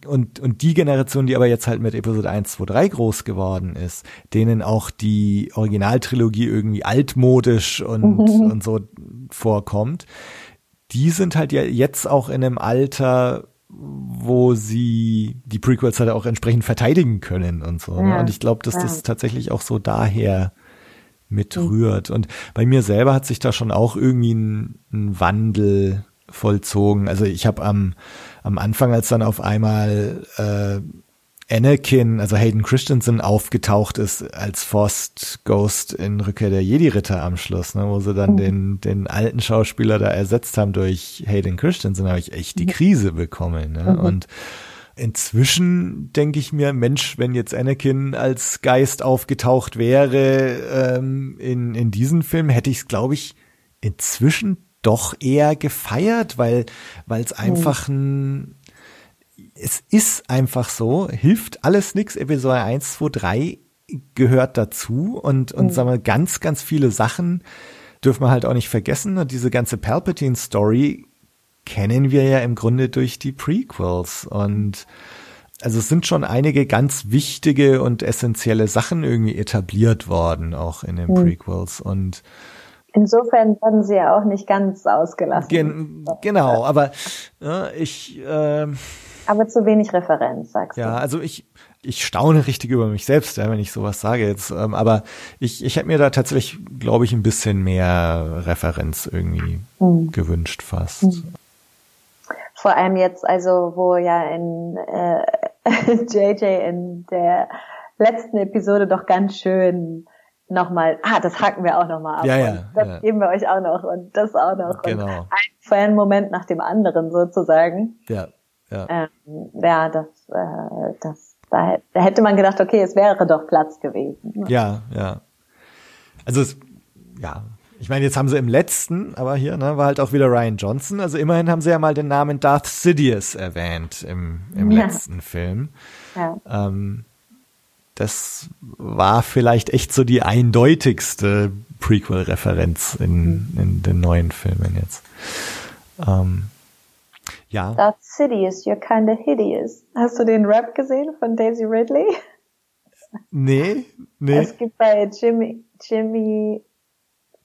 Speaker 3: Und, und die Generation, die aber jetzt halt mit Episode 1, 2, 3 groß geworden ist, denen auch die Originaltrilogie irgendwie altmodisch und, mhm. und so vorkommt, die sind halt ja jetzt auch in einem Alter, wo sie die Prequels halt auch entsprechend verteidigen können und so. Ne? Und ich glaube, dass das tatsächlich auch so daher mitrührt. Und bei mir selber hat sich da schon auch irgendwie ein, ein Wandel vollzogen. Also ich habe am, am Anfang, als dann auf einmal äh, Anakin, also Hayden Christensen, aufgetaucht ist als Forced Ghost in Rückkehr der Jedi-Ritter am Schluss, ne, wo sie dann mhm. den, den alten Schauspieler da ersetzt haben durch Hayden Christensen, habe ich echt die Krise bekommen. Ne? Mhm. Und inzwischen denke ich mir, Mensch, wenn jetzt Anakin als Geist aufgetaucht wäre ähm, in, in diesem Film, hätte ich es, glaube ich, inzwischen doch eher gefeiert, weil weil es mhm. einfach ein es ist einfach so, hilft alles nix. Episode 1, 2, 3 gehört dazu und, und mhm. sagen wir, ganz, ganz viele Sachen dürfen wir halt auch nicht vergessen. Und diese ganze Palpatine-Story kennen wir ja im Grunde durch die Prequels und also es sind schon einige ganz wichtige und essentielle Sachen irgendwie etabliert worden, auch in den mhm. Prequels und
Speaker 4: Insofern werden sie ja auch nicht ganz ausgelassen.
Speaker 3: Gen genau, aber äh, ich äh,
Speaker 4: aber zu wenig Referenz, sagst
Speaker 3: ja,
Speaker 4: du.
Speaker 3: Ja, also ich, ich staune richtig über mich selbst, ja, wenn ich sowas sage jetzt. Ähm, aber ich, ich hätte mir da tatsächlich, glaube ich, ein bisschen mehr Referenz irgendwie mhm. gewünscht fast. Mhm.
Speaker 4: Vor allem jetzt, also wo ja in äh, JJ in der letzten Episode doch ganz schön nochmal, ah, das hacken wir auch nochmal ab.
Speaker 3: Ja, ja,
Speaker 4: das
Speaker 3: ja.
Speaker 4: geben wir euch auch noch und das auch noch.
Speaker 3: Genau.
Speaker 4: Und ein Fan-Moment nach dem anderen sozusagen.
Speaker 3: Ja. Ja,
Speaker 4: ähm, ja das, äh, das, da, hätte man gedacht, okay, es wäre doch Platz gewesen.
Speaker 3: Ja, ja. Also es, ja, ich meine, jetzt haben sie im letzten, aber hier ne, war halt auch wieder Ryan Johnson. Also immerhin haben sie ja mal den Namen Darth Sidious erwähnt im, im ja. letzten Film. Ja. Ähm, das war vielleicht echt so die eindeutigste Prequel-Referenz in, mhm. in den neuen Filmen jetzt. Ähm, ja.
Speaker 4: That's Sidious, you're kinda hideous. Hast du den Rap gesehen von Daisy Ridley?
Speaker 3: Nee, nee.
Speaker 4: Es gibt bei Jimmy, Jimmy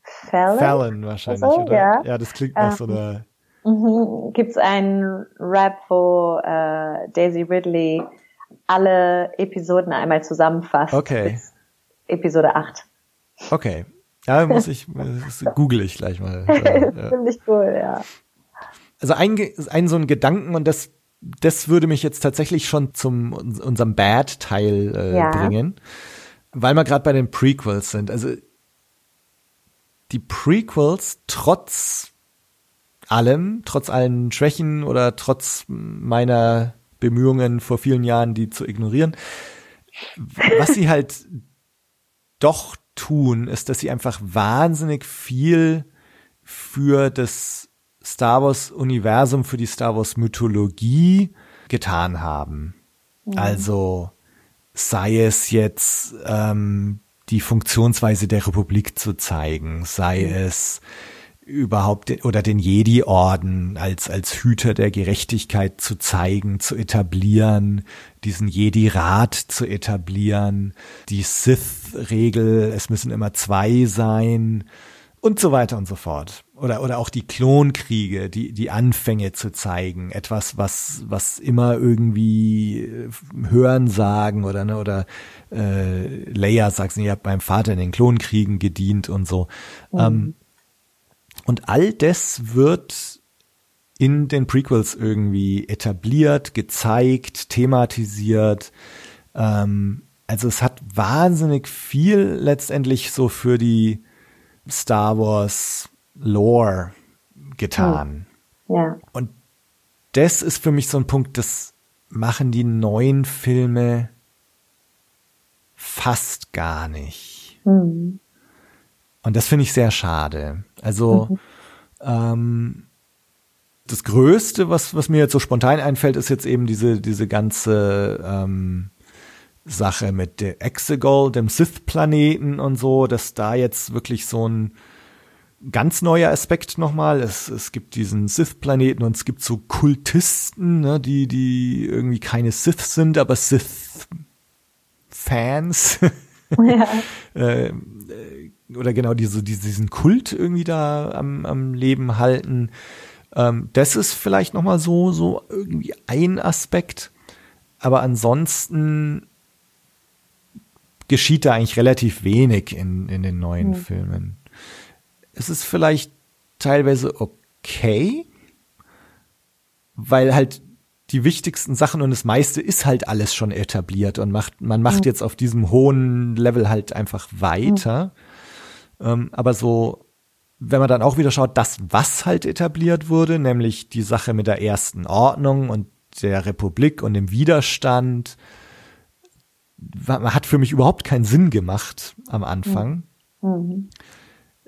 Speaker 4: Fallon.
Speaker 3: Fallon wahrscheinlich, also, oder? Ja. ja, das klingt nach um, so einer.
Speaker 4: Mhm. Gibt es einen Rap, wo äh, Daisy Ridley alle Episoden einmal zusammenfasst.
Speaker 3: Okay.
Speaker 4: Episode 8.
Speaker 3: Okay. Ja, muss ich, google ich gleich mal.
Speaker 4: Ja, Ziemlich cool, ja
Speaker 3: also ein, ein so ein Gedanken und das das würde mich jetzt tatsächlich schon zum unserem Bad-Teil äh, ja. bringen, weil wir gerade bei den Prequels sind. Also die Prequels trotz allem, trotz allen Schwächen oder trotz meiner Bemühungen vor vielen Jahren, die zu ignorieren, was sie halt doch tun, ist, dass sie einfach wahnsinnig viel für das Star Wars Universum, für die Star Wars Mythologie getan haben. Mhm. Also sei es jetzt ähm, die Funktionsweise der Republik zu zeigen, sei mhm. es überhaupt oder den Jedi-Orden als, als Hüter der Gerechtigkeit zu zeigen, zu etablieren, diesen Jedi-Rat zu etablieren, die Sith-Regel, es müssen immer zwei sein, und so weiter und so fort. Oder, oder auch die Klonkriege, die, die Anfänge zu zeigen. Etwas, was, was immer irgendwie äh, Hören sagen oder, ne, oder äh, Leia sagt, ich habe beim Vater in den Klonkriegen gedient und so. Mhm. Ähm, und all das wird in den Prequels irgendwie etabliert, gezeigt, thematisiert. Ähm, also es hat wahnsinnig viel letztendlich so für die Star Wars Lore getan.
Speaker 4: Hm. Ja.
Speaker 3: Und das ist für mich so ein Punkt, das machen die neuen Filme fast gar nicht. Mhm. Und das finde ich sehr schade. Also mhm. ähm, das Größte, was, was mir jetzt so spontan einfällt, ist jetzt eben diese, diese ganze ähm, Sache mit der Exegol, dem Sith-Planeten und so, dass da jetzt wirklich so ein ganz neuer Aspekt nochmal. Es, es gibt diesen Sith-Planeten und es gibt so Kultisten, ne, die, die irgendwie keine Sith sind, aber Sith-Fans. Ja. äh, oder genau diese, diesen Kult irgendwie da am, am Leben halten. Ähm, das ist vielleicht nochmal so, so irgendwie ein Aspekt. Aber ansonsten geschieht da eigentlich relativ wenig in, in den neuen mhm. Filmen. Es ist vielleicht teilweise okay, weil halt die wichtigsten Sachen und das meiste ist halt alles schon etabliert und macht, man macht mhm. jetzt auf diesem hohen Level halt einfach weiter. Mhm. Ähm, aber so, wenn man dann auch wieder schaut, das, was halt etabliert wurde, nämlich die Sache mit der ersten Ordnung und der Republik und dem Widerstand, hat für mich überhaupt keinen Sinn gemacht am Anfang. Mhm.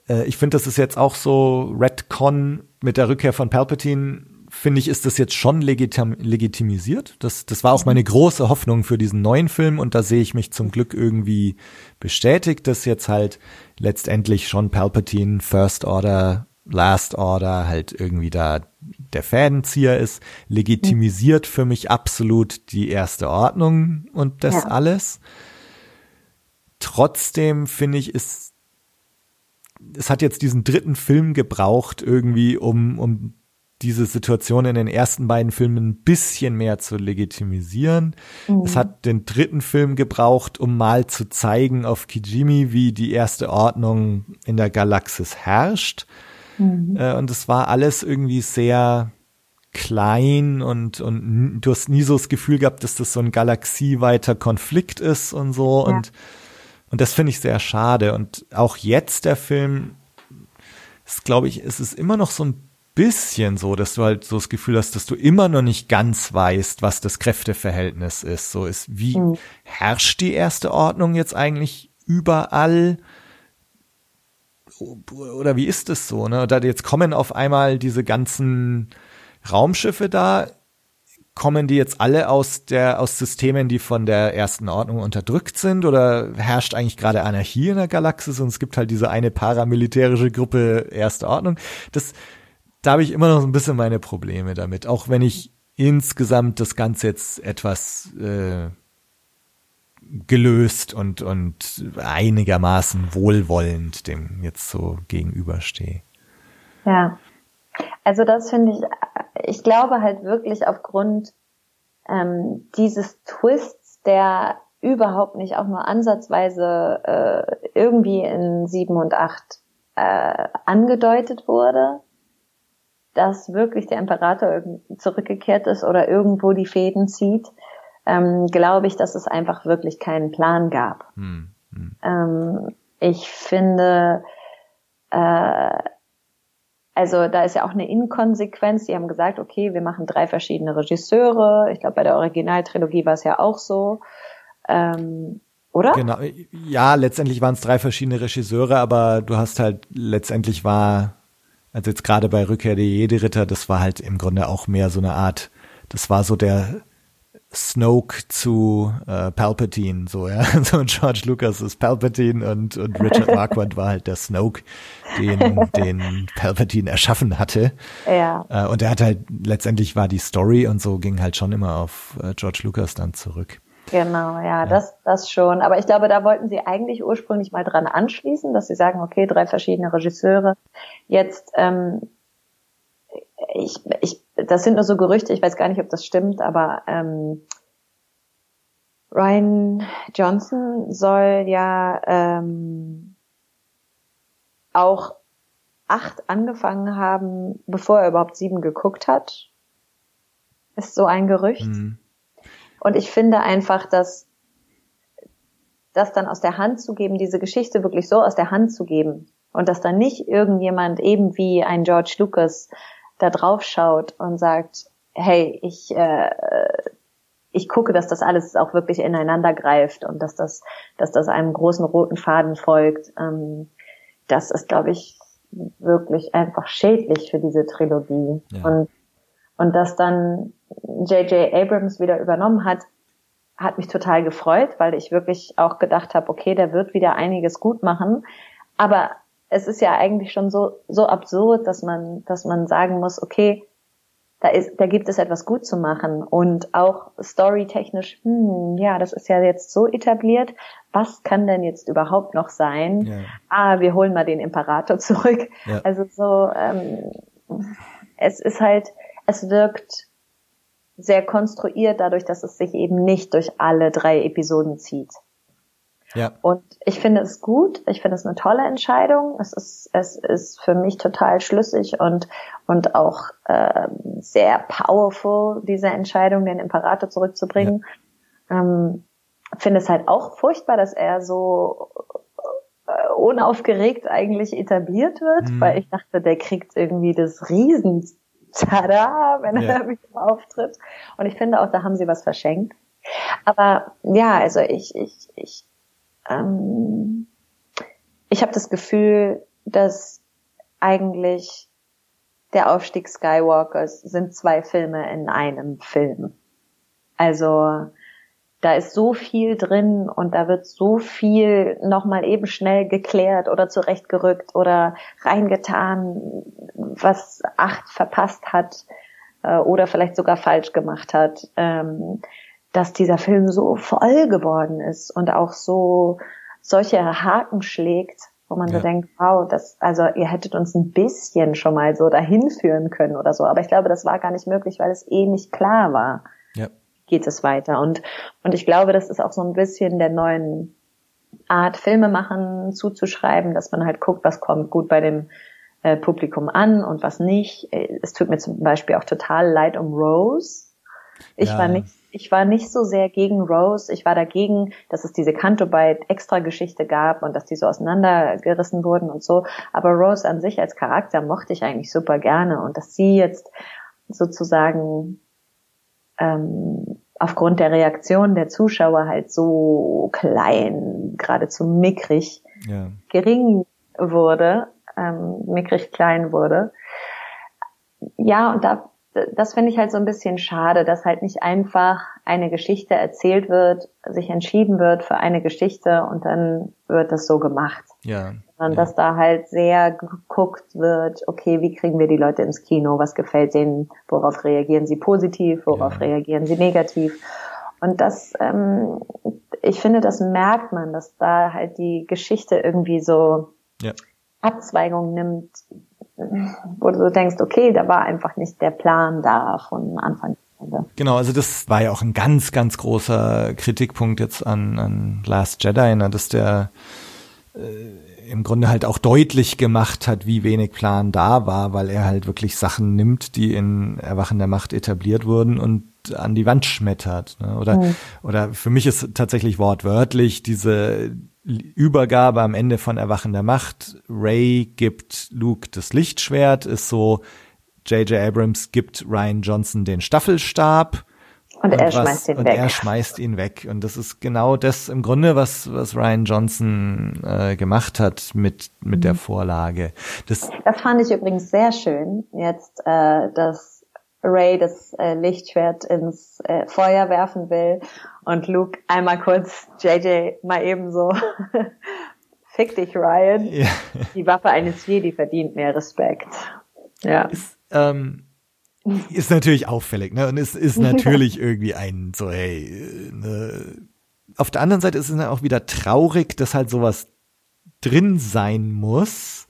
Speaker 3: Äh, ich finde, das ist jetzt auch so Redcon mit der Rückkehr von Palpatine. Finde ich, ist das jetzt schon legitim legitimisiert. Das, das war auch meine große Hoffnung für diesen neuen Film und da sehe ich mich zum Glück irgendwie bestätigt, dass jetzt halt letztendlich schon Palpatine First Order Last Order halt irgendwie da der Fädenzieher ist, legitimisiert für mich absolut die erste Ordnung und das ja. alles. Trotzdem finde ich, es, es hat jetzt diesen dritten Film gebraucht, irgendwie, um, um diese Situation in den ersten beiden Filmen ein bisschen mehr zu legitimisieren. Mhm. Es hat den dritten Film gebraucht, um mal zu zeigen auf Kijimi, wie die erste Ordnung in der Galaxis herrscht. Mhm. Äh, und es war alles irgendwie sehr klein und, und du hast nie so das Gefühl gehabt, dass das so ein galaxieweiter Konflikt ist und so. Ja. Und, und das finde ich sehr schade. Und auch jetzt der Film ist, glaube ich, es ist immer noch so ein bisschen so, dass du halt so das Gefühl hast, dass du immer noch nicht ganz weißt, was das Kräfteverhältnis ist. So ist, wie mhm. herrscht die erste Ordnung jetzt eigentlich überall? oder wie ist es so, ne? Da jetzt kommen auf einmal diese ganzen Raumschiffe da, kommen die jetzt alle aus der aus Systemen, die von der ersten Ordnung unterdrückt sind oder herrscht eigentlich gerade Anarchie in der Galaxis und es gibt halt diese eine paramilitärische Gruppe erste Ordnung. Das da habe ich immer noch ein bisschen meine Probleme damit, auch wenn ich insgesamt das Ganze jetzt etwas äh, gelöst und, und einigermaßen wohlwollend dem jetzt so gegenüberstehe.
Speaker 4: Ja. Also das finde ich, ich glaube halt wirklich aufgrund ähm, dieses Twists, der überhaupt nicht auch nur ansatzweise äh, irgendwie in sieben und acht äh, angedeutet wurde, dass wirklich der Imperator zurückgekehrt ist oder irgendwo die Fäden zieht, ähm, glaube ich, dass es einfach wirklich keinen Plan gab. Hm, hm. Ähm, ich finde, äh, also da ist ja auch eine Inkonsequenz. Die haben gesagt, okay, wir machen drei verschiedene Regisseure. Ich glaube, bei der Originaltrilogie war es ja auch so. Ähm, oder?
Speaker 3: Genau. Ja, letztendlich waren es drei verschiedene Regisseure, aber du hast halt letztendlich war, also jetzt gerade bei Rückkehr der Jedi-Ritter, das war halt im Grunde auch mehr so eine Art, das war so der Snoke zu äh, Palpatine, so, ja. So George Lucas ist Palpatine und, und Richard Marquardt war halt der Snoke, den, den Palpatine erschaffen hatte.
Speaker 4: Ja.
Speaker 3: Äh, und er hat halt, letztendlich war die Story und so ging halt schon immer auf äh, George Lucas dann zurück.
Speaker 4: Genau, ja, das, das schon. Aber ich glaube, da wollten sie eigentlich ursprünglich mal dran anschließen, dass sie sagen, okay, drei verschiedene Regisseure. Jetzt, ähm, ich, ich, das sind nur so Gerüchte, ich weiß gar nicht, ob das stimmt, aber ähm, Ryan Johnson soll ja ähm, auch acht angefangen haben, bevor er überhaupt sieben geguckt hat. Ist so ein Gerücht. Mhm. Und ich finde einfach, dass das dann aus der Hand zu geben, diese Geschichte wirklich so aus der Hand zu geben und dass dann nicht irgendjemand eben wie ein George Lucas da drauf schaut und sagt, hey, ich äh, ich gucke, dass das alles auch wirklich ineinander greift und dass das, dass das einem großen roten Faden folgt. Ähm, das ist, glaube ich, wirklich einfach schädlich für diese Trilogie. Ja. Und, und dass dann J.J. Abrams wieder übernommen hat, hat mich total gefreut, weil ich wirklich auch gedacht habe, okay, der wird wieder einiges gut machen. Aber es ist ja eigentlich schon so, so absurd, dass man, dass man sagen muss, okay, da ist, da gibt es etwas gut zu machen und auch storytechnisch, hm, ja, das ist ja jetzt so etabliert. Was kann denn jetzt überhaupt noch sein? Ja. Ah, wir holen mal den Imperator zurück. Ja. Also so, ähm, es ist halt, es wirkt sehr konstruiert dadurch, dass es sich eben nicht durch alle drei Episoden zieht. Ja. Und ich finde es gut, ich finde es eine tolle Entscheidung. Es ist, es ist für mich total schlüssig und, und auch äh, sehr powerful, diese Entscheidung, den Imperator zurückzubringen. Ja. Ähm, finde es halt auch furchtbar, dass er so äh, unaufgeregt eigentlich etabliert wird, mhm. weil ich dachte, der kriegt irgendwie das Riesen Tada, wenn er ja. wieder auftritt. Und ich finde auch, da haben sie was verschenkt. Aber ja, also ich, ich, ich ähm, ich habe das Gefühl, dass eigentlich der Aufstieg Skywalkers sind zwei Filme in einem Film. Also da ist so viel drin und da wird so viel nochmal eben schnell geklärt oder zurechtgerückt oder reingetan, was acht verpasst hat äh, oder vielleicht sogar falsch gemacht hat. Ähm, dass dieser Film so voll geworden ist und auch so solche Haken schlägt, wo man ja. so denkt, wow, das, also ihr hättet uns ein bisschen schon mal so dahin führen können oder so. Aber ich glaube, das war gar nicht möglich, weil es eh nicht klar war. Ja. Geht es weiter. Und, und ich glaube, das ist auch so ein bisschen der neuen Art, Filme machen zuzuschreiben, dass man halt guckt, was kommt gut bei dem äh, Publikum an und was nicht. Es tut mir zum Beispiel auch total leid um Rose. Ich ja. war nicht ich war nicht so sehr gegen Rose. Ich war dagegen, dass es diese Canto-Bite-Extra-Geschichte gab und dass die so auseinandergerissen wurden und so. Aber Rose an sich als Charakter mochte ich eigentlich super gerne und dass sie jetzt sozusagen ähm, aufgrund der Reaktion der Zuschauer halt so klein, geradezu mickrig, ja. gering wurde, ähm, mickrig klein wurde. Ja, und da das finde ich halt so ein bisschen schade, dass halt nicht einfach eine Geschichte erzählt wird, sich entschieden wird für eine Geschichte und dann wird das so gemacht. Ja. Sondern ja. dass da halt sehr geguckt wird, okay, wie kriegen wir die Leute ins Kino, was gefällt denen, worauf reagieren sie positiv, worauf ja. reagieren sie negativ. Und das, ähm, ich finde, das merkt man, dass da halt die Geschichte irgendwie so ja. Abzweigung nimmt, wo du so denkst, okay, da war einfach nicht der Plan da von Anfang
Speaker 3: Genau, also das war ja auch ein ganz, ganz großer Kritikpunkt jetzt an, an Last Jedi, ne, dass der äh, im Grunde halt auch deutlich gemacht hat, wie wenig Plan da war, weil er halt wirklich Sachen nimmt, die in Erwachen der Macht etabliert wurden und an die Wand schmettert. Ne? Oder, mhm. oder für mich ist tatsächlich wortwörtlich diese Übergabe am Ende von Erwachen der Macht. Ray gibt Luke das Lichtschwert, ist so, J.J. Abrams gibt Ryan Johnson den Staffelstab.
Speaker 4: Und, und er was, schmeißt ihn
Speaker 3: und
Speaker 4: weg.
Speaker 3: er schmeißt ihn weg. Und das ist genau das im Grunde, was, was Ryan Johnson äh, gemacht hat mit, mit mhm. der Vorlage.
Speaker 4: Das, das fand ich übrigens sehr schön, jetzt, äh, dass Ray das äh, Lichtschwert ins äh, Feuer werfen will und Luke einmal kurz JJ mal eben so Fick dich, Ryan. Ja. Die Waffe eines Jedi verdient mehr Respekt. Ja.
Speaker 3: Ist, ähm, ist natürlich auffällig, ne? Und es ist natürlich irgendwie ein so, hey, ne. Auf der anderen Seite ist es dann auch wieder traurig, dass halt sowas drin sein muss,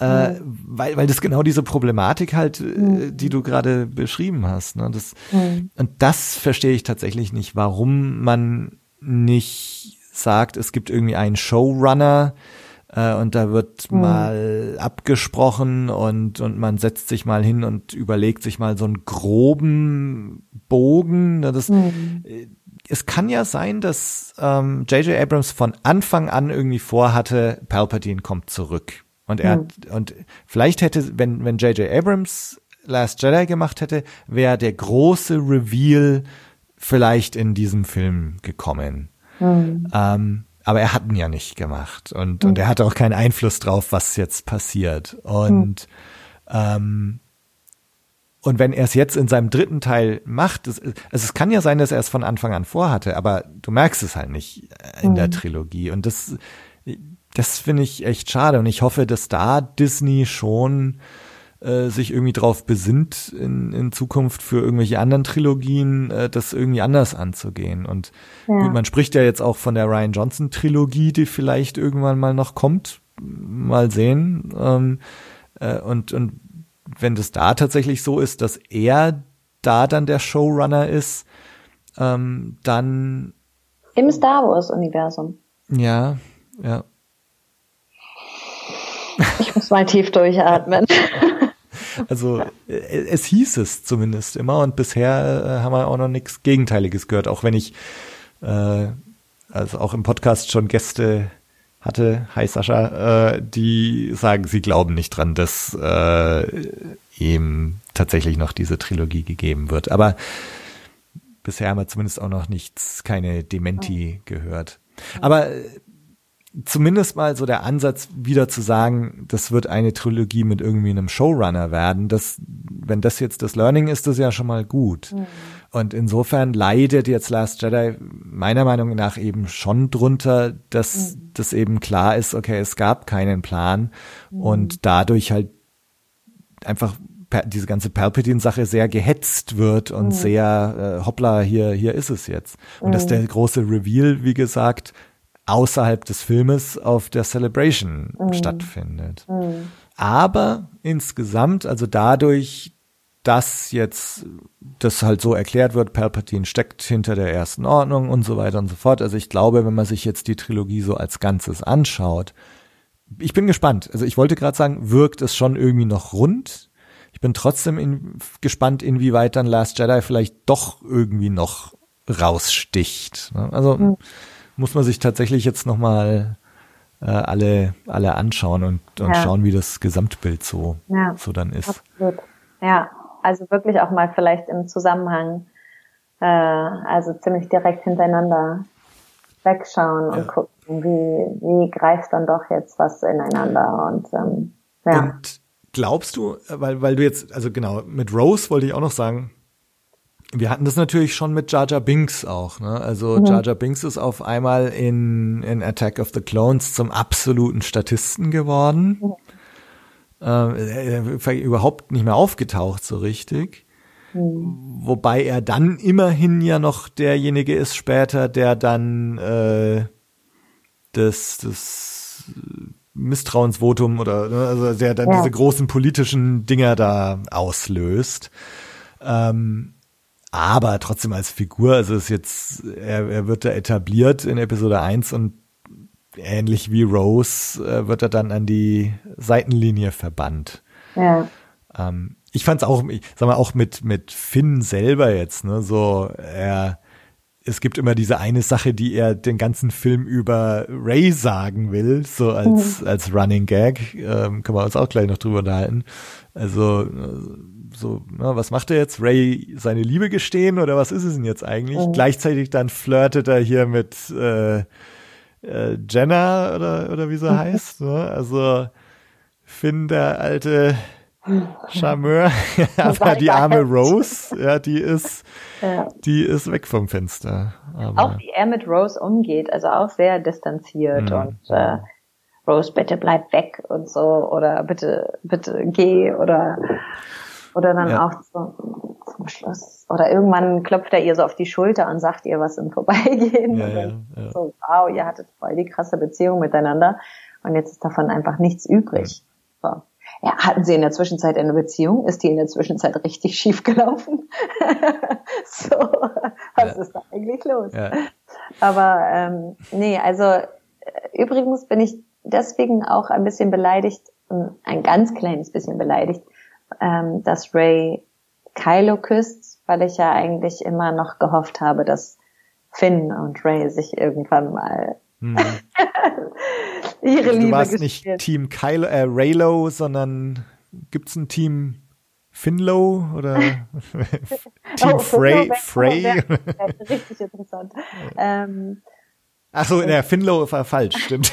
Speaker 3: äh, mhm. weil, weil das genau diese Problematik halt, mhm. die du gerade beschrieben hast. Ne? Das, mhm. Und das verstehe ich tatsächlich nicht, warum man nicht sagt, es gibt irgendwie einen Showrunner, äh, und da wird mhm. mal abgesprochen und, und man setzt sich mal hin und überlegt sich mal so einen groben Bogen. Das, mhm. Es kann ja sein, dass ähm, J.J. Abrams von Anfang an irgendwie vorhatte, Palpatine kommt zurück. Und er mhm. und vielleicht hätte, wenn, wenn J.J. Abrams Last Jedi gemacht hätte, wäre der große Reveal vielleicht in diesem Film gekommen. Mhm. Ähm, aber er hat ihn ja nicht gemacht und, mhm. und er hatte auch keinen Einfluss drauf, was jetzt passiert. Und, mhm. ähm, und wenn er es jetzt in seinem dritten Teil macht, es, also es kann ja sein, dass er es von Anfang an vorhatte, aber du merkst es halt nicht in der Trilogie. Und das, das finde ich echt schade. Und ich hoffe, dass da Disney schon äh, sich irgendwie drauf besinnt, in, in Zukunft für irgendwelche anderen Trilogien äh, das irgendwie anders anzugehen. Und ja. gut, man spricht ja jetzt auch von der Ryan Johnson Trilogie, die vielleicht irgendwann mal noch kommt. Mal sehen. Ähm, äh, und, und wenn das da tatsächlich so ist, dass er da dann der Showrunner ist, ähm, dann
Speaker 4: im Star Wars Universum.
Speaker 3: Ja, ja.
Speaker 4: Ich muss mal tief durchatmen.
Speaker 3: Also äh, es hieß es zumindest immer und bisher äh, haben wir auch noch nichts Gegenteiliges gehört, auch wenn ich äh, also auch im Podcast schon Gäste hatte, hi Sascha, äh, die sagen, sie glauben nicht dran, dass äh, ihm tatsächlich noch diese Trilogie gegeben wird. Aber bisher haben wir zumindest auch noch nichts, keine Dementi gehört. Aber äh, zumindest mal so der Ansatz, wieder zu sagen, das wird eine Trilogie mit irgendwie einem Showrunner werden, das, wenn das jetzt das Learning ist, das ja schon mal gut. Mhm. Und insofern leidet jetzt Last Jedi meiner Meinung nach eben schon drunter, dass mhm. das eben klar ist, okay, es gab keinen Plan mhm. und dadurch halt einfach diese ganze Palpatine-Sache sehr gehetzt wird und mhm. sehr äh, hoppla, hier, hier ist es jetzt. Und dass mhm. der große Reveal, wie gesagt, außerhalb des Filmes auf der Celebration mhm. stattfindet. Mhm. Aber insgesamt, also dadurch, dass jetzt das halt so erklärt wird, Palpatine steckt hinter der ersten Ordnung und so weiter und so fort. Also ich glaube, wenn man sich jetzt die Trilogie so als Ganzes anschaut, ich bin gespannt. Also ich wollte gerade sagen, wirkt es schon irgendwie noch rund. Ich bin trotzdem in, gespannt, inwieweit dann Last Jedi vielleicht doch irgendwie noch raussticht. Ne? Also mhm muss man sich tatsächlich jetzt nochmal äh, alle, alle anschauen und, und ja. schauen, wie das Gesamtbild so, ja, so dann ist.
Speaker 4: Absolut. Ja, also wirklich auch mal vielleicht im Zusammenhang, äh, also ziemlich direkt hintereinander wegschauen ja. und gucken, wie, wie greift dann doch jetzt was ineinander und ähm, ja. Und
Speaker 3: glaubst du, weil, weil du jetzt, also genau, mit Rose wollte ich auch noch sagen, wir hatten das natürlich schon mit Jar Jar Binks auch. Ne? Also mhm. Jar Jar Binks ist auf einmal in, in Attack of the Clones zum absoluten Statisten geworden. Mhm. Äh, überhaupt nicht mehr aufgetaucht so richtig. Mhm. Wobei er dann immerhin ja noch derjenige ist später, der dann äh, das, das Misstrauensvotum oder ne, also der dann ja. diese großen politischen Dinger da auslöst. Ähm, aber trotzdem als Figur, also ist jetzt, er, er wird da etabliert in Episode 1 und ähnlich wie Rose äh, wird er dann an die Seitenlinie verbannt.
Speaker 4: Ja.
Speaker 3: Ähm, ich fand's auch, ich sag mal, auch mit, mit Finn selber jetzt, ne, so, er, es gibt immer diese eine Sache, die er den ganzen Film über Ray sagen will, so als, mhm. als Running Gag, ähm, können wir uns auch gleich noch drüber unterhalten. Also, so, na, was macht er jetzt? Ray seine Liebe gestehen oder was ist es denn jetzt eigentlich? Mhm. Gleichzeitig dann flirtet er hier mit äh, äh, Jenna oder, oder wie sie heißt. Ne? Also Finn, der alte Charmeur, aber die arme Rose, ja, die ist, ja. die ist weg vom Fenster.
Speaker 4: Aber auch wie er mit Rose umgeht, also auch sehr distanziert mhm. und äh, Rose, bitte bleib weg und so oder bitte, bitte geh oder Oder dann
Speaker 3: Ja.
Speaker 4: auch so, zum Schluss. Oder irgendwann klopft er ihr so auf die Schulter und sagt ihr was im Vorbeigehen.
Speaker 3: Ja,
Speaker 4: dann
Speaker 3: ja.
Speaker 4: So, wow, ihr hattet voll die krasse Beziehung miteinander. Und jetzt ist davon einfach nichts übrig. So. Ja, hatten sie in der Zwischenzeit eine Beziehung? Ist die in der Zwischenzeit richtig schief gelaufen? so, was ist da eigentlich los? Aber ähm, nee, also äh, übrigens bin ich deswegen auch ein bisschen beleidigt, ein ganz kleines bisschen beleidigt, ähm, dass Ray Kylo küsst, weil ich ja eigentlich immer noch gehofft habe, dass Finn und Ray sich irgendwann mal
Speaker 3: Hm.
Speaker 4: ihre
Speaker 3: Also, du
Speaker 4: Liebe
Speaker 3: warst nicht
Speaker 4: gestehen.
Speaker 3: Team Kylo, äh, Raylo, sondern gibt's ein Team Finlow oder Team
Speaker 4: Oh,
Speaker 3: Frey? Frey?
Speaker 4: wär- wär richtig interessant. Ähm,
Speaker 3: Ach so, der Finlow war falsch, stimmt.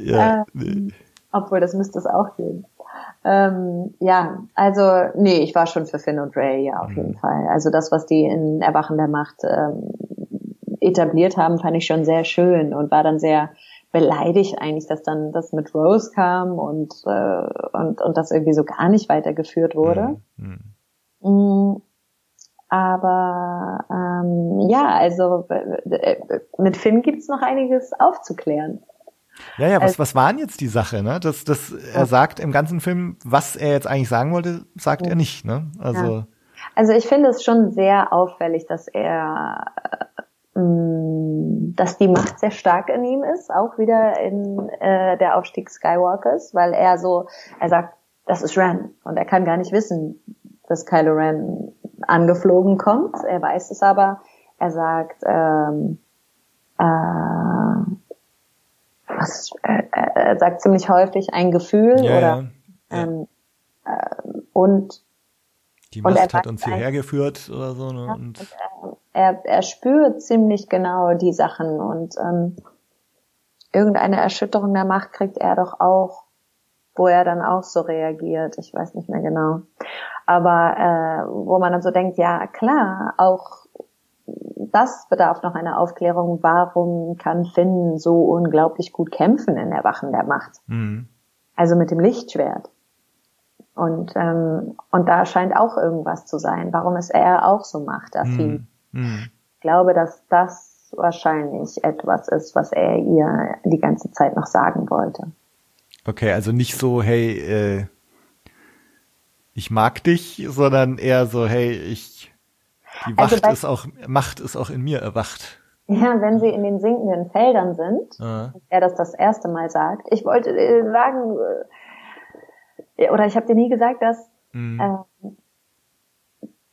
Speaker 3: ja, nee.
Speaker 4: Obwohl, das müsste es auch geben. Ähm, ja, also, nee, ich war schon für Finn und Ray, ja, auf
Speaker 3: Mhm.
Speaker 4: jeden Fall. Also das, was die in Erwachen der Macht ähm, etabliert haben, fand ich schon sehr schön und war dann sehr beleidigt eigentlich, dass dann das mit Rose kam und, äh, und, und das irgendwie so gar nicht weitergeführt wurde.
Speaker 3: Hm.
Speaker 4: Mm, Aber ähm, ja, also äh, mit Finn gibt's noch einiges aufzuklären.
Speaker 3: Ja, ja, was,
Speaker 4: Also-
Speaker 3: was war denn jetzt die Sache, ne? Das, das, er sagt im ganzen Film, was er jetzt eigentlich sagen wollte, sagt er nicht, ne? Also,
Speaker 4: Also ich finde es schon sehr auffällig, dass er, äh, mh, dass die Macht sehr stark in ihm ist, auch wieder in äh, der Aufstieg Skywalkers, weil er so, er sagt, das ist Ren und er kann gar nicht wissen, dass Kylo Ren angeflogen kommt. Er weiß es aber. Er sagt, ähm, äh, was, äh, er sagt ziemlich häufig ein Gefühl
Speaker 3: ja,
Speaker 4: oder
Speaker 3: ja. ja.
Speaker 4: ähm, äh, und
Speaker 3: Die
Speaker 4: und
Speaker 3: Macht
Speaker 4: er
Speaker 3: hat uns hierher geführt oder so, ne? Und,
Speaker 4: er, er spürt ziemlich genau die Sachen und ähm, irgendeine Erschütterung der Macht kriegt er doch auch, wo er dann auch so reagiert. Ich weiß nicht mehr genau. Aber äh, wo man dann so denkt, ja klar, auch das bedarf noch einer Aufklärung. Warum kann Finn so unglaublich gut kämpfen in der Wachen der Macht?
Speaker 3: hm.
Speaker 4: Also mit dem Lichtschwert. Und, ähm, und da scheint auch irgendwas zu sein. Warum ist er auch so machtaffin?
Speaker 3: Hm. Hm.
Speaker 4: Ich glaube, dass das wahrscheinlich etwas ist, was er ihr die ganze Zeit noch sagen wollte.
Speaker 3: Okay, also nicht so, hey, äh, ich mag dich, sondern eher so, hey, ich, die
Speaker 4: Also
Speaker 3: Wacht
Speaker 4: bei-
Speaker 3: ist auch, Macht ist auch in mir erwacht.
Speaker 4: Ja, wenn sie in den sinkenden Feldern sind, und er das das erste Mal sagt, ich wollte äh, sagen, äh, oder ich habe dir nie gesagt, dass,
Speaker 3: Hm.
Speaker 4: ähm,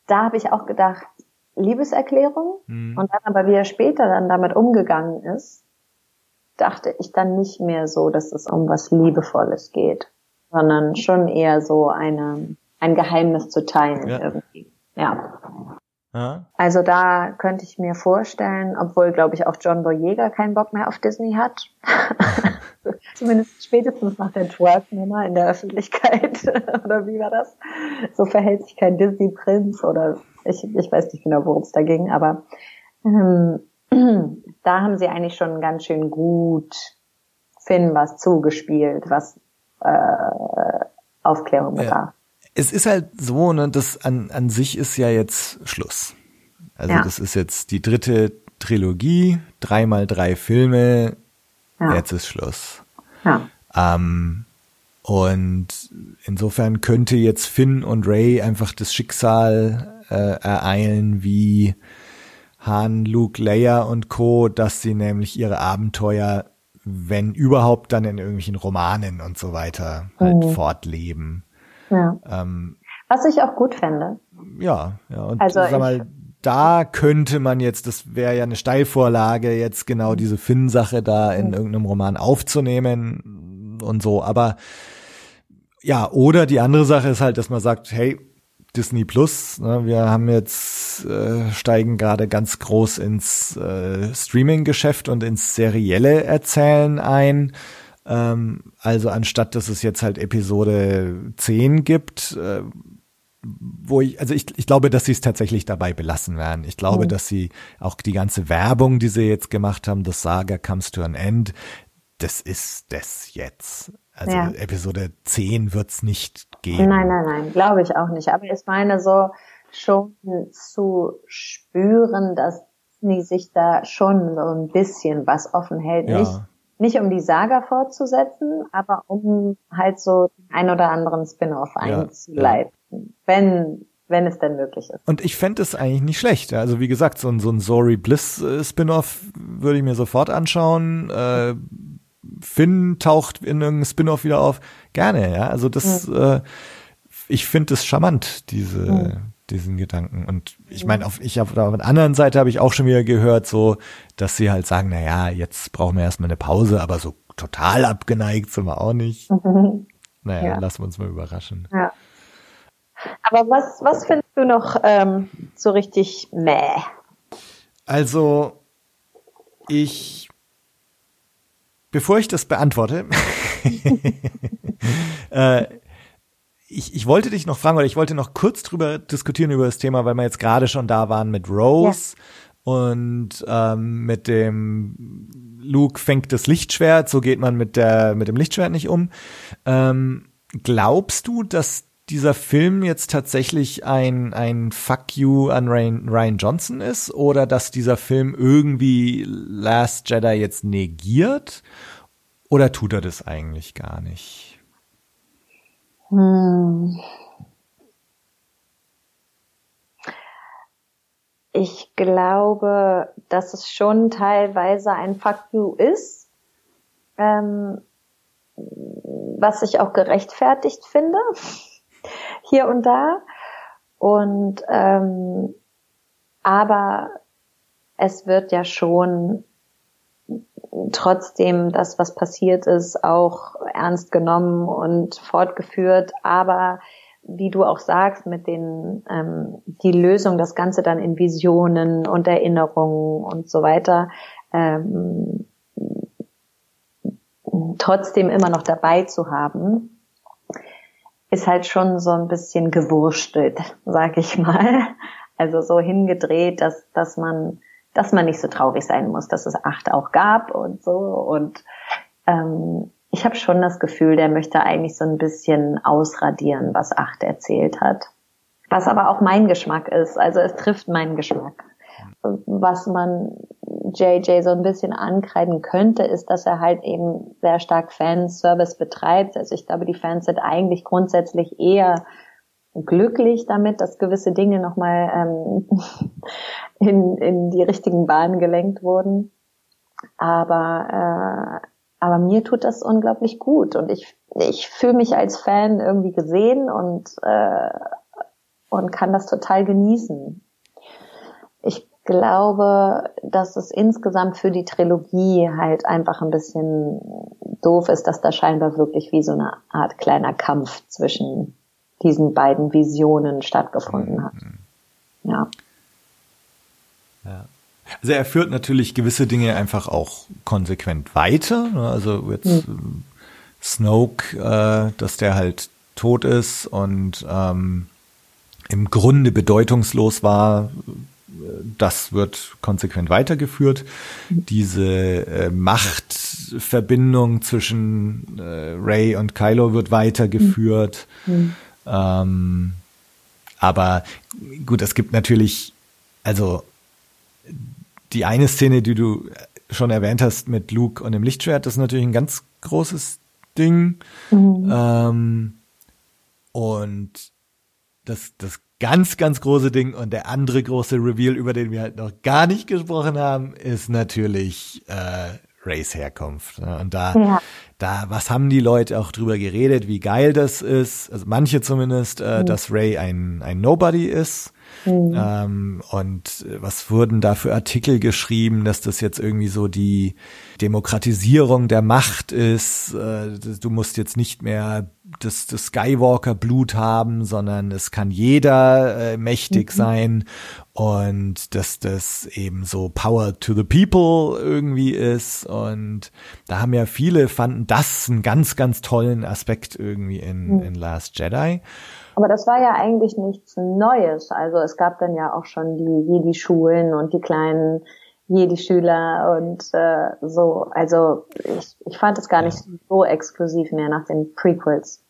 Speaker 4: da habe ich auch gedacht, Liebeserklärung,
Speaker 3: Hm.
Speaker 4: und dann aber wie er später dann damit umgegangen ist, dachte ich dann nicht mehr so, dass es um was Liebevolles geht, sondern schon eher so eine, ein Geheimnis zu teilen
Speaker 3: Ja.
Speaker 4: irgendwie. Ja. Also da könnte ich mir vorstellen, obwohl, glaube ich, auch John Boyega keinen Bock mehr auf Disney hat. Zumindest spätestens nach der Twerk-Nummer in der Öffentlichkeit. oder wie war das? So verhält sich kein Disney-Prinz oder ich, ich weiß nicht genau, worum es da ging, aber ähm, da haben sie eigentlich schon ganz schön gut Finn was zugespielt, was äh, Aufklärung
Speaker 3: Ja. Es ist halt so, ne, das an, an sich ist ja jetzt Schluss. Also
Speaker 4: Ja.
Speaker 3: das ist jetzt die dritte Trilogie, dreimal drei Filme,
Speaker 4: Ja.
Speaker 3: jetzt ist Schluss.
Speaker 4: ja.
Speaker 3: Ähm, und insofern könnte jetzt Finn und Ray einfach das Schicksal äh, ereilen wie Han, Luke, Leia und Co., dass sie nämlich ihre Abenteuer, wenn überhaupt, dann in irgendwelchen Romanen und so weiter halt fortleben.
Speaker 4: Ja.
Speaker 3: Ähm,
Speaker 4: Was ich auch gut fände.
Speaker 3: ja, ja, und
Speaker 4: Also
Speaker 3: sag mal, da könnte man jetzt, das wäre ja eine Steilvorlage, jetzt genau diese Finn-Sache da in irgendeinem Roman aufzunehmen und so, aber ja, oder die andere Sache ist halt, dass man sagt, hey, Disney Plus, ne, wir haben jetzt, äh, steigen gerade ganz groß ins äh, Streaming-Geschäft und ins serielle Erzählen ein. Ähm, also anstatt, dass es jetzt halt Episode 10 gibt, äh, wo ich, also ich, ich glaube, dass sie es tatsächlich dabei belassen werden. Ich glaube, dass sie auch die ganze Werbung, die sie jetzt gemacht haben, das Saga comes to an end, das ist das jetzt. Also
Speaker 4: Ja.
Speaker 3: Episode 10 wird's nicht geben.
Speaker 4: Nein, nein, nein, glaube ich auch nicht. Aber ich meine so schon zu spüren, dass die sich da schon so ein bisschen was offen hält.
Speaker 3: Ja.
Speaker 4: Nicht, nicht um die Saga fortzusetzen, aber um halt so den ein oder anderen Spin-off
Speaker 3: Ja,
Speaker 4: einzuleiten. Wenn, wenn es denn möglich ist.
Speaker 3: Und ich fände es eigentlich nicht schlecht. Also wie gesagt, so ein, so ein Zori Bliss äh, Spin-off würde ich mir sofort anschauen. Äh, Finn taucht in irgendeinem Spin-off wieder auf. Gerne, ja. Also das, äh, ich finde es charmant, diese, diesen Gedanken. Und ich meine, auf, ich auf der anderen Seite habe ich auch schon wieder gehört, so, dass sie halt sagen, na ja, jetzt brauchen wir erstmal eine Pause, aber so total abgeneigt sind wir auch nicht. Naja,
Speaker 4: Ja.
Speaker 3: lassen wir uns mal überraschen.
Speaker 4: Ja. Aber was, was findest du noch ähm, so richtig meh?
Speaker 3: Also, ich, bevor ich das beantworte, äh, ich, ich wollte dich noch fragen, oder ich wollte noch kurz drüber diskutieren über das Thema, weil wir jetzt gerade schon da waren mit Rose und ähm, mit dem Luke fängt das Lichtschwert, so geht man mit der mit dem Lichtschwert nicht um. Ähm, glaubst du, dass dieser Film jetzt tatsächlich ein, ein Fuck you an Ryan, Ryan Johnson ist oder dass dieser Film irgendwie Last Jedi jetzt negiert oder tut er das eigentlich gar nicht?
Speaker 4: Hm. Ich glaube, dass es schon teilweise ein Fuck you ist, ähm, was ich auch gerechtfertigt finde, hier und da. Und ähm, aber es wird ja schon trotzdem das, was passiert ist, auch ernst genommen und fortgeführt. Aber wie du auch sagst, mit den ähm, die Lösung, das Ganze dann in Visionen und Erinnerungen und so weiter, ähm, trotzdem immer noch dabei zu haben, ist halt schon so ein bisschen gewurstelt, sag ich mal. Also so hingedreht, dass, dass man, dass man nicht so traurig sein muss, dass es acht auch gab und so. Und ähm, ich habe schon das Gefühl, der möchte eigentlich so ein bisschen ausradieren, was acht erzählt hat. Was aber auch mein Geschmack ist. Also es trifft meinen Geschmack. Was man JJ so ein bisschen ankreiden könnte, ist, dass er halt eben sehr stark Fanservice betreibt. Also ich glaube, die Fans sind eigentlich grundsätzlich eher glücklich damit, dass gewisse Dinge nochmal ähm, in, in die richtigen Bahnen gelenkt wurden. Aber, äh, aber mir tut das unglaublich gut und ich, ich fühle mich als Fan irgendwie gesehen und, äh, und kann das total genießen. Ich glaube, dass es insgesamt für die Trilogie halt einfach ein bisschen doof ist, dass da scheinbar wirklich wie so eine Art kleiner Kampf zwischen diesen beiden Visionen stattgefunden hat. Ja.
Speaker 3: Ja. Also er führt natürlich gewisse Dinge einfach auch konsequent weiter. ne? Also jetzt ähm, Snoke, äh, dass der halt tot ist und ähm, im Grunde bedeutungslos war, das wird konsequent weitergeführt. Diese äh, Machtverbindung zwischen äh, Ray und Kylo wird weitergeführt. Ähm, aber gut, es gibt natürlich, also die eine Szene, die du schon erwähnt hast mit Luke und dem Lichtschwert, das ist natürlich ein ganz großes Ding. Ähm, und das, das ganz, ganz große Ding und der andere große Reveal, über den wir halt noch gar nicht gesprochen haben, ist natürlich äh, Rays Herkunft. ne? Und da,
Speaker 4: Ja.
Speaker 3: Da, was haben die Leute auch drüber geredet, wie geil das ist, also manche zumindest, äh, dass Ray ein, ein Nobody ist. Ähm, und äh, was wurden da für Artikel geschrieben, dass das jetzt irgendwie so die Demokratisierung der Macht ist. Äh, du musst jetzt nicht mehr das, das Skywalker-Blut haben, sondern es kann jeder äh, mächtig sein und dass das eben so Power to the People irgendwie ist. Und da haben ja viele fanden das einen ganz, ganz tollen Aspekt irgendwie in, in Last Jedi.
Speaker 4: Aber das war ja eigentlich nichts Neues. Also es gab dann ja auch schon die Jedi-Schulen und die kleinen Jedi-Schüler und äh, so. Also ich, ich fand es gar nicht so exklusiv mehr nach den Prequels.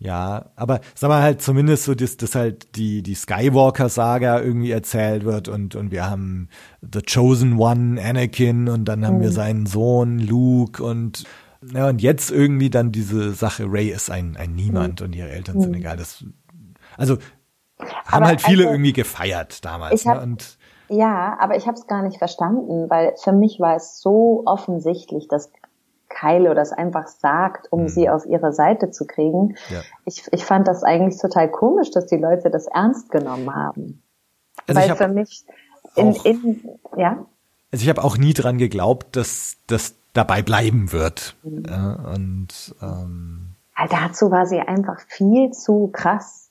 Speaker 3: Ja, aber sag mal halt zumindest so, dass, dass halt die, die Skywalker-Saga irgendwie erzählt wird und, und wir haben The Chosen One, Anakin und dann haben
Speaker 4: Mhm.
Speaker 3: wir seinen Sohn Luke und ja, und jetzt irgendwie dann diese Sache, Ray ist ein, ein Niemand und ihre Eltern sind egal. Das, also haben
Speaker 4: Mhm. Aber
Speaker 3: halt viele
Speaker 4: also,
Speaker 3: irgendwie gefeiert damals.
Speaker 4: ich hab-
Speaker 3: ne? Und
Speaker 4: Ja, aber ich habe es gar nicht verstanden, weil für mich war es so offensichtlich, dass Kylo das einfach sagt, um
Speaker 3: Mhm.
Speaker 4: sie auf ihre Seite zu kriegen.
Speaker 3: Ja.
Speaker 4: Ich, ich fand das eigentlich total komisch, dass die Leute das ernst genommen haben.
Speaker 3: Also
Speaker 4: weil
Speaker 3: hab
Speaker 4: für mich in, in ja,
Speaker 3: Also ich habe auch nie dran geglaubt, dass das dabei bleiben wird.
Speaker 4: Mhm.
Speaker 3: Und ähm,
Speaker 4: Weil dazu war sie einfach viel zu krass.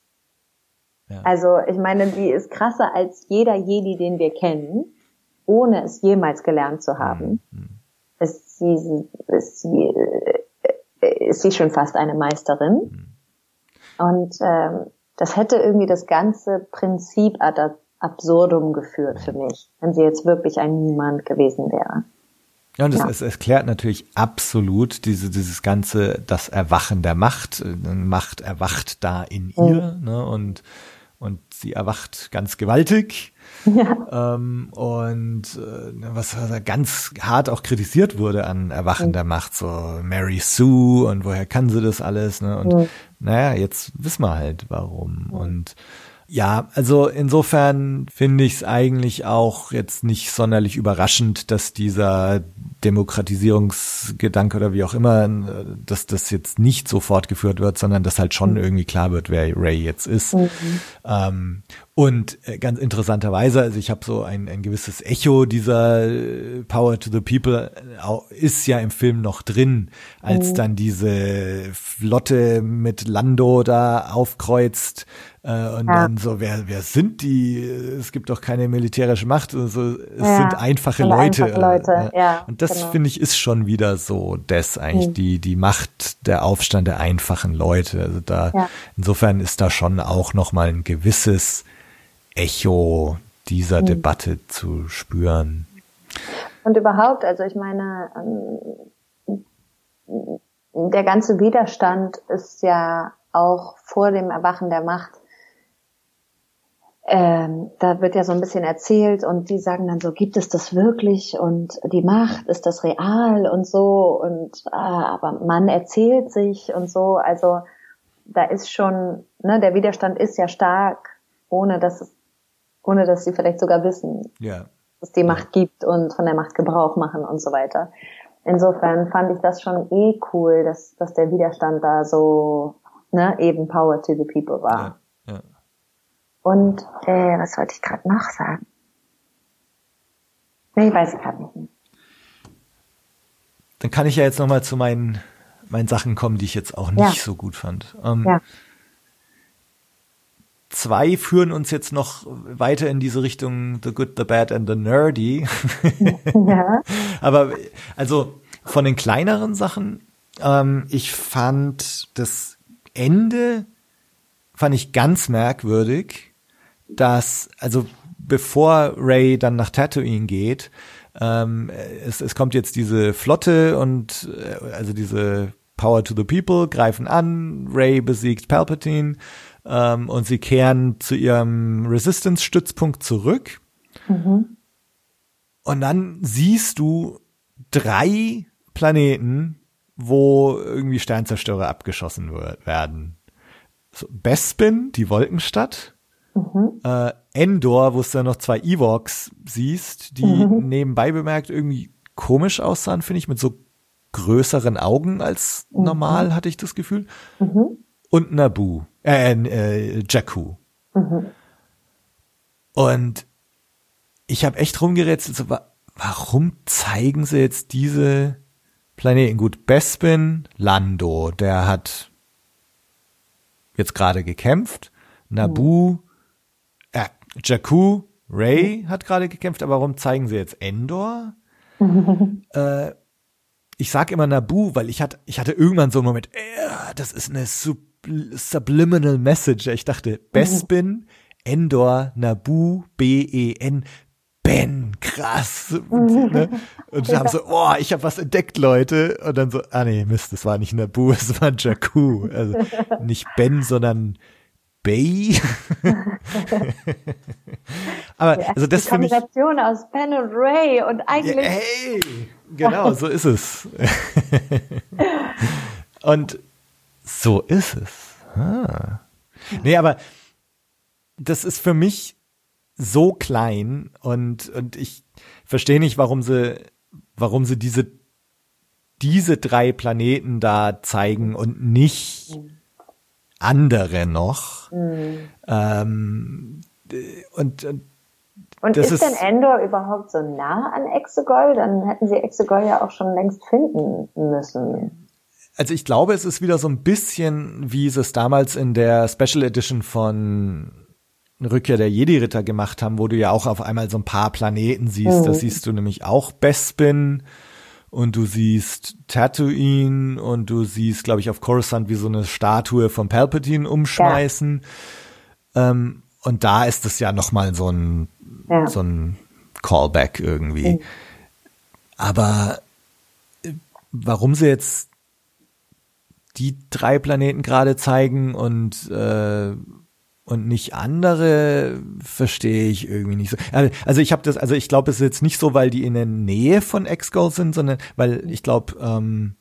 Speaker 3: Ja.
Speaker 4: Also ich meine, die ist krasser als jeder Jedi, den wir kennen, ohne es jemals gelernt zu haben.
Speaker 3: Mhm.
Speaker 4: Ist sie, ist sie, äh, ist sie schon fast eine Meisterin. Und ähm, das hätte irgendwie das ganze Prinzip ad absurdum geführt für mich, wenn sie jetzt wirklich ein Niemand gewesen wäre.
Speaker 3: Ja, und es,
Speaker 4: Ja.
Speaker 3: es erklärt natürlich absolut diese, dieses ganze, das Erwachen der Macht. Macht erwacht da in ihr, ne, und, und sie erwacht ganz gewaltig.
Speaker 4: Ja.
Speaker 3: Ähm, und äh, was ganz hart auch kritisiert wurde an Erwachen der Macht, so Mary Sue und woher kann sie das alles, ne? Und naja, jetzt wissen wir halt warum. Und ja, also insofern finde ich es eigentlich auch jetzt nicht sonderlich überraschend, dass dieser Demokratisierungsgedanke oder wie auch immer, äh, dass das jetzt nicht so fortgeführt wird, sondern dass halt schon irgendwie klar wird, wer Ray jetzt ist. Ähm, und äh, ganz interessanterweise, also ich habe so ein, ein gewisses Echo dieser äh, Power to the People äh, ist ja im Film noch drin, als dann diese Flotte mit Lando da aufkreuzt äh, und
Speaker 4: Ja.
Speaker 3: dann so, wer, wer sind die? Es gibt doch keine militärische Macht, also es
Speaker 4: Ja,
Speaker 3: sind einfache Leute.
Speaker 4: einfache Leute, ja,
Speaker 3: und das
Speaker 4: genau.
Speaker 3: Finde ich ist schon wieder so das eigentlich, die, die Macht der Aufstand der einfachen Leute. Also da, insofern ist da schon auch nochmal ein gewisses Echo dieser
Speaker 4: Hm.
Speaker 3: Debatte zu spüren.
Speaker 4: Und überhaupt, also ich meine, ähm, der ganze Widerstand ist ja auch vor dem Erwachen der Macht. Ähm, da wird ja so ein bisschen erzählt und die sagen dann so, gibt es das wirklich und die Macht, ist das real und so und ah, aber man erzählt sich und so, also da ist schon, ne, der Widerstand ist ja stark, ohne dass es, ohne dass sie vielleicht sogar wissen,
Speaker 3: Ja.
Speaker 4: es die Macht gibt und von der Macht Gebrauch machen und so weiter. Insofern fand ich das schon eh cool, dass, dass der Widerstand da so, ne, eben Power to the People war.
Speaker 3: Ja. ja.
Speaker 4: Und, äh, was wollte ich gerade noch sagen? Nee, weiß ich gerade nicht mehr.
Speaker 3: Dann kann ich ja jetzt nochmal zu meinen, meinen Sachen kommen, die ich jetzt auch nicht
Speaker 4: Ja.
Speaker 3: so gut fand. Ähm,
Speaker 4: Ja.
Speaker 3: Zwei führen uns jetzt noch weiter in diese Richtung The Good, The Bad and The Nerdy.
Speaker 4: ja.
Speaker 3: Aber also von den kleineren Sachen, ähm, ich fand das Ende fand ich ganz merkwürdig, dass also bevor Ray dann nach Tatooine geht, ähm, es, es kommt jetzt diese Flotte und äh, also diese Power to the People greifen an, Ray besiegt Palpatine ähm, und sie kehren zu ihrem Resistance-Stützpunkt zurück. Und dann siehst du drei Planeten, wo irgendwie Sternzerstörer abgeschossen wer- werden. So, Bespin, die Wolkenstadt. Äh, Endor, wo es dann noch zwei Evox siehst, die nebenbei bemerkt irgendwie komisch aussahen, finde ich, mit so größeren Augen als normal, hatte ich das Gefühl. Und Naboo, äh, äh, Jakku. Und ich habe echt rumgerätselt, so, wa warum zeigen sie jetzt diese Planeten? Gut, Bespin, Lando, der hat jetzt gerade gekämpft. Naboo, äh, Jakku, Ray hat gerade gekämpft, aber warum zeigen sie jetzt Endor? äh, ich sag immer Naboo, weil ich hatte, ich hatte irgendwann so einen Moment, äh, das ist eine Sub Subliminal Message. Ich dachte, Bespin, Endor, Naboo, B-E-N, Ben, krass. Und, ne? und dann haben so, oh, ich habe was entdeckt, Leute. Und dann so, ah nee, Mist, das war nicht Nabu, es war Jakku. Also nicht Ben, sondern Bay. Aber
Speaker 4: Ja,
Speaker 3: also das
Speaker 4: die. Kombination aus Ben und Ray und eigentlich
Speaker 3: Ja, hey, genau, so ist es. Und so ist es. Ah. Nee, aber das ist für mich so klein und, und ich verstehe nicht, warum sie, warum sie diese, diese drei Planeten da zeigen und nicht andere noch. Ähm, und, und
Speaker 4: Und
Speaker 3: Das
Speaker 4: ist, denn
Speaker 3: ist-
Speaker 4: Endor überhaupt so nah an Exegol? Dann hätten sie Exegol ja auch schon längst finden müssen.
Speaker 3: Also ich glaube, es ist wieder so ein bisschen, wie sie es damals in der Special Edition von Rückkehr der Jedi-Ritter gemacht haben, wo du ja auch auf einmal so ein paar Planeten siehst. Da siehst du nämlich auch Bespin und du siehst Tatooine und du siehst, glaube ich, auf Coruscant wie so eine Statue von Palpatine umschmeißen. Ähm, und da ist es ja nochmal so ein,
Speaker 4: Ja.
Speaker 3: so ein Callback irgendwie. Aber äh, warum sie jetzt die drei Planeten gerade zeigen und äh, und nicht andere verstehe ich irgendwie nicht so. Also- ich habe das, also ich glaube, es ist jetzt nicht so, weil die in der Nähe von Exgol sind, sondern weil ich glaube, ähm,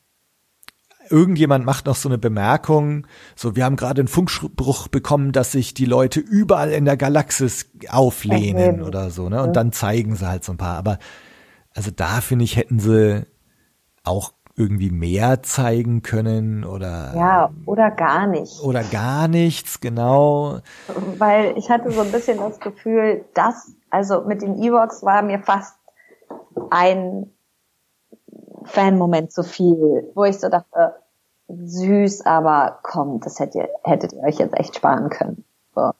Speaker 3: irgendjemand macht noch so eine Bemerkung, so wir haben gerade einen Funkspruch bekommen, dass sich die Leute überall in der Galaxis auflehnen oder so, ne? Und dann zeigen sie halt so ein paar. Aber also da finde ich, hätten sie auch irgendwie mehr zeigen können oder
Speaker 4: Ja, oder gar nicht.
Speaker 3: oder gar nichts, genau.
Speaker 4: Weil ich hatte so ein bisschen das Gefühl, dass, also mit den Ewoks war mir fast ein Fan-Moment zu viel, wo ich so dachte, süß, aber komm, das hättet ihr, hättet ihr euch jetzt echt sparen können. So.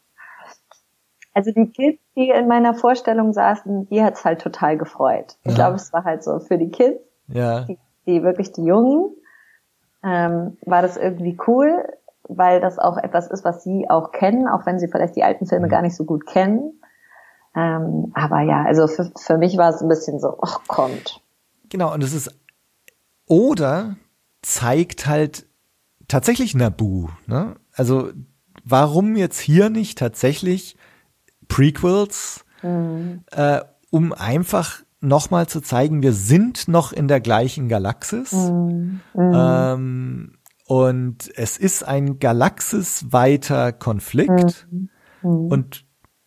Speaker 4: Also die Kids, die in meiner Vorstellung saßen, die hat's halt total gefreut. Ich
Speaker 3: Ja.
Speaker 4: glaube, es war halt so für die Kids,
Speaker 3: Ja.
Speaker 4: die, die wirklich die Jungen, ähm, war das irgendwie cool, weil das auch etwas ist, was sie auch kennen, auch wenn sie vielleicht die alten Filme gar nicht so gut kennen. Ähm, aber ja, also für, für mich war es ein bisschen so, ach kommt.
Speaker 3: Genau, und es ist oder zeigt halt tatsächlich Nabu, ne? Also warum jetzt hier nicht tatsächlich Prequels, äh, um einfach nochmal zu zeigen, wir sind noch in der gleichen Galaxis. Ähm, und es ist ein galaxisweiter Konflikt. Und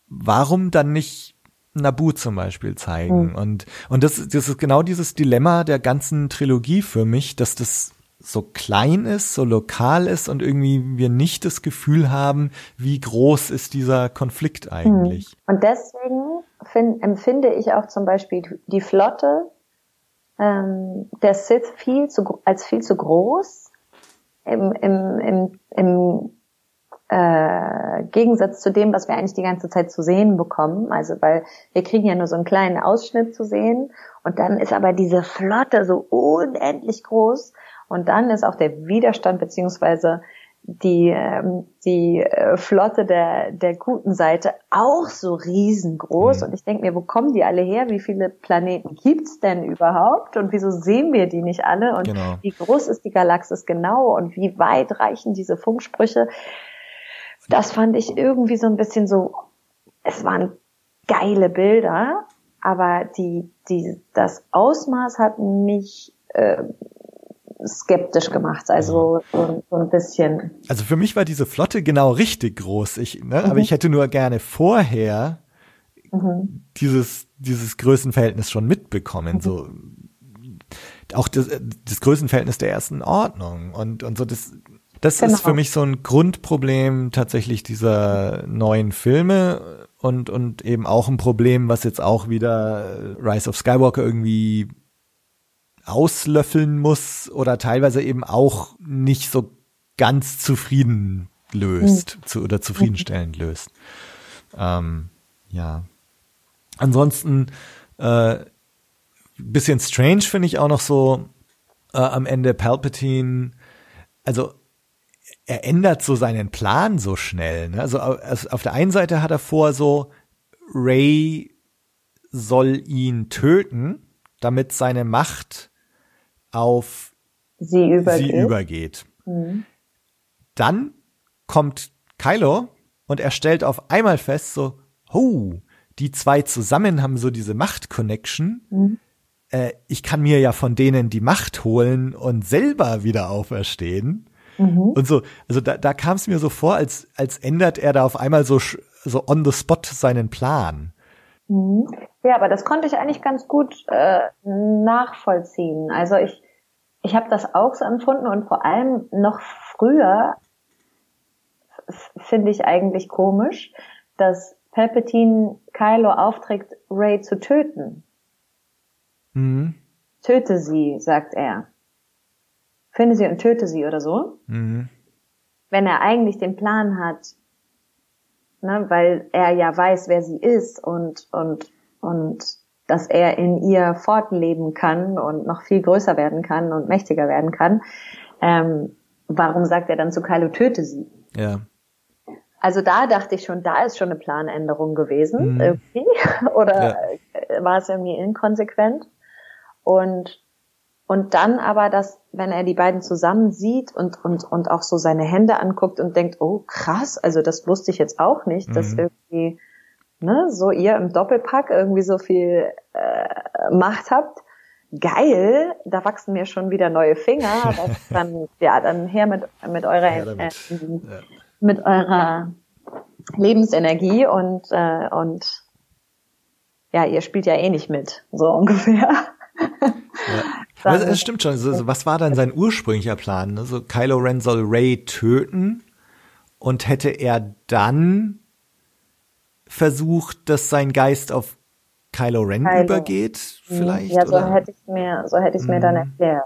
Speaker 3: warum dann nicht Nabu zum Beispiel zeigen? Und, und das, das ist genau dieses Dilemma der ganzen Trilogie für mich, dass das so klein ist, so lokal ist und irgendwie wir nicht das Gefühl haben, wie groß ist dieser Konflikt eigentlich.
Speaker 4: Und deswegen find, empfinde ich auch zum Beispiel die Flotte ähm, der Sith viel zu, als viel zu groß im, im, im, im äh, Gegensatz zu dem, was wir eigentlich die ganze Zeit zu sehen bekommen. Also weil wir kriegen ja nur so einen kleinen Ausschnitt zu sehen und dann ist aber diese Flotte so unendlich groß und dann ist auch der Widerstand beziehungsweise die ähm, die äh, Flotte der der guten Seite auch so riesengroß
Speaker 3: Mhm.
Speaker 4: und ich denke mir, wo kommen die alle her? Wie viele Planeten gibt's denn überhaupt und wieso sehen wir die nicht alle und
Speaker 3: Genau.
Speaker 4: wie groß ist die Galaxis genau und wie weit reichen diese Funksprüche? Das fand ich irgendwie so ein bisschen so, es waren geile Bilder, aber die, die, das Ausmaß hat mich äh, skeptisch gemacht. Also so, so ein bisschen.
Speaker 3: Also für mich war diese Flotte genau richtig groß. Ich, ne, aber ich hätte nur gerne vorher dieses, dieses Größenverhältnis schon mitbekommen. So auch das, das Größenverhältnis der ersten Ordnung. Und, und so das, das ist
Speaker 4: Genau.
Speaker 3: für mich so ein Grundproblem tatsächlich dieser neuen Filme und, und eben auch ein Problem, was jetzt auch wieder Rise of Skywalker irgendwie auslöffeln muss oder teilweise eben auch nicht so ganz zufrieden löst zu, oder zufriedenstellend löst. Ähm, ja. Ansonsten äh, bisschen strange finde ich auch noch so äh, am Ende Palpatine, also er ändert so seinen Plan so schnell. Ne? Also also auf der einen Seite hat er vor, so Ray soll ihn töten, damit seine Macht auf
Speaker 4: Sie übergeht.
Speaker 3: sie übergeht. Dann kommt Kylo und er stellt auf einmal fest, so, oh, die zwei zusammen haben so diese Macht-Connection. Äh, ich kann mir ja von denen die Macht holen und selber wieder auferstehen. Und so, also da, da kam es mir so vor, als, als ändert er da auf einmal so, so on the spot seinen Plan.
Speaker 4: Mhm. Ja, aber das konnte ich eigentlich ganz gut äh, nachvollziehen. Also ich, ich habe das auch so empfunden und vor allem noch früher finde ich eigentlich komisch, dass Palpatine Kylo aufträgt, Ray zu töten.
Speaker 3: Mhm.
Speaker 4: Töte sie, sagt er. Finde sie und töte sie oder so.
Speaker 3: Mhm.
Speaker 4: Wenn er eigentlich den Plan hat, ne, weil er ja weiß, wer sie ist und, und, und dass er in ihr fortleben kann und noch viel größer werden kann und mächtiger werden kann, ähm, warum sagt er dann zu Kylo, töte sie?
Speaker 3: Ja.
Speaker 4: Also da dachte ich schon, da ist schon eine Planänderung gewesen,
Speaker 3: Mhm.
Speaker 4: irgendwie. Oder
Speaker 3: Ja.
Speaker 4: war es irgendwie inkonsequent? Und, und dann aber, dass, wenn er die beiden zusammen sieht und, und, und auch so seine Hände anguckt und denkt, oh krass, also das wusste ich jetzt auch nicht, dass
Speaker 3: Mhm.
Speaker 4: irgendwie, ne, so ihr im Doppelpack irgendwie so viel äh, Macht habt. Geil, da wachsen mir schon wieder neue Finger. Dann, ja, dann her mit, mit eurer,
Speaker 3: damit.
Speaker 4: äh,
Speaker 3: Ja.
Speaker 4: mit eurer Lebensenergie und äh, und ja, ihr spielt ja eh nicht mit, so ungefähr.
Speaker 3: Ja. Aber es, es stimmt schon. So, was war dann sein ursprünglicher Plan? Ne? So Kylo Ren soll Ray töten und hätte er dann versucht, dass sein Geist auf Kylo Ren
Speaker 4: Kylo.
Speaker 3: übergeht, vielleicht?
Speaker 4: ja, so
Speaker 3: oder?
Speaker 4: hätte ich mir, so hätte ich mir dann
Speaker 3: Mhm.
Speaker 4: erklärt.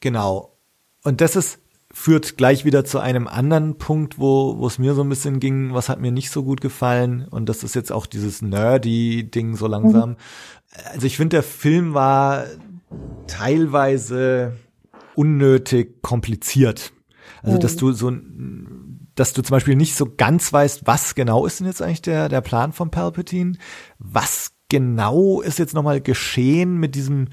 Speaker 3: Genau. Und das ist, führt gleich wieder zu einem anderen Punkt, wo, wo es mir so ein bisschen ging, was hat mir nicht so gut gefallen. Und das ist jetzt auch dieses Nerdy-Ding so langsam. Also ich finde, der Film war teilweise unnötig kompliziert. Also, dass du so, dass du zum Beispiel nicht so ganz weißt, was genau ist denn jetzt eigentlich der, der Plan von Palpatine? Was genau ist jetzt nochmal geschehen mit diesem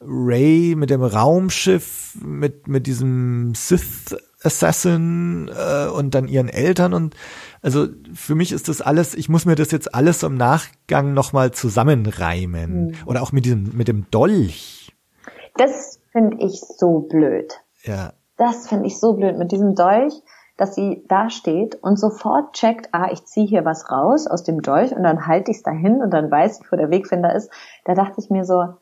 Speaker 3: Ray, mit dem Raumschiff, mit, mit diesem Sith Assassin äh, und dann ihren Eltern und also für mich ist das alles, ich muss mir das jetzt alles im Nachgang nochmal zusammenreimen. Oder auch mit diesem, mit dem Dolch.
Speaker 4: Das finde ich so blöd.
Speaker 3: Ja.
Speaker 4: Das finde ich so blöd mit diesem Dolch, dass sie da steht und sofort checkt, ah, ich ziehe hier was raus aus dem Dolch und dann halte ich es dahin und dann weiß ich, wo der Wegfinder ist. Da dachte ich mir so,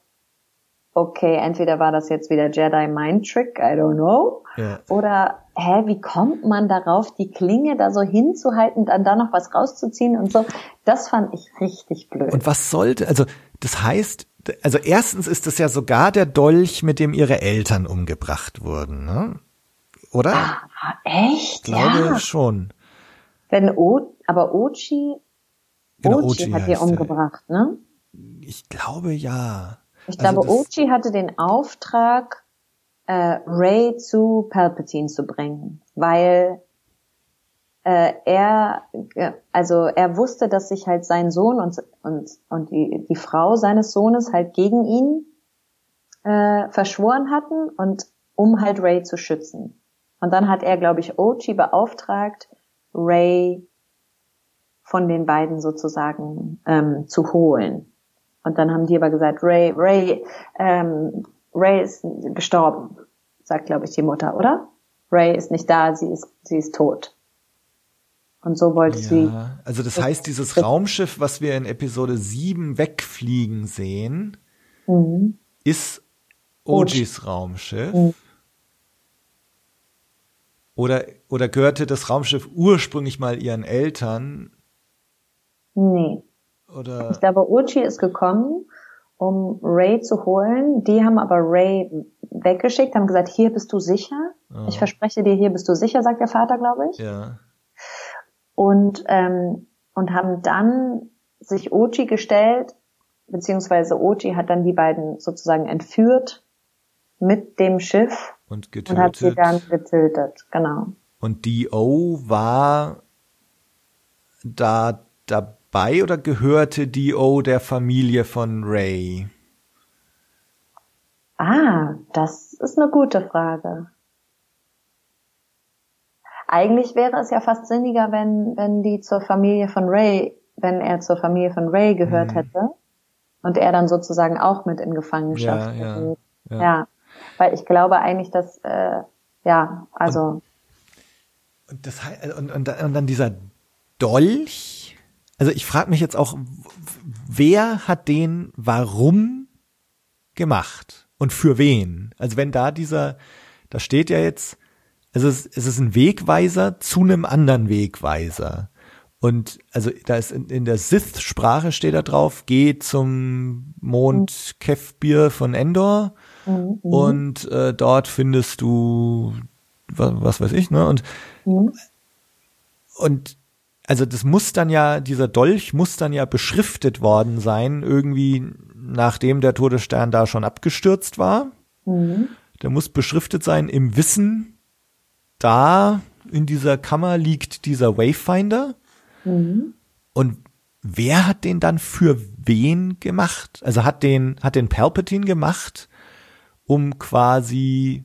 Speaker 4: okay, entweder war das jetzt wieder Jedi Mind Trick, I don't know,
Speaker 3: Ja.
Speaker 4: oder hä, wie kommt man darauf, die Klinge da so hinzuhalten, dann da noch was rauszuziehen und so. Das fand ich richtig blöd.
Speaker 3: Und was sollte, also das heißt, also erstens ist es ja sogar der Dolch, mit dem ihre Eltern umgebracht wurden, ne? Oder?
Speaker 4: ah, echt?
Speaker 3: Ich glaube
Speaker 4: ja.
Speaker 3: schon.
Speaker 4: Wenn o aber Ochi,
Speaker 3: Genau,
Speaker 4: Ochi,
Speaker 3: Ochi
Speaker 4: hat die umgebracht, ne?
Speaker 3: Ich glaube ja.
Speaker 4: Ich
Speaker 3: Also
Speaker 4: glaube, Ochi hatte den Auftrag, äh, Ray zu Palpatine zu bringen, weil äh, er, äh, also er wusste, dass sich halt sein Sohn und und und die die Frau seines Sohnes halt gegen ihn äh, verschworen hatten und um halt Ray zu schützen. Und dann hat er, glaube ich, Ochi beauftragt, Ray von den beiden sozusagen ähm, zu holen. Und dann haben die aber gesagt, Ray, Ray, ähm, Ray ist gestorben, sagt glaube ich die Mutter, oder? Ray ist nicht da, sie ist, sie ist tot. Und so wollte sie.
Speaker 3: Ja, also das heißt, dieses Raumschiff, was wir in Episode 7 wegfliegen sehen,
Speaker 4: Mhm.
Speaker 3: ist Ojis Raumschiff.
Speaker 4: Mhm.
Speaker 3: Oder, oder gehörte das Raumschiff ursprünglich mal ihren Eltern?
Speaker 4: Nee.
Speaker 3: Oder
Speaker 4: Ich glaube, Uchi ist gekommen, um Ray zu holen. Die haben aber Ray weggeschickt, haben gesagt, hier bist du sicher. Ich verspreche dir, hier bist du sicher, sagt der Vater, glaube ich.
Speaker 3: ja.
Speaker 4: und ähm, und haben dann sich Ochi gestellt, beziehungsweise Ochi hat dann die beiden sozusagen entführt mit dem Schiff
Speaker 3: Und
Speaker 4: und hat sie
Speaker 3: getötet.
Speaker 4: dann getötet, genau.
Speaker 3: Und D.O. war da bei oder gehörte Dio der Familie von Ray?
Speaker 4: Ah, das ist eine gute Frage. Eigentlich wäre es ja fast sinniger, wenn, wenn die zur Familie von Ray, wenn er zur Familie von Ray gehört
Speaker 3: Mhm.
Speaker 4: hätte und er dann sozusagen auch mit in Gefangenschaft
Speaker 3: Ja, ja, ja.
Speaker 4: ja. Weil ich glaube eigentlich, dass, äh, ja, also,
Speaker 3: Und, das, hei- und, und, und dann dieser Dolch. Also ich frage mich jetzt auch, wer hat den warum gemacht und für wen? Also wenn da dieser, da steht ja jetzt, also es, es ist ein Wegweiser zu einem anderen Wegweiser. Und also da ist in, in der Sith-Sprache steht da drauf, geh zum Mond Kefbir von Endor
Speaker 4: mhm,
Speaker 3: und äh, dort findest du was, was weiß ich, ne? Und
Speaker 4: mhm,
Speaker 3: und also das muss dann ja, dieser Dolch muss dann ja beschriftet worden sein, irgendwie nachdem der Todesstern da schon abgestürzt war.
Speaker 4: mhm,
Speaker 3: Der muss beschriftet sein im Wissen, da in dieser Kammer liegt dieser Wayfinder.
Speaker 4: mhm.
Speaker 3: Und wer hat den dann für wen gemacht? Also hat den, hat den Palpatine gemacht, um quasi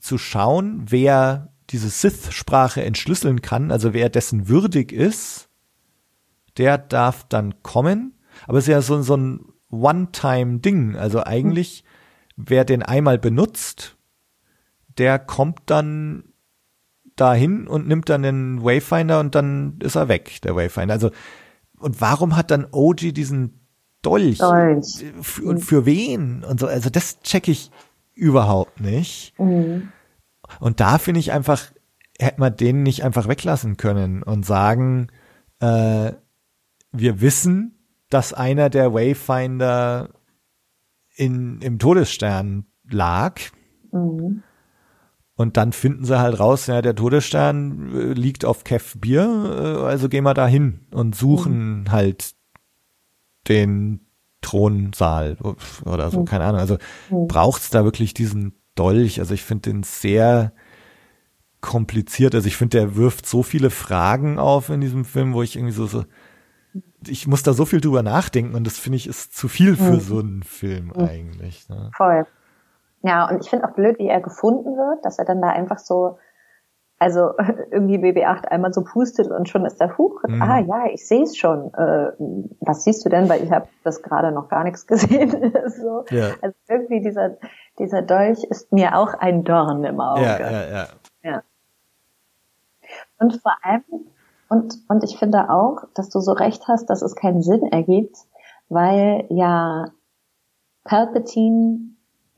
Speaker 3: zu schauen, wer diese Sith-Sprache entschlüsseln kann, also wer dessen würdig ist, der darf dann kommen. Aber es ist ja so, so ein One-Time-Ding. Also eigentlich, wer den einmal benutzt, der kommt dann dahin und nimmt dann den Wayfinder und dann ist er weg, der Wayfinder. Also, und warum hat dann OG diesen Dolch?
Speaker 4: Dolch.
Speaker 3: Und für wen? Und so, also das checke ich überhaupt nicht.
Speaker 4: Mhm.
Speaker 3: Und da finde ich einfach, hätte man den nicht einfach weglassen können und sagen, äh, wir wissen, dass einer der Wayfinder in, im Todesstern lag.
Speaker 4: Mhm.
Speaker 3: Und dann finden sie halt raus, ja, der Todesstern äh, liegt auf Kev Bier, äh, also gehen wir da hin und suchen halt den Thronsaal oder so, keine Ahnung. Also braucht's da wirklich diesen Dolch? Also ich finde den sehr kompliziert. Also ich finde, der wirft so viele Fragen auf in diesem Film, wo ich irgendwie so, so ich muss da so viel drüber nachdenken und das finde ich ist zu viel für
Speaker 4: Mhm.
Speaker 3: so einen Film eigentlich. Ne?
Speaker 4: Voll. Ja, und ich finde auch blöd, wie er gefunden wird, dass er dann da einfach so, also irgendwie BB8 einmal so pustet und schon ist der Huch.
Speaker 3: Mhm.
Speaker 4: Ah ja, ich sehe es schon. Äh, was siehst du denn? Weil ich habe das gerade noch gar nichts gesehen. so.
Speaker 3: Ja.
Speaker 4: Also irgendwie dieser, dieser Dolch ist mir auch ein Dorn im Auge.
Speaker 3: Ja, ja, ja.
Speaker 4: Ja. Und vor allem, und, und ich finde auch, dass du so recht hast, dass es keinen Sinn ergibt, weil ja Palpatine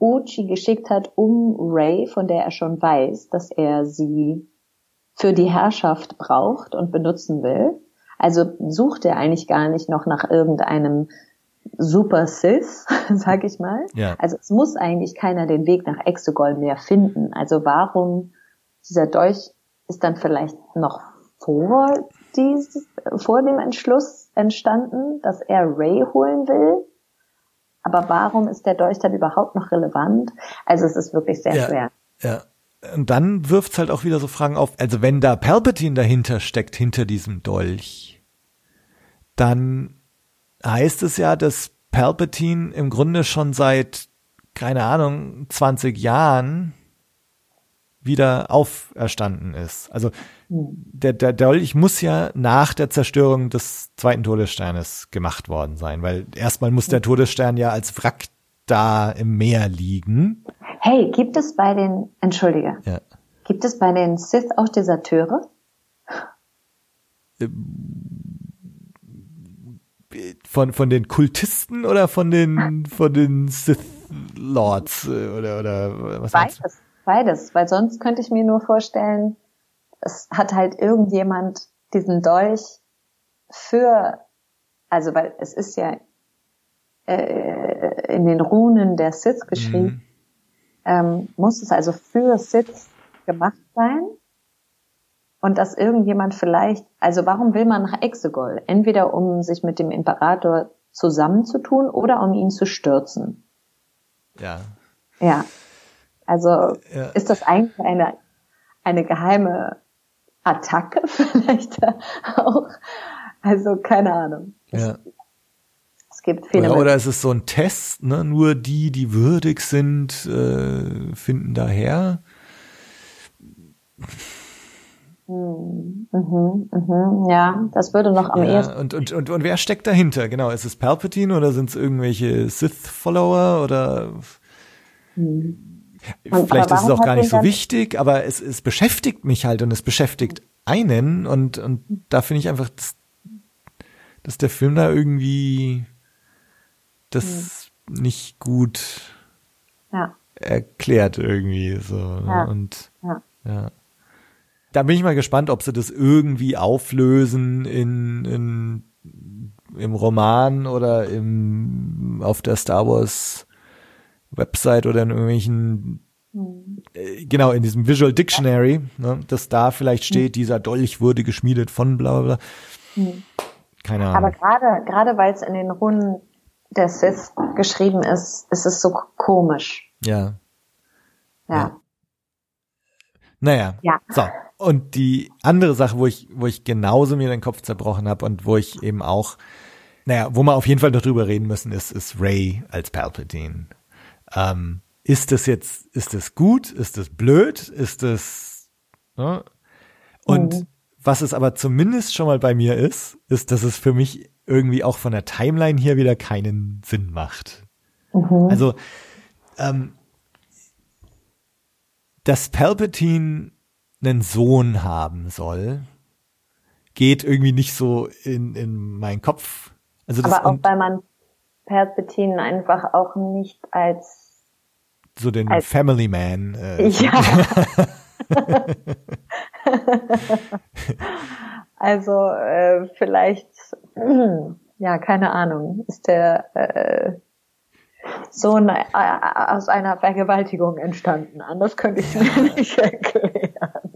Speaker 4: Uchi geschickt hat, um Ray, von der er schon weiß, dass er sie für die Herrschaft braucht und benutzen will. Also sucht er eigentlich gar nicht noch nach irgendeinem Super Sith, sag ich mal.
Speaker 3: Ja.
Speaker 4: Also es muss eigentlich keiner den Weg nach Exegol mehr finden. Also warum dieser Dolch ist dann vielleicht noch vor dieses, vor dem Entschluss entstanden, dass er Ray holen will? Aber warum ist der Dolch dann überhaupt noch relevant? Also es ist wirklich sehr
Speaker 3: Ja.
Speaker 4: schwer.
Speaker 3: Ja. Und dann wirft's halt auch wieder so Fragen auf. Also wenn da Palpatine dahinter steckt, hinter diesem Dolch, dann heißt es ja, dass Palpatine im Grunde schon seit, keine Ahnung, 20 Jahren wieder auferstanden ist. Also der, der Dolch muss ja nach der Zerstörung des zweiten Todessternes gemacht worden sein, weil erstmal muss der Todesstern ja als Wrack da im Meer liegen.
Speaker 4: Hey, gibt es bei den, entschuldige,
Speaker 3: Ja.
Speaker 4: gibt es bei den Sith auch Deserteure?
Speaker 3: Von, von den Kultisten oder von den, von den Sith Lords äh, oder, oder was?
Speaker 4: Beides, beides, weil sonst könnte ich mir nur vorstellen, es hat halt irgendjemand diesen Dolch für, also weil es ist ja äh, in den Runen der Sith geschrieben,
Speaker 3: Mhm.
Speaker 4: ähm, muss es also für Sith gemacht sein und dass irgendjemand vielleicht, also warum will man nach Exegol? Entweder um sich mit dem Imperator zusammenzutun oder um ihn zu stürzen.
Speaker 3: Ja.
Speaker 4: Ja. Also
Speaker 3: Ja.
Speaker 4: ist das eigentlich eine, eine geheime Attacke vielleicht auch? Also keine Ahnung.
Speaker 3: Ja.
Speaker 4: Es gibt viele.
Speaker 3: Oder, oder ist es so ein Test, ne? Nur die, die würdig sind, äh, finden daher.
Speaker 4: Mhm, mhm, ja, das würde noch am
Speaker 3: Ja,
Speaker 4: ehesten.
Speaker 3: und, und, und, und wer steckt dahinter? Genau, ist es Palpatine oder sind es irgendwelche Sith-Follower oder vielleicht
Speaker 4: aber
Speaker 3: ist es auch gar nicht so wichtig, aber es, es beschäftigt mich halt und es beschäftigt einen und, und da finde ich einfach, dass, dass der Film da irgendwie das nicht gut
Speaker 4: Ja,
Speaker 3: erklärt irgendwie so. ne?
Speaker 4: Ja.
Speaker 3: Und
Speaker 4: ja.
Speaker 3: ja. Da bin ich mal gespannt, ob sie das irgendwie auflösen in, in im Roman oder im auf der Star Wars Website oder in irgendwelchen äh, genau in diesem Visual Dictionary, ne, dass da vielleicht steht, dieser Dolch wurde geschmiedet von bla bla bla. Keine Ahnung.
Speaker 4: aber gerade gerade weil es in den Runen der Sith geschrieben ist, ist es so komisch.
Speaker 3: ja.
Speaker 4: Ja.
Speaker 3: Ja. Naja.
Speaker 4: Ja.
Speaker 3: So. Und die andere Sache, wo ich, wo ich genauso mir den Kopf zerbrochen habe und wo ich eben auch, naja, wo wir auf jeden Fall noch drüber reden müssen, ist, ist Ray als Palpatine. Ähm, ist das jetzt, ist das gut? Ist das blöd? Ist das, ne? Und
Speaker 4: Mhm.
Speaker 3: was es aber zumindest schon mal bei mir ist, ist, dass es für mich irgendwie auch von der Timeline hier wieder keinen Sinn macht.
Speaker 4: Mhm.
Speaker 3: Also, ähm, dass Palpatine einen Sohn haben soll, geht irgendwie nicht so in, in meinen Kopf. Also das
Speaker 4: Aber auch weil man Palpatine einfach auch nicht als
Speaker 3: so den
Speaker 4: als-
Speaker 3: Family Man. Äh,
Speaker 4: ja. also äh, vielleicht ja keine Ahnung ist der äh, Sohn äh, aus einer Vergewaltigung entstanden. Anders könnte ich es mir nicht erklären.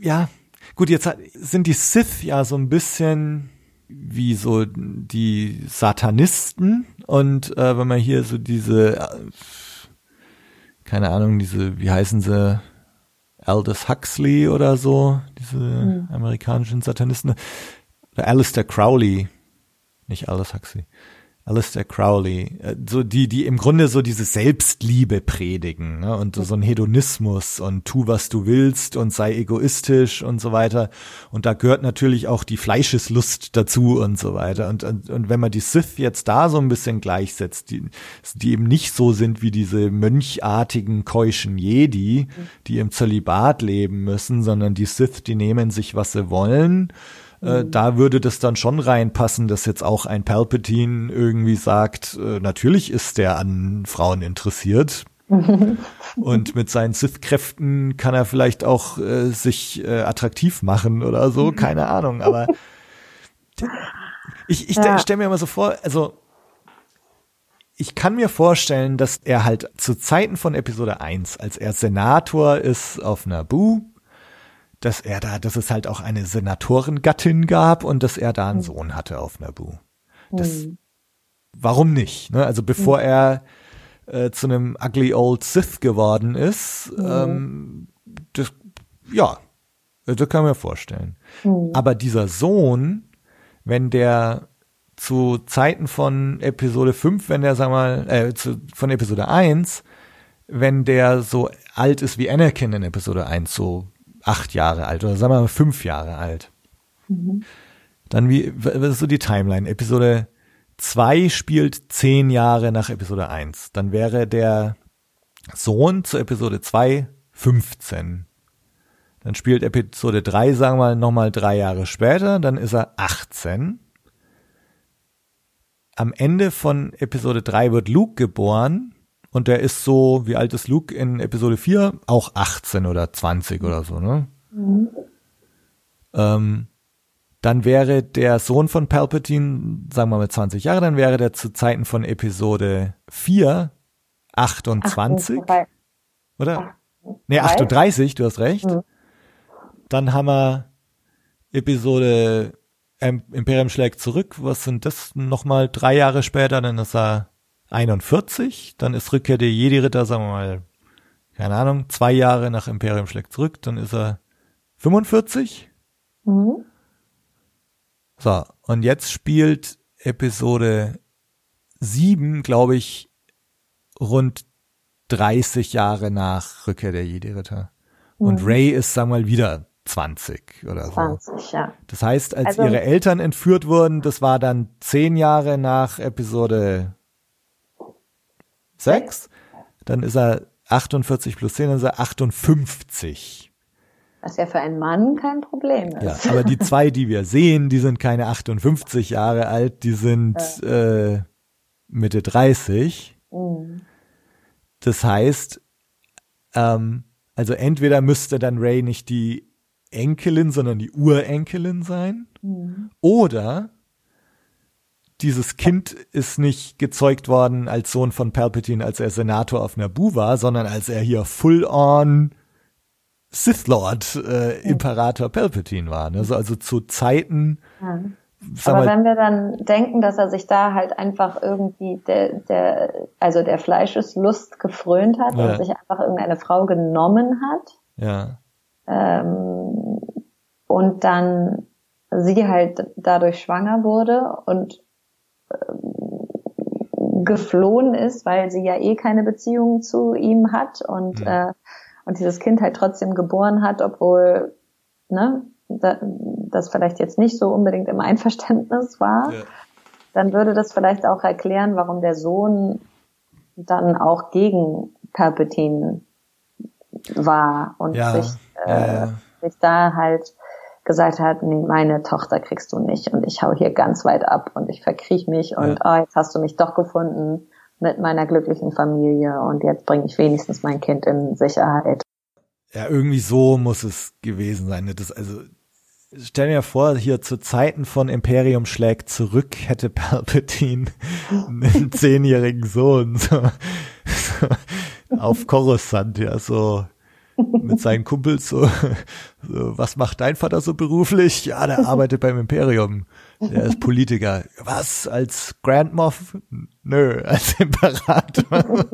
Speaker 3: ja, gut, jetzt sind die Sith ja so ein bisschen wie so die Satanisten und äh, wenn man hier so diese, äh, keine Ahnung, diese, wie heißen sie, Aldous Huxley oder so, diese amerikanischen Satanisten, oder Alistair Crowley, nicht Aldous Huxley, Alistair Crowley, äh, so die, die im Grunde so diese Selbstliebe predigen ne? und so ein Hedonismus und tu, was du willst und sei egoistisch und so weiter. Und da gehört natürlich auch die Fleischeslust dazu und so weiter. Und, und, und wenn man die Sith jetzt da so ein bisschen gleichsetzt, die, die eben nicht so sind wie diese mönchartigen keuschen Jedi, die im Zölibat leben müssen, sondern die Sith, die nehmen sich, was sie wollen äh, da würde das dann schon reinpassen, dass jetzt auch ein Palpatine irgendwie sagt, äh, natürlich ist der an Frauen interessiert. Und mit seinen Sith-Kräften kann er vielleicht auch äh, sich äh, attraktiv machen oder so, keine Ahnung. Aber ich, ich
Speaker 4: Ja.
Speaker 3: stelle mir immer so vor, also ich kann mir vorstellen, dass er halt zu Zeiten von Episode 1, als er Senator ist auf Naboo, dass er da, dass es halt auch eine Senatorengattin gab und dass er da einen Sohn hatte auf Naboo. Das, warum nicht? Ne? Also bevor er äh, zu einem ugly old Sith geworden ist, ähm, das, ja, das kann mir vorstellen. Aber dieser Sohn, wenn der zu Zeiten von Episode 5, wenn der, sag mal, äh, zu, von Episode 1, wenn der so alt ist wie Anakin in Episode 1, so acht Jahre alt oder sagen wir mal fünf Jahre alt. Dann wie, was ist so die Timeline? Episode 2 spielt zehn Jahre nach Episode 1. Dann wäre der Sohn zu Episode 2 15. Dann spielt Episode 3, sagen wir mal, nochmal drei Jahre später, dann ist er 18. Am Ende von Episode 3 wird Luke geboren und der ist so, wie alt ist Luke in Episode 4? Auch 18 oder 20 oder so, ne? Ähm, dann wäre der Sohn von Palpatine, sagen wir mal 20 Jahre, dann wäre der zu Zeiten von Episode 4 28,
Speaker 4: Wobei-
Speaker 3: oder? Nee,
Speaker 4: Drei?
Speaker 3: 38, du hast recht.
Speaker 4: Mhm.
Speaker 3: Dann haben wir Episode ähm, Imperium schlägt zurück. Was sind das? Nochmal drei Jahre später, dann ist er 41. Dann ist Rückkehr der Jedi-Ritter, sagen wir mal, keine Ahnung, zwei Jahre nach Imperium schlägt zurück, dann ist er 45.
Speaker 4: Mhm.
Speaker 3: So, und jetzt spielt Episode 7, glaube ich, rund 30 Jahre nach Rückkehr der Jedi-Ritter. Und
Speaker 4: Mhm.
Speaker 3: Ray ist, sagen wir mal, wieder 20 oder so.
Speaker 4: 20, ja.
Speaker 3: Das heißt, als
Speaker 4: Also-
Speaker 3: ihre Eltern entführt wurden, das war dann zehn Jahre nach Episode 6. Dann ist er 48 plus 10, dann ist er 58.
Speaker 4: Was ja für einen Mann kein Problem
Speaker 3: Ja,
Speaker 4: ist.
Speaker 3: aber die zwei, die wir sehen, die sind keine 58 Jahre alt, die sind äh, Mitte 30.
Speaker 4: Mhm.
Speaker 3: Das heißt, ähm, also entweder müsste dann Ray nicht die Enkelin, sondern die Urenkelin sein,
Speaker 4: Mhm.
Speaker 3: oder dieses Kind ist nicht gezeugt worden als Sohn von Palpatine, als er Senator auf Naboo war, sondern als er hier full-on Sith Lord, äh, Imperator Palpatine war. Ne? So, also zu Zeiten,
Speaker 4: Ja. Aber
Speaker 3: mal,
Speaker 4: wenn wir dann denken, dass er sich da halt einfach irgendwie der, der, also der Fleischeslust gefrönt hat
Speaker 3: Ja.
Speaker 4: und sich einfach irgendeine Frau genommen hat,
Speaker 3: ja,
Speaker 4: ähm, und dann sie halt dadurch schwanger wurde und geflohen ist, weil sie ja eh keine Beziehung zu ihm hat und
Speaker 3: Mhm.
Speaker 4: äh, und dieses Kind halt trotzdem geboren hat, obwohl ne, da, das vielleicht jetzt nicht so unbedingt im Einverständnis war,
Speaker 3: Ja.
Speaker 4: dann würde das vielleicht auch erklären, warum der Sohn dann auch gegen Palpatine war und
Speaker 3: Ja,
Speaker 4: sich, äh,
Speaker 3: ja, ja.
Speaker 4: sich da halt gesagt hat, nee, meine Tochter kriegst du nicht und ich hau hier ganz weit ab und ich verkriech mich und oh, jetzt hast du mich doch gefunden mit meiner glücklichen Familie und jetzt bringe ich wenigstens mein Kind in Sicherheit.
Speaker 3: Ja, irgendwie so muss es gewesen sein. Das, also, stell dir vor, hier zu Zeiten von Imperium schlägt zurück, hätte Palpatine einen zehnjährigen Sohn, so, so auf Coruscant, ja, so, mit seinen Kumpels, so, so, was macht dein Vater so beruflich? Ja, der arbeitet beim Imperium. Der ist Politiker. Was? Als Grand Moff? Nö, als Imperator.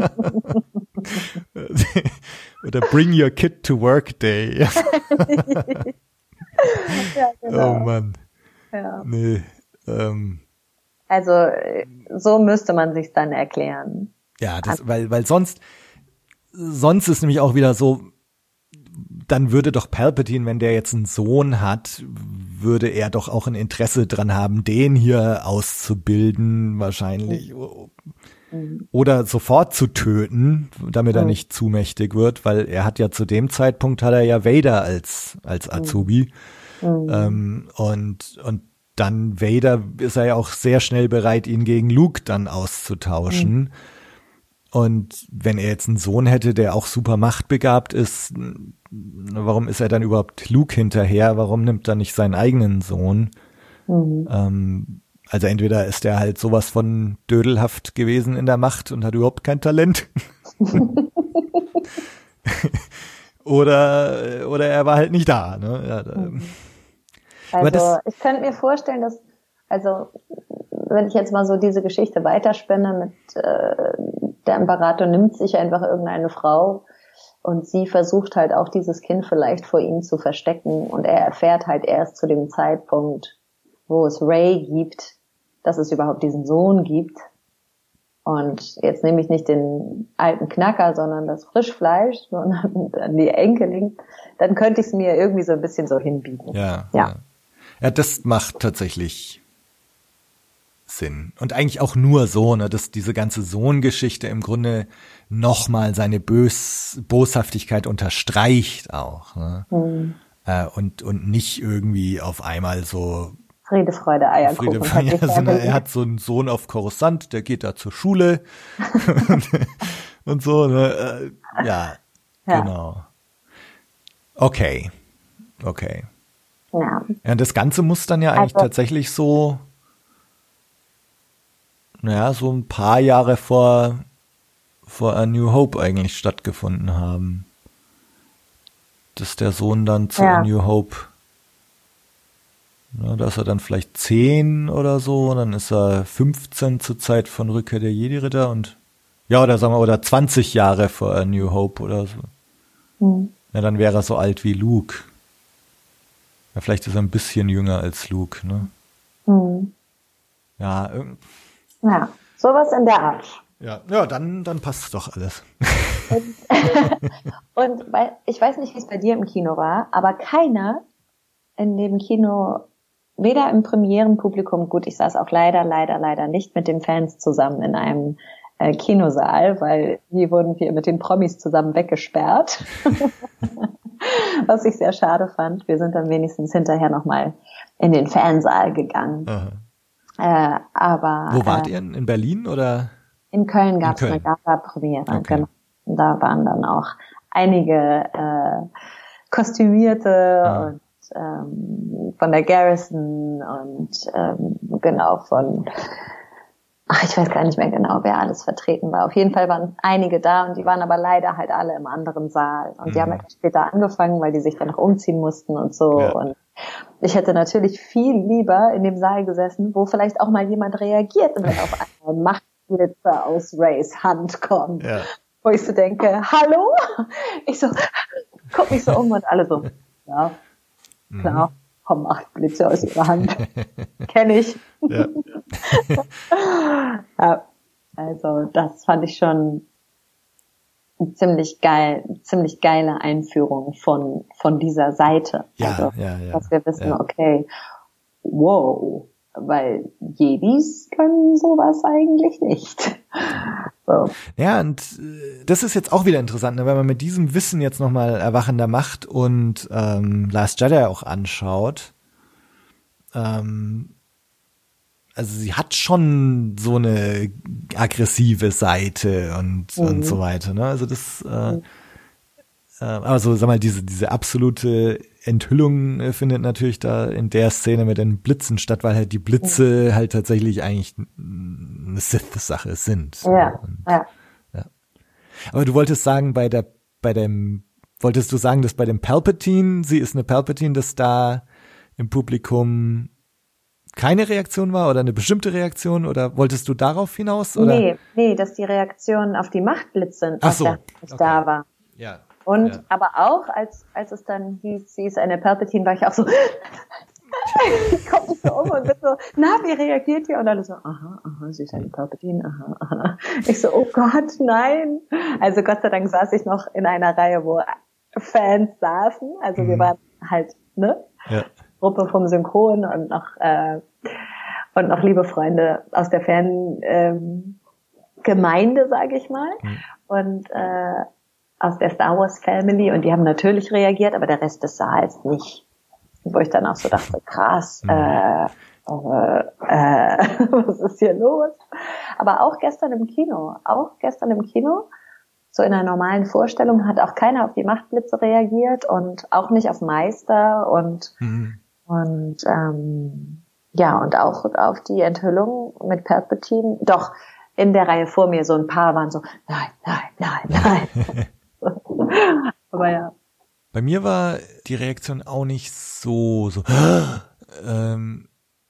Speaker 3: Oder Bring Your Kid to Work Day.
Speaker 4: Ja, genau.
Speaker 3: Oh Mann.
Speaker 4: Ja.
Speaker 3: Nee. Ähm,
Speaker 4: Also so müsste man sich dann erklären.
Speaker 3: ja, das, weil, weil sonst, sonst ist nämlich auch wieder so, dann würde doch Palpatine, wenn der jetzt einen Sohn hat, würde er doch auch ein Interesse dran haben, den hier auszubilden, wahrscheinlich. Oder sofort zu töten, damit er
Speaker 4: Mhm.
Speaker 3: nicht zu mächtig wird, weil er hat ja zu dem Zeitpunkt hat er ja Vader als, als Azubi.
Speaker 4: Mhm.
Speaker 3: Ähm, und, und dann Vader ist er ja auch sehr schnell bereit, ihn gegen Luke dann auszutauschen. Und wenn er jetzt einen Sohn hätte, der auch super machtbegabt ist, warum ist er dann überhaupt Luke hinterher? Warum nimmt er nicht seinen eigenen Sohn?
Speaker 4: Mhm.
Speaker 3: Ähm, also entweder ist er halt sowas von dödelhaft gewesen in der Macht und hat überhaupt kein Talent. oder, oder er war halt nicht da. Ne? Ja, da, Aber
Speaker 4: Also
Speaker 3: das-
Speaker 4: ich könnte mir vorstellen, dass, also wenn ich jetzt mal so diese Geschichte weiterspinne mit äh, der Imperator nimmt sich einfach irgendeine Frau und sie versucht halt auch dieses Kind vielleicht vor ihm zu verstecken und er erfährt halt erst zu dem Zeitpunkt, wo es Ray gibt, dass es überhaupt diesen Sohn gibt. Und jetzt nehme ich nicht den alten Knacker, sondern das Frischfleisch, sondern dann die Enkelin, dann könnte ich es mir irgendwie so ein bisschen so hinbiegen.
Speaker 3: Ja.
Speaker 4: ja.
Speaker 3: Ja, das macht tatsächlich Sinn. Und eigentlich auch nur so, ne, dass diese ganze Sohngeschichte im Grunde nochmal seine Bös Boshaftigkeit unterstreicht auch. Ne?
Speaker 4: Hm.
Speaker 3: Äh, und, und nicht irgendwie auf einmal so
Speaker 4: Friede, Freude, Eierkuchen.
Speaker 3: Friede, ja, er hat so einen Sohn auf Coruscant, der geht da zur Schule und, und so, ne? Äh, ja,
Speaker 4: Ja.
Speaker 3: genau. Okay. Okay.
Speaker 4: ja.
Speaker 3: Ja, das Ganze muss dann ja eigentlich
Speaker 4: Also-
Speaker 3: tatsächlich so, naja, so ein paar Jahre vor, vor A New Hope eigentlich stattgefunden haben. Dass der Sohn dann zu
Speaker 4: Ja.
Speaker 3: A New Hope, na, da ist er dann vielleicht 10 oder so, und dann ist er 15 zur Zeit von Rückkehr der Jedi-Ritter und Ja, oder sagen wir, oder 20 Jahre vor A New Hope oder so.
Speaker 4: Hm.
Speaker 3: Ja, dann wäre er so alt wie Luke. Ja, vielleicht ist er ein bisschen jünger als Luke, ne?
Speaker 4: Hm.
Speaker 3: Ja, ähm,
Speaker 4: Ja, sowas in der Art.
Speaker 3: ja, ja, dann, dann passt doch alles.
Speaker 4: Und bei, ich weiß nicht, wie es bei dir im Kino war, aber keiner in dem Kino, weder im Premierenpublikum, gut, ich saß auch leider, leider, leider nicht mit den Fans zusammen in einem äh, Kinosaal, weil hier wurden wir mit den Promis zusammen weggesperrt. Was ich sehr schade fand. Wir sind dann wenigstens hinterher nochmal in den Fansaal gegangen.
Speaker 3: Aha.
Speaker 4: Äh, aber
Speaker 3: Wo wart
Speaker 4: äh,
Speaker 3: ihr? In Berlin oder?
Speaker 4: in Köln gab es
Speaker 3: In
Speaker 4: eine. Gala-Premiere,
Speaker 3: Okay.
Speaker 4: genau. Da waren dann auch einige äh, Kostümierte
Speaker 3: Ah.
Speaker 4: und ähm, von der Garrison und ähm, genau von ach, ich weiß gar nicht mehr genau, wer alles vertreten war. Auf jeden Fall waren einige da und die waren aber leider halt alle im anderen Saal. Und die
Speaker 3: Mhm.
Speaker 4: haben etwas später angefangen, weil die sich dann noch umziehen mussten und so.
Speaker 3: Ja.
Speaker 4: Und ich hätte natürlich viel lieber in dem Saal gesessen, wo vielleicht auch mal jemand reagiert, wenn auf einmal Machtblitzer aus Rays Hand kommt.
Speaker 3: Ja.
Speaker 4: Wo ich so denke, hallo? Ich so, guck mich so um und alle so, ja,
Speaker 3: Mhm.
Speaker 4: Kommen Machtblitze aus ihrer Hand. Kenn ich.
Speaker 3: Ja.
Speaker 4: Ja, also das fand ich schon ziemlich geil, ziemlich geile Einführung von von dieser Seite.
Speaker 3: Ja,
Speaker 4: also,
Speaker 3: ja, ja.
Speaker 4: dass wir wissen,
Speaker 3: Ja.
Speaker 4: okay, wow, weil Jedis können sowas eigentlich nicht. So.
Speaker 3: Ja, und äh, das ist jetzt auch wieder interessant, ne, wenn man mit diesem Wissen jetzt nochmal Erwachender Macht und ähm, Last Jedi auch anschaut. Ähm, also sie hat schon so eine aggressive Seite und,
Speaker 4: Mhm.
Speaker 3: und so weiter. Ne? Also das, äh, äh, also sag mal, diese, diese absolute Enthüllung äh, findet natürlich da in der Szene mit den Blitzen statt, weil halt die Blitze halt tatsächlich eigentlich eine Sith-Sache sind.
Speaker 4: Ja,
Speaker 3: Und,
Speaker 4: ja.
Speaker 3: aber du wolltest sagen, bei der, bei dem, wolltest du sagen, dass bei dem Palpatine, sie ist eine Palpatine, dass da im Publikum keine Reaktion war oder eine bestimmte Reaktion oder wolltest du darauf hinaus? Oder?
Speaker 4: Nee, nee, dass die Reaktion auf die Machtblitze
Speaker 3: Ach so,
Speaker 4: nicht
Speaker 3: okay.
Speaker 4: da war.
Speaker 3: Ja.
Speaker 4: Und
Speaker 3: Ja.
Speaker 4: aber auch, als, als es dann hieß, sie ist eine Palpatine, war ich auch so, ich komme so um und bin so, na, wie reagiert ihr? Und alle so, aha, aha, sie ist eine Palpatine, aha, aha. Ich so, oh Gott, nein. Also Gott sei Dank saß ich noch in einer Reihe, wo Fans saßen. Also wir
Speaker 3: Mhm.
Speaker 4: waren halt, ne,
Speaker 3: Ja.
Speaker 4: Gruppe vom Synchron und noch, äh, und noch liebe Freunde aus der Fan, ähm, Gemeinde, sage ich mal.
Speaker 3: Mhm.
Speaker 4: Und äh, aus der Star Wars Family und die haben natürlich reagiert, aber der Rest des Saals nicht. Wo ich dann auch so dachte, krass,
Speaker 3: Mhm.
Speaker 4: äh, äh, äh, was ist hier los? Aber auch gestern im Kino, auch gestern im Kino, so in einer normalen Vorstellung hat auch keiner auf die Machtblitze reagiert und auch nicht auf Meister und
Speaker 3: Mhm.
Speaker 4: und ähm, ja, und auch auf die Enthüllung mit Palpatine. Doch, in der Reihe vor mir so ein paar waren so, nein, nein, nein, nein. Aber ja.
Speaker 3: Bei mir war die Reaktion auch nicht so, so, ähm,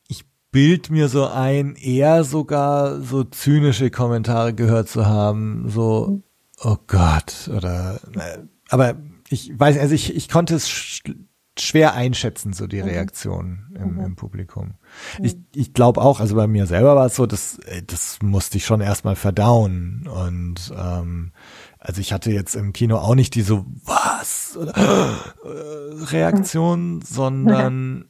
Speaker 3: ich bild mir so ein, eher sogar so zynische Kommentare gehört zu haben, so, oh Gott, oder, äh, aber ich weiß, also ich, ich konnte es sch schwer einschätzen, so die Reaktion im, im Publikum. Ich, ich glaube auch, also bei mir selber war es so, das, das musste ich schon erstmal verdauen und, ähm, also ich hatte jetzt im Kino auch nicht diese was oder äh, Reaktion, sondern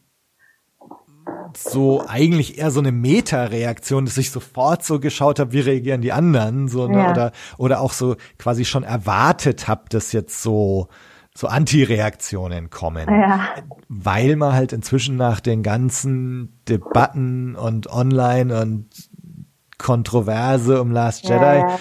Speaker 3: so eigentlich eher so eine Meta-Reaktion, dass ich sofort so geschaut habe, wie reagieren die anderen, so ne,
Speaker 4: Ja.
Speaker 3: oder oder auch so quasi schon erwartet habe, dass jetzt so so Anti-Reaktionen kommen,
Speaker 4: Ja.
Speaker 3: weil man halt inzwischen nach den ganzen Debatten und Online und Kontroverse um Last Jedi
Speaker 4: Ja.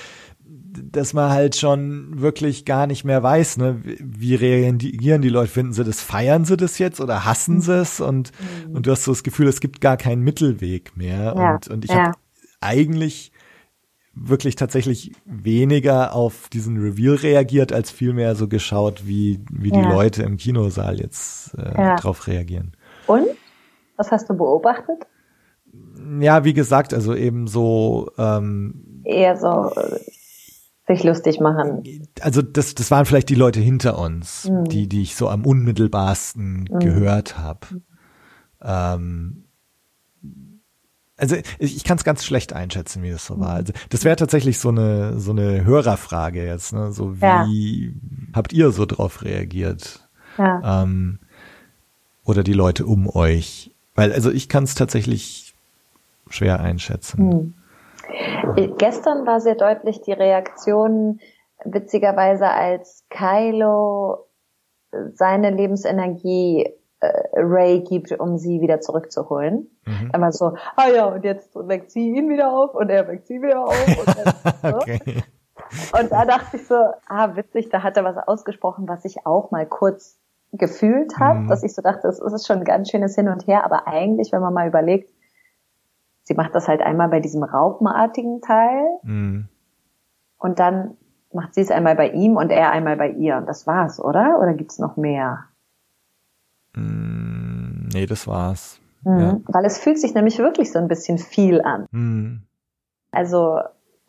Speaker 3: Dass man halt schon wirklich gar nicht mehr weiß, ne, wie reagieren die Leute, finden sie das, feiern sie das jetzt oder hassen sie es und, und du hast so das Gefühl, es gibt gar keinen Mittelweg mehr
Speaker 4: Ja,
Speaker 3: und, und ich
Speaker 4: ja.
Speaker 3: habe eigentlich wirklich tatsächlich weniger auf diesen Reveal reagiert, als vielmehr so geschaut, wie, wie die
Speaker 4: Ja.
Speaker 3: Leute im Kinosaal jetzt äh,
Speaker 4: Ja.
Speaker 3: drauf reagieren.
Speaker 4: Und? Was hast du beobachtet?
Speaker 3: Ja, wie gesagt, also eben so, ähm,
Speaker 4: Eher so, äh, sich lustig machen.
Speaker 3: Also das, das waren vielleicht die Leute hinter uns,
Speaker 4: Mhm.
Speaker 3: die, die ich so am unmittelbarsten
Speaker 4: Mhm.
Speaker 3: gehört habe. Ähm, also ich, ich kann es ganz schlecht einschätzen, wie das so
Speaker 4: Mhm.
Speaker 3: war. Also das wäre tatsächlich so eine so eine Hörerfrage jetzt. Ne? So wie habt ihr so drauf reagiert?
Speaker 4: Ja.
Speaker 3: Ähm, oder die Leute um euch? Weil also ich kann es tatsächlich schwer einschätzen.
Speaker 4: Hm. Äh, Gestern war sehr deutlich die Reaktion, witzigerweise, als Kylo äh, seine Lebensenergie äh, Ray gibt, um sie wieder zurückzuholen.
Speaker 3: Mhm.
Speaker 4: Dann war so, ah ja, und jetzt weckt sie ihn wieder auf und er weckt sie wieder auf. Und, so.
Speaker 3: Okay.
Speaker 4: und da dachte ich so, ah, witzig, da hat er was ausgesprochen, was ich auch mal kurz gefühlt habe,
Speaker 3: Mhm.
Speaker 4: dass ich so dachte, es ist schon ein ganz schönes Hin und Her, aber eigentlich, wenn man mal überlegt, sie macht das halt einmal bei diesem raupenartigen Teil
Speaker 3: Mhm.
Speaker 4: und dann macht sie es einmal bei ihm und er einmal bei ihr. Und das war's, oder? Oder gibt's noch mehr?
Speaker 3: Mm, Nee, das war's.
Speaker 4: Mhm.
Speaker 3: Ja.
Speaker 4: Weil es fühlt sich nämlich wirklich so ein bisschen viel an.
Speaker 3: Mhm.
Speaker 4: Also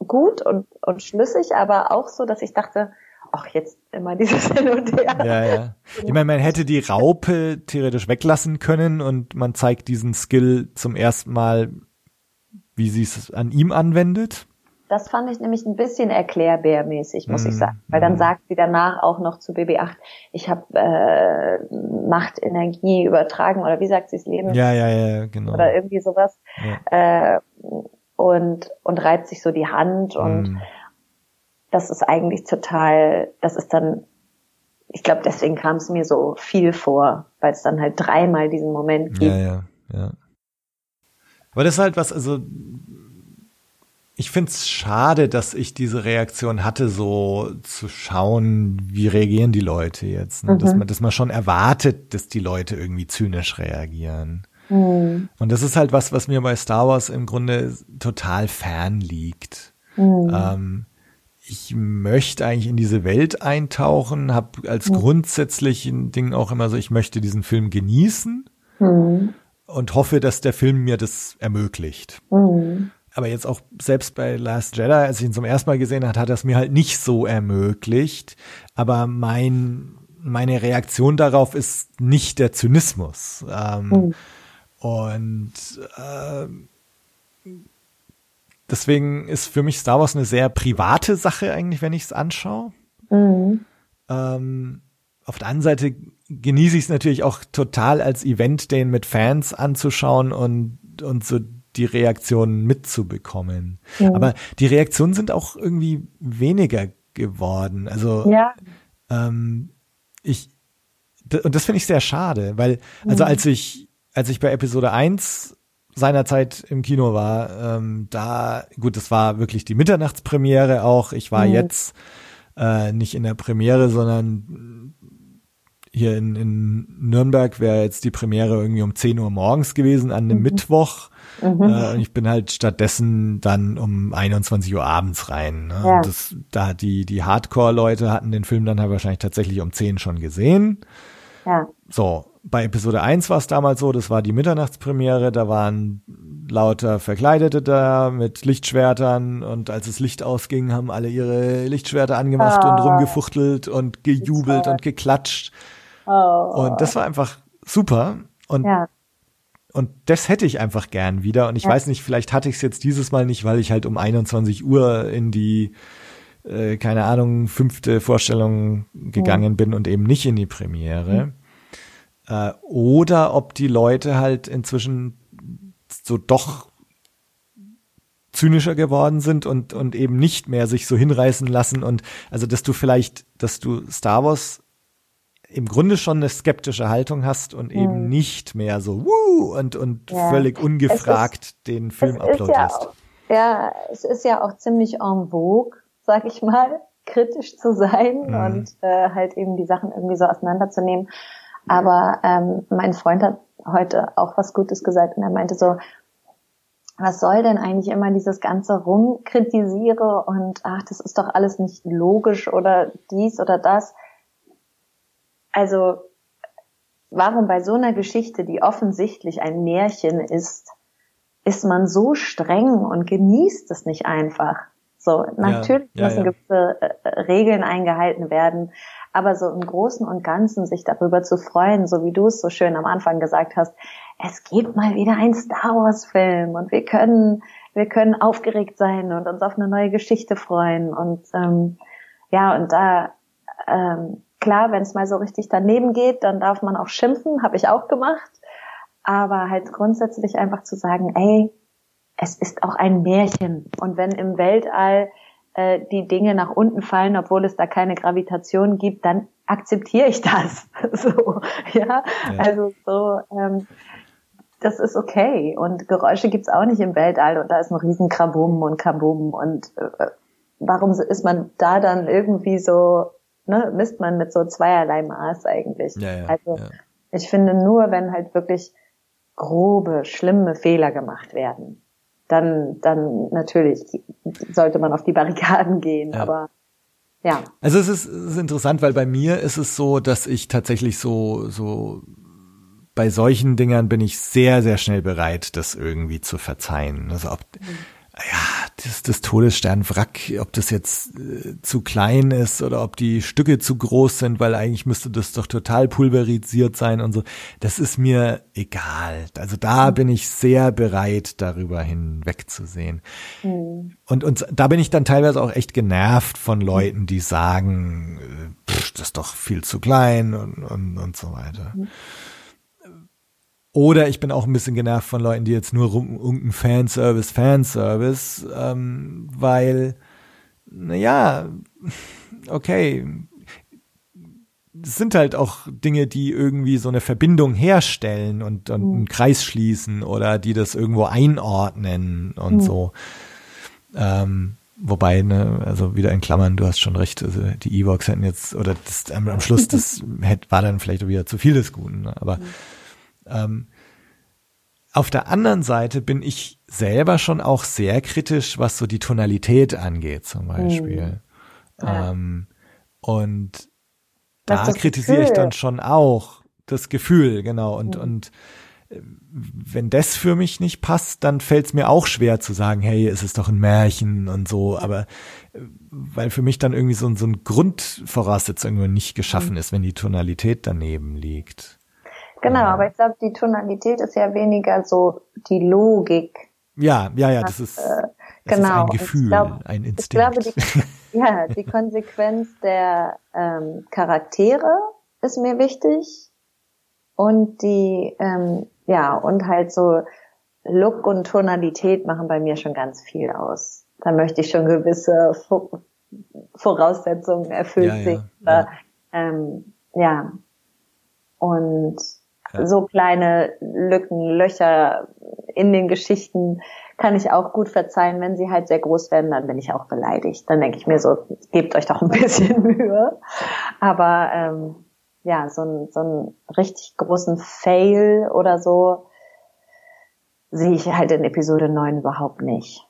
Speaker 4: gut und, und schlüssig, aber auch so, dass ich dachte, ach, jetzt immer dieses Hin und Her.
Speaker 3: Ja, ja. Ich meine, man hätte die Raupe theoretisch weglassen können und man zeigt diesen Skill zum ersten Mal, wie sie es an ihm anwendet.
Speaker 4: Das fand ich nämlich ein bisschen erklärbärmäßig, muss
Speaker 3: Mhm.
Speaker 4: ich sagen. Weil dann
Speaker 3: Mhm.
Speaker 4: sagt sie danach auch noch zu BB8, ich habe äh, Machtenergie übertragen oder wie sagt sie es, Leben
Speaker 3: Ja, ja, ja, genau.
Speaker 4: oder irgendwie sowas.
Speaker 3: Ja.
Speaker 4: Äh, und, und reibt sich so die Hand und
Speaker 3: Mhm.
Speaker 4: das ist eigentlich total, das ist dann, ich glaube, deswegen kam es mir so viel vor, weil es dann halt dreimal diesen Moment gibt.
Speaker 3: Ja, ja, ja. Aber das ist halt was, also ich find's schade, dass ich diese Reaktion hatte, so zu schauen, wie reagieren die Leute jetzt. Ne? Dass,
Speaker 4: Mhm.
Speaker 3: man, dass man schon erwartet, dass die Leute irgendwie zynisch reagieren.
Speaker 4: Hm.
Speaker 3: Und das ist halt was, was mir bei Star Wars im Grunde total fern liegt.
Speaker 4: Hm.
Speaker 3: Ähm, ich möchte eigentlich in diese Welt eintauchen, habe als grundsätzlichen Ding auch immer so, ich möchte diesen Film genießen
Speaker 4: Hm.
Speaker 3: Und hoffe, dass der Film mir das ermöglicht.
Speaker 4: Hm.
Speaker 3: Aber jetzt auch selbst bei Last Jedi, als ich ihn zum ersten Mal gesehen habe, hat er es mir halt nicht so ermöglicht. Aber mein, meine Reaktion darauf ist nicht der Zynismus. Ähm,
Speaker 4: Mhm.
Speaker 3: Und ähm, deswegen ist für mich Star Wars eine sehr private Sache eigentlich, wenn ich es anschaue.
Speaker 4: Hm.
Speaker 3: Ähm, auf der anderen Seite genieße ich es natürlich auch total als Event, den mit Fans anzuschauen und, und so die Reaktionen mitzubekommen.
Speaker 4: Ja.
Speaker 3: Aber die Reaktionen sind auch irgendwie weniger geworden. Also
Speaker 4: Ja.
Speaker 3: ähm, ich und das finde ich sehr schade, weil also als ich als ich bei Episode 1 seinerzeit im Kino war, ähm, da gut, das war wirklich die Mitternachtspremiere auch. Ich war
Speaker 4: Mhm.
Speaker 3: jetzt äh, nicht in der Premiere, sondern hier in, in Nürnberg wäre jetzt die Premiere irgendwie um 10 Uhr morgens gewesen an einem Mittwoch.
Speaker 4: Mhm.
Speaker 3: Äh, und ich bin halt stattdessen dann um 21 Uhr abends rein. Ne?
Speaker 4: Ja.
Speaker 3: Und das, da die, die Hardcore-Leute hatten den Film dann halt wahrscheinlich tatsächlich um 10 schon gesehen.
Speaker 4: Ja.
Speaker 3: So, bei Episode 1 war es damals so, das war die Mitternachtspremiere, da waren lauter Verkleidete da mit Lichtschwertern und als das Licht ausging, haben alle ihre Lichtschwerter angemacht und
Speaker 4: Ah.
Speaker 3: rumgefuchtelt und gejubelt und geklatscht.
Speaker 4: Oh.
Speaker 3: Und das war einfach super. Und
Speaker 4: ja.
Speaker 3: und das hätte ich einfach gern wieder. Und ich
Speaker 4: Ja.
Speaker 3: weiß nicht, vielleicht hatte ich es jetzt dieses Mal nicht, weil ich halt um 21 Uhr in die, äh, keine Ahnung, fünfte Vorstellung gegangen bin und eben nicht in die Premiere. Äh, oder ob die Leute halt inzwischen so doch zynischer geworden sind und, und eben nicht mehr sich so hinreißen lassen und also, dass du vielleicht, dass du Star Wars im Grunde schon eine skeptische Haltung hast und eben
Speaker 4: Mhm.
Speaker 3: nicht mehr so wuh und, und
Speaker 4: Ja.
Speaker 3: völlig ungefragt den Film
Speaker 4: es ist ja
Speaker 3: uploadest.
Speaker 4: auch, ja, es ist ja auch ziemlich en vogue, sag ich mal, kritisch zu sein
Speaker 3: Mhm.
Speaker 4: und äh, halt eben die Sachen irgendwie so auseinanderzunehmen. Aber ähm, mein Freund hat heute auch was Gutes gesagt und er meinte so, was soll denn eigentlich immer dieses ganze Rumkritisiere und ach, das ist doch alles nicht logisch oder dies oder das. Also warum bei so einer Geschichte, die offensichtlich ein Märchen ist, ist man so streng und genießt es nicht einfach. So, natürlich
Speaker 3: ja,
Speaker 4: müssen
Speaker 3: ja.
Speaker 4: gewisse äh, Regeln eingehalten werden, aber so im Großen und Ganzen sich darüber zu freuen, so wie du es so schön am Anfang gesagt hast, es gibt mal wieder einen Star Wars Film und wir können, wir können aufgeregt sein und uns auf eine neue Geschichte freuen und ähm, ja und da ähm, klar, wenn es mal so richtig daneben geht, dann darf man auch schimpfen, habe ich auch gemacht, aber halt grundsätzlich einfach zu sagen, ey, es ist auch ein Märchen und wenn im Weltall äh, die Dinge nach unten fallen, obwohl es da keine Gravitation gibt, dann akzeptiere ich das. so, ja?
Speaker 3: Ja.
Speaker 4: also so, ähm, das ist okay. Und Geräusche gibt's auch nicht im Weltall und da ist ein riesen Krabum und Kabum und äh, warum ist man da dann irgendwie so, ne, misst man mit so zweierlei Maß eigentlich.
Speaker 3: Ja, ja,
Speaker 4: also
Speaker 3: ja.
Speaker 4: ich finde nur, wenn halt wirklich grobe, schlimme Fehler gemacht werden, dann, dann natürlich sollte man auf die Barrikaden gehen, aber ja.
Speaker 3: Also es ist, es ist interessant, weil bei mir ist es so, dass ich tatsächlich so, so bei solchen Dingern bin ich sehr, sehr schnell bereit, das irgendwie zu verzeihen. Also ob, ja, das, das Todessternwrack, ob das jetzt äh, zu klein ist oder ob die Stücke zu groß sind, weil eigentlich müsste das doch total pulverisiert sein und so. Das ist mir egal. Also da bin ich sehr bereit, darüber hinwegzusehen.
Speaker 4: Hm.
Speaker 3: Und, und da bin ich dann teilweise auch echt genervt von Leuten, die sagen, äh, pff, das ist doch viel zu klein und, und, und so weiter. Oder ich bin auch ein bisschen genervt von Leuten, die jetzt nur rum, Fanservice, Fanservice, ähm, weil, naja, okay, es sind halt auch Dinge, die irgendwie so eine Verbindung herstellen und, und einen Kreis schließen oder die das irgendwo einordnen und so. Ähm, wobei, ne, also wieder in Klammern, du hast schon recht, also die Evox hätten jetzt, oder das, am, am Schluss, das hätte, war dann vielleicht wieder zu viel des Guten, ne? aber ähm, auf der anderen Seite bin ich selber schon auch sehr kritisch, was so die Tonalität angeht, zum Beispiel.
Speaker 4: Ja.
Speaker 3: Ähm, und da kritisiere ich dann schon auch das Gefühl, genau. Und,
Speaker 4: Mhm.
Speaker 3: und äh, wenn das für mich nicht passt, dann fällt es mir auch schwer zu sagen, hey, es ist doch ein Märchen und so, aber äh, weil für mich dann irgendwie so, ein- so ein Grundvoraussetzung nicht geschaffen
Speaker 4: Mhm.
Speaker 3: ist, wenn die Tonalität daneben liegt.
Speaker 4: Genau, aber ich glaube, die Tonalität ist ja weniger so die Logik.
Speaker 3: Ja, ja, ja, das ist, das ist
Speaker 4: genau.
Speaker 3: ein
Speaker 4: Und ich
Speaker 3: Gefühl,
Speaker 4: glaub-
Speaker 3: ein
Speaker 4: Ich
Speaker 3: Instinkt.
Speaker 4: glaube, die, ja, die Konsequenz der ähm, Charaktere ist mir wichtig und die, ähm, ja, und halt so Look und Tonalität machen bei mir schon ganz viel aus. Da möchte ich schon gewisse Vo- Voraussetzungen erfüllt
Speaker 3: Ja, ja, ja.
Speaker 4: Ähm, ja. Und
Speaker 3: Ja.
Speaker 4: so kleine Lücken, Löcher in den Geschichten kann ich auch gut verzeihen. Wenn sie halt sehr groß werden, dann bin ich auch beleidigt. Dann denke ich mir so, gebt euch doch ein bisschen Mühe. Aber ähm, ja, so, ein, so einen richtig großen Fail oder so sehe ich halt in Episode 9 überhaupt nicht.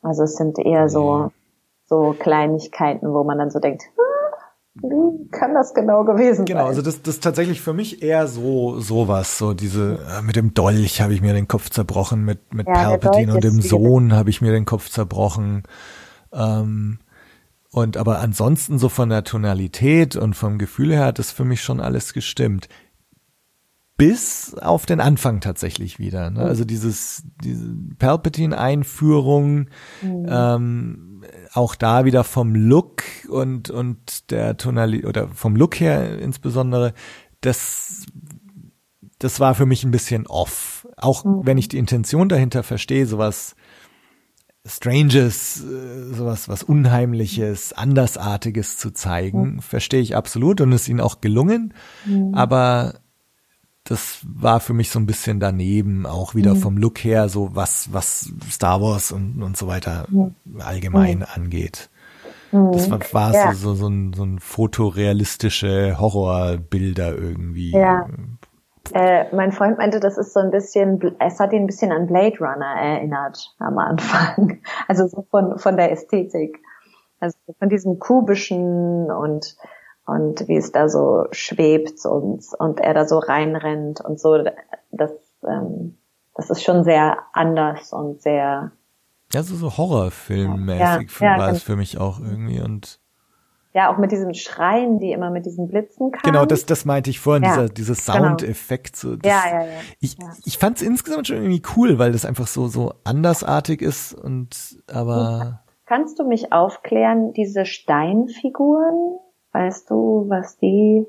Speaker 4: Also es sind eher so, so Kleinigkeiten, wo man dann so denkt, "Ah, wie kann das genau gewesen
Speaker 3: Genau,
Speaker 4: sein?
Speaker 3: also das, das ist tatsächlich für mich eher so sowas, so diese äh, mit dem Dolch habe ich mir den Kopf zerbrochen, mit mit
Speaker 4: Ja,
Speaker 3: Palpatine und dem Sohn habe ich mir den Kopf zerbrochen. Ähm, und aber ansonsten so von der Tonalität und vom Gefühl her hat das für mich schon alles gestimmt. Bis auf den Anfang tatsächlich wieder. Ne? Also dieses diese Palpatine-Einführung, ähm, auch da wieder vom Look und und der Tonalität oder vom Look her insbesondere, das das war für mich ein bisschen off. Auch wenn ich die Intention dahinter verstehe, sowas Stranges, äh, sowas was Unheimliches, Andersartiges zu zeigen, verstehe ich absolut und ist ihnen auch gelungen. Aber das war für mich so ein bisschen daneben, auch wieder vom Look her, so was, was Star Wars und, und so weiter allgemein angeht. Das war, war
Speaker 4: Ja.
Speaker 3: so, so, so, ein, so ein fotorealistische Horrorbilder irgendwie.
Speaker 4: Ja. Äh, mein Freund meinte, das ist so ein bisschen, es hat ihn ein bisschen an Blade Runner erinnert am Anfang. Also so von, von der Ästhetik. Also von diesem kubischen und, und wie es da so schwebt und, und er da so reinrennt und so. Das, ähm, das ist schon sehr anders und sehr,
Speaker 3: Ja, so, so Horrorfilmmäßig
Speaker 4: Ja, ja,
Speaker 3: war es für mich auch irgendwie und
Speaker 4: Ja, auch mit diesen Schreien, die immer mit diesen Blitzen kamen.
Speaker 3: genau, das, das meinte ich vorhin,
Speaker 4: Ja,
Speaker 3: dieser, dieser
Speaker 4: genau.
Speaker 3: Soundeffekt. So, das,
Speaker 4: Ja, ja, ja.
Speaker 3: Ich,
Speaker 4: ja.
Speaker 3: ich fand es insgesamt schon irgendwie cool, weil das einfach so, so andersartig ist und aber
Speaker 4: Kannst du mich aufklären, diese Steinfiguren? Weißt du, was die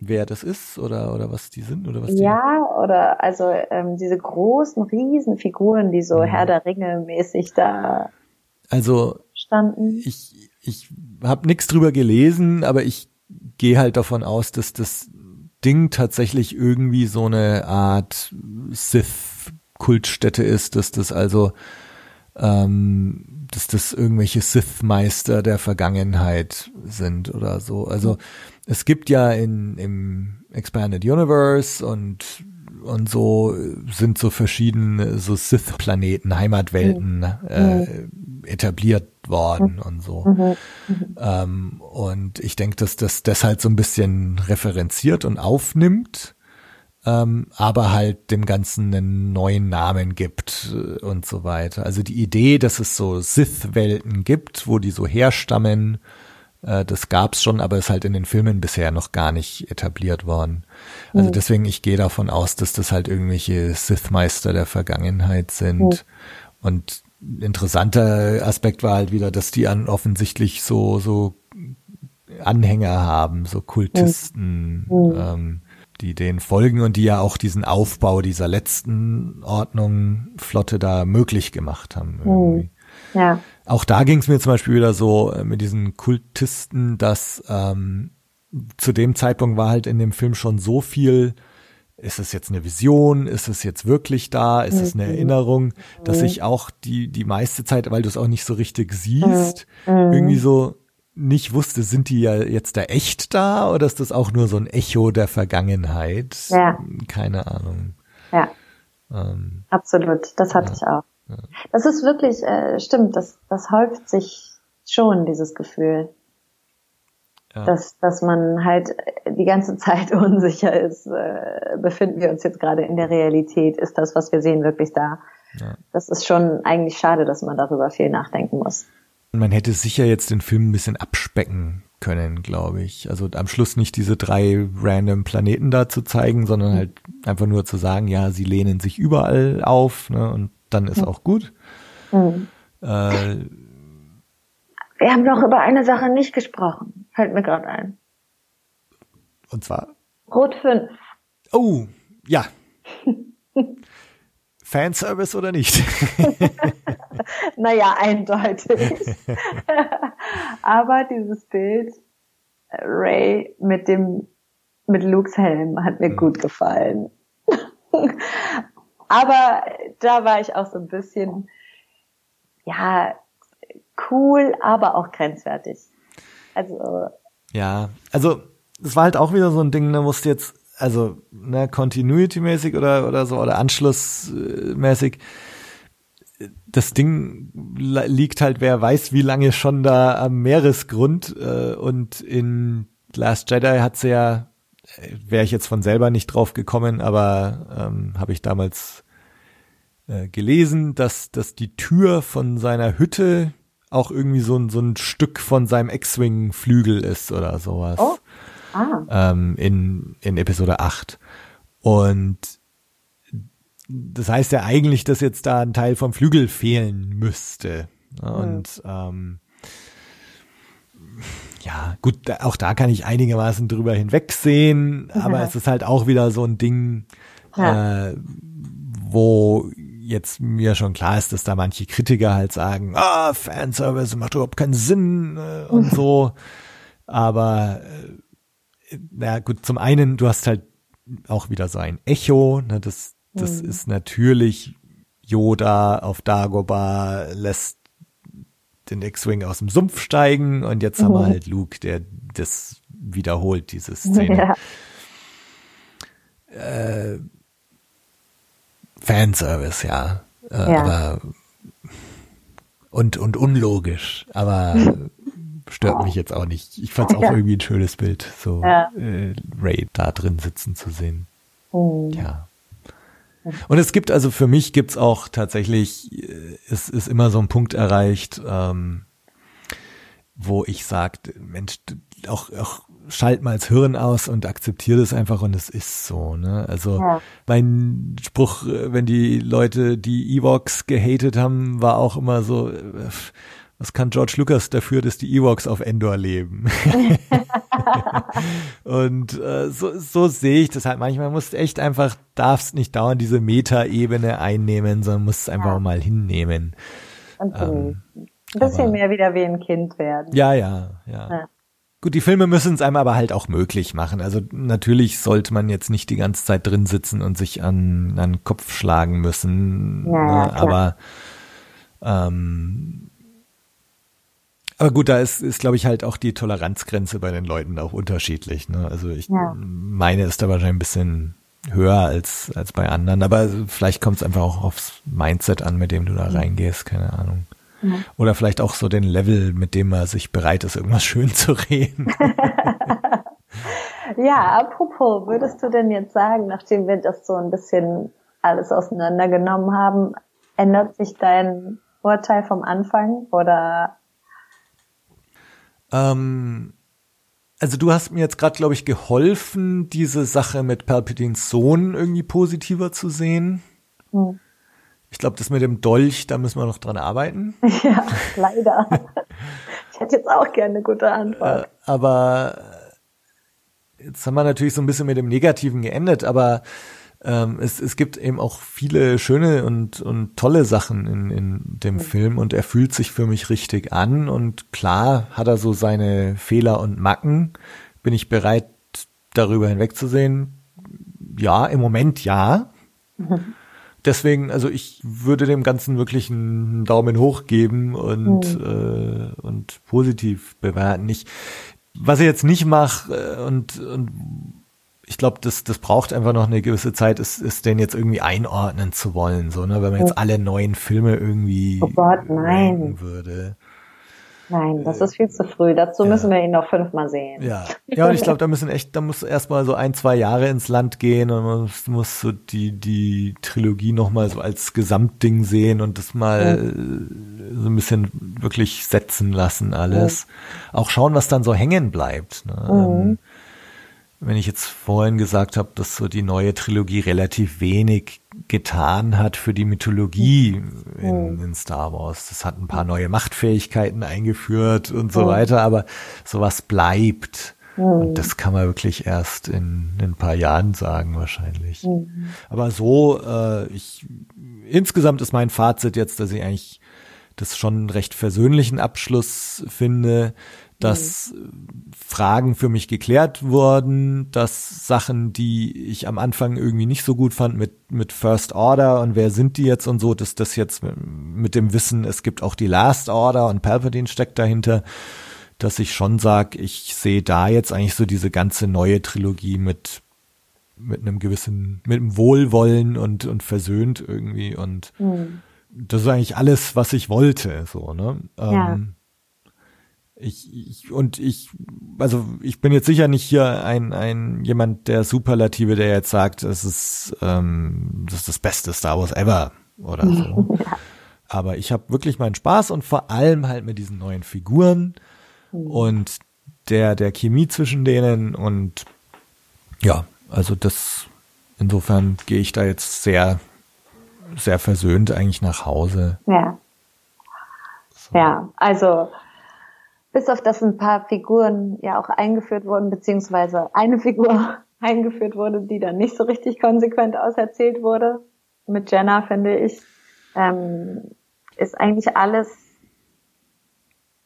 Speaker 3: wer das ist oder, oder was die sind oder was die.
Speaker 4: Ja, oder also ähm, diese großen Riesenfiguren, die so
Speaker 3: Mhm.
Speaker 4: Herr der Ringe mäßig da
Speaker 3: Also
Speaker 4: standen.
Speaker 3: ich, ich habe nichts drüber gelesen, aber ich gehe halt davon aus, dass das Ding tatsächlich irgendwie so eine Art Sith-Kultstätte ist, dass das also, ähm, dass das irgendwelche Sith-Meister der Vergangenheit sind oder so. Also es gibt ja in im Expanded Universe und und so sind so verschiedene so Sith-Planeten, Heimatwelten äh, etabliert worden und so.
Speaker 4: Mhm.
Speaker 3: Ähm, und ich denke, dass das das halt so ein bisschen referenziert und aufnimmt, ähm, aber halt dem Ganzen einen neuen Namen gibt äh, und so weiter. Also die Idee, dass es so Sith-Welten gibt, wo die so herstammen, äh, das gab's schon, aber ist halt in den Filmen bisher noch gar nicht etabliert worden. Also deswegen, ich gehe davon aus, dass das halt irgendwelche Sith-Meister der Vergangenheit sind. Und interessanter Aspekt war halt wieder, dass die an offensichtlich so, so Anhänger haben, so Kultisten, ähm, die denen folgen und die ja auch diesen Aufbau dieser letzten Ordnung Flotte da möglich gemacht haben. Irgendwie.
Speaker 4: Ja.
Speaker 3: Auch da ging es mir zum Beispiel wieder so äh, mit diesen Kultisten, dass ähm, zu dem Zeitpunkt war halt in dem Film schon so viel, ist es jetzt eine Vision, ist es jetzt wirklich da, ist es eine Erinnerung, dass ich auch die, die meiste Zeit, weil du es auch nicht so richtig siehst, irgendwie so nicht wusste, sind die ja jetzt da echt da oder ist das auch nur so ein Echo der Vergangenheit?
Speaker 4: Ja.
Speaker 3: Keine Ahnung.
Speaker 4: Ja,
Speaker 3: Ähm,
Speaker 4: absolut. Das hatte ich auch. Das ist wirklich, äh, stimmt, das, das häuft sich schon, dieses Gefühl.
Speaker 3: Ja.
Speaker 4: Dass, dass man halt die ganze Zeit unsicher ist, äh, befinden wir uns jetzt gerade in der Realität, ist das, was wir sehen, wirklich da?
Speaker 3: Ja.
Speaker 4: Das ist schon eigentlich schade, dass man darüber viel nachdenken muss.
Speaker 3: Man hätte sicher jetzt den Film ein bisschen abspecken können, glaube ich. Also am Schluss nicht diese drei random Planeten da zu zeigen, sondern halt einfach nur zu sagen, ja, sie lehnen sich überall auf, ne, und dann ist auch gut.
Speaker 4: Hm.
Speaker 3: Äh,
Speaker 4: Wir haben noch über eine Sache nicht gesprochen. Fällt mir gerade ein.
Speaker 3: und zwar,
Speaker 4: Rot 5.
Speaker 3: oh, ja. Fanservice oder nicht?
Speaker 4: Naja, eindeutig. Aber dieses Bild, Ray mit dem, mit Lukes Helm hat mir gut gefallen. Aber da war ich auch so ein bisschen, ja, cool, aber auch grenzwertig. Also,
Speaker 3: Ja, also es war halt auch wieder so ein Ding, da musste jetzt, also ne, Continuity-mäßig oder oder so oder Anschlussmäßig. Das Ding li- liegt halt, wer weiß, wie lange schon da am Meeresgrund äh, und in Last Jedi hat sie ja, wäre ich jetzt von selber nicht drauf gekommen, aber ähm, habe ich damals äh, gelesen, dass, dass die Tür von seiner Hütte auch irgendwie so ein, so ein Stück von seinem X-Wing-Flügel ist oder sowas.
Speaker 4: Oh. Ah,
Speaker 3: Ähm, in, in Episode 8. Und das heißt ja eigentlich, dass jetzt da ein Teil vom Flügel fehlen müsste. Ja, Und ähm, ja, gut, auch da kann ich einigermaßen drüber hinwegsehen, aber es ist halt auch wieder so ein Ding,
Speaker 4: Ja.
Speaker 3: äh, wo jetzt mir schon klar ist, dass da manche Kritiker halt sagen, ah, Fanservice macht überhaupt keinen Sinn äh, und so. Aber äh, na gut, zum einen, du hast halt auch wieder so ein Echo, ne, das, das ist natürlich Yoda auf Dagobah lässt den X-Wing aus dem Sumpf steigen und jetzt haben wir halt Luke, der das wiederholt, diese Szene.
Speaker 4: ja.
Speaker 3: Fanservice, ja. Äh,
Speaker 4: Ja.
Speaker 3: Aber und, und unlogisch, aber stört mich jetzt auch nicht. Ich fand es auch irgendwie ein schönes Bild, so
Speaker 4: Ja.
Speaker 3: äh, Ray da drin sitzen zu sehen.
Speaker 4: Hm.
Speaker 3: Ja. Und es gibt also für mich gibt's auch tatsächlich, äh, es ist immer so ein Punkt erreicht, ähm, wo ich sage, Mensch, auch, auch schalt mal das Hirn aus und akzeptiere das einfach und es ist so, ne? Also ja. mein Spruch, äh, wenn die Leute die Evox gehatet haben, war auch immer so, äh, was kann George Lucas dafür, dass die Ewoks auf Endor leben? und äh, so, so sehe ich das halt manchmal. Musst echt einfach, darfst nicht dauernd diese Meta-Ebene einnehmen, sondern musst es einfach ja. mal hinnehmen.
Speaker 4: Und ähm, ein bisschen aber, mehr wieder wie ein Kind werden.
Speaker 3: Ja, ja, ja. ja. Gut, die Filme müssen es einem aber halt auch möglich machen. Also natürlich sollte man jetzt nicht die ganze Zeit drin sitzen und sich an, an den Kopf schlagen müssen. Ja, ne? Aber ähm, aber gut, da ist, ist glaube ich, halt auch die Toleranzgrenze bei den Leuten auch unterschiedlich. Ne? Also ich ja. meine ist da wahrscheinlich ein bisschen höher als, als bei anderen. Aber vielleicht kommt es einfach auch aufs Mindset an, mit dem du da reingehst, keine Ahnung. Ja. Oder vielleicht auch so den Level, mit dem man sich bereit ist, irgendwas schön zu reden.
Speaker 4: ja, apropos, würdest du denn jetzt sagen, nachdem wir das so ein bisschen alles auseinandergenommen haben, ändert sich dein Urteil vom Anfang oder
Speaker 3: ähm, also du hast mir jetzt gerade, glaube ich, geholfen, diese Sache mit Palpatines Sohn irgendwie positiver zu sehen. Hm. Ich glaube, das mit dem Dolch, da müssen wir noch dran arbeiten.
Speaker 4: Ja, leider. ich hätte jetzt auch gerne eine gute Antwort.
Speaker 3: Äh, aber jetzt haben wir natürlich so ein bisschen mit dem Negativen geendet, aber ähm, es, es gibt eben auch viele schöne und, und tolle Sachen in, in dem mhm. Film und er fühlt sich für mich richtig an und klar hat er so seine Fehler und Macken. Bin ich bereit, darüber hinwegzusehen? Ja, im Moment ja. Mhm. Deswegen, also ich würde dem Ganzen wirklich einen Daumen hoch geben und, mhm. äh, und positiv bewerten. Ich, was ich jetzt nicht mache äh, und, und ich glaube, das, das braucht einfach noch eine gewisse Zeit, ist, ist den jetzt irgendwie einordnen zu wollen, so, ne, wenn man jetzt alle neuen Filme irgendwie
Speaker 4: oh Gott, nein.
Speaker 3: würde.
Speaker 4: Nein, das ist viel zu früh. Dazu ja. müssen wir ihn noch fünfmal sehen.
Speaker 3: Ja, ja, und ich glaube, da müssen echt, da muss erstmal so ein, zwei Jahre ins Land gehen und man muss, muss so die die Trilogie nochmal so als Gesamtding sehen und das mal mhm. so ein bisschen wirklich setzen lassen alles. Mhm. Auch schauen, was dann so hängen bleibt. Ne? Mhm. Wenn ich jetzt vorhin gesagt habe, dass so die neue Trilogie relativ wenig getan hat für die Mythologie in, in, Star Wars. Das hat ein paar neue Machtfähigkeiten eingeführt und so weiter, aber sowas bleibt. Und das kann man wirklich erst in, in ein paar Jahren sagen wahrscheinlich. Mhm. Aber so, äh, ich insgesamt ist mein Fazit jetzt, dass ich eigentlich das schon einen recht versöhnlichen Abschluss finde dass mhm. Fragen für mich geklärt wurden, dass Sachen, die ich am Anfang irgendwie nicht so gut fand mit, mit First Order und wer sind die jetzt und so, dass das jetzt mit dem Wissen, es gibt auch die Last Order und Palpatine steckt dahinter, dass ich schon sage, ich sehe da jetzt eigentlich so diese ganze neue Trilogie mit mit einem gewissen, mit einem Wohlwollen und, und versöhnt irgendwie und mhm. das ist eigentlich alles, was ich wollte, so, ne? Ja. Ähm, ich, ich und ich also ich bin jetzt sicher nicht hier ein ein jemand der Superlative, der jetzt sagt, es ist ähm, das ist das beste Star Wars ever oder so. Ja. Aber ich habe wirklich meinen Spaß und vor allem halt mit diesen neuen Figuren mhm. und der der Chemie zwischen denen und ja, also das insofern gehe ich da jetzt sehr sehr versöhnt eigentlich nach Hause.
Speaker 4: Ja. So. Ja, also bis auf das ein paar Figuren ja auch eingeführt wurden, beziehungsweise eine Figur eingeführt wurde, die dann nicht so richtig konsequent auserzählt wurde. Mit Jenna, finde ich, ähm, ist eigentlich alles,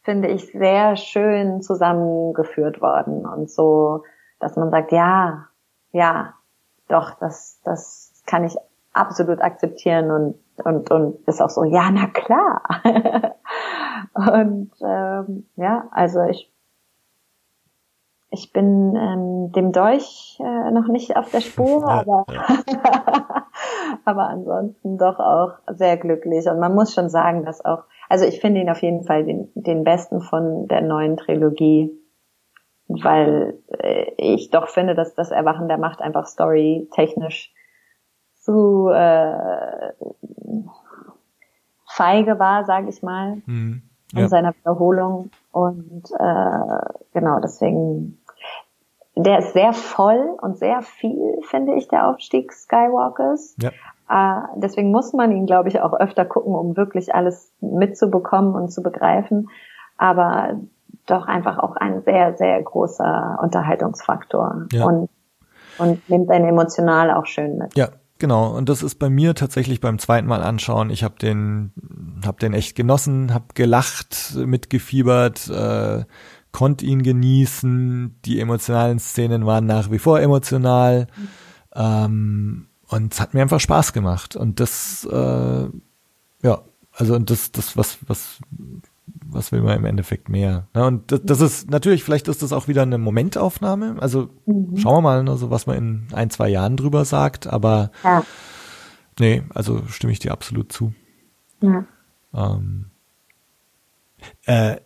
Speaker 4: finde ich, sehr schön zusammengeführt worden und so, dass man sagt, ja, ja, doch, das, das kann ich absolut akzeptieren und, und, und ist auch so, ja, na klar. Und ähm, ja, also ich ich bin ähm, dem Dolch äh, noch nicht auf der Spur, aber aber ansonsten doch auch sehr glücklich. Und man muss schon sagen, dass auch, also ich finde ihn auf jeden Fall den, den besten von der neuen Trilogie, weil äh, ich doch finde, dass das Erwachen der Macht einfach storytechnisch zu äh, feige war, sage ich mal,
Speaker 3: Mhm.
Speaker 4: in
Speaker 3: Ja.
Speaker 4: seiner Wiederholung. Und äh, genau, deswegen, der ist sehr voll und sehr viel, finde ich, der Aufstieg Skywalkers.
Speaker 3: Ja.
Speaker 4: Äh, deswegen muss man ihn, glaube ich, auch öfter gucken, um wirklich alles mitzubekommen und zu begreifen. Aber doch einfach auch ein sehr, sehr großer Unterhaltungsfaktor.
Speaker 3: Ja.
Speaker 4: Und, und nimmt einen emotional auch schön mit.
Speaker 3: Ja, genau. Und das ist bei mir tatsächlich beim zweiten Mal anschauen. Ich habe den, hab den echt genossen, habe gelacht, mitgefiebert, äh, konnte ihn genießen. Die emotionalen Szenen waren nach wie vor emotional. Ähm, und es hat mir einfach Spaß gemacht. Und das, äh, ja, also und das, das, was, was, was will man im Endeffekt mehr? Ne? Und das, das ist natürlich, vielleicht ist das auch wieder eine Momentaufnahme. Also schauen wir mal, also was man in ein, zwei Jahren drüber sagt, aber
Speaker 4: Ja.
Speaker 3: nee, also stimme ich dir absolut zu.
Speaker 4: ja.
Speaker 3: Ähm, äh,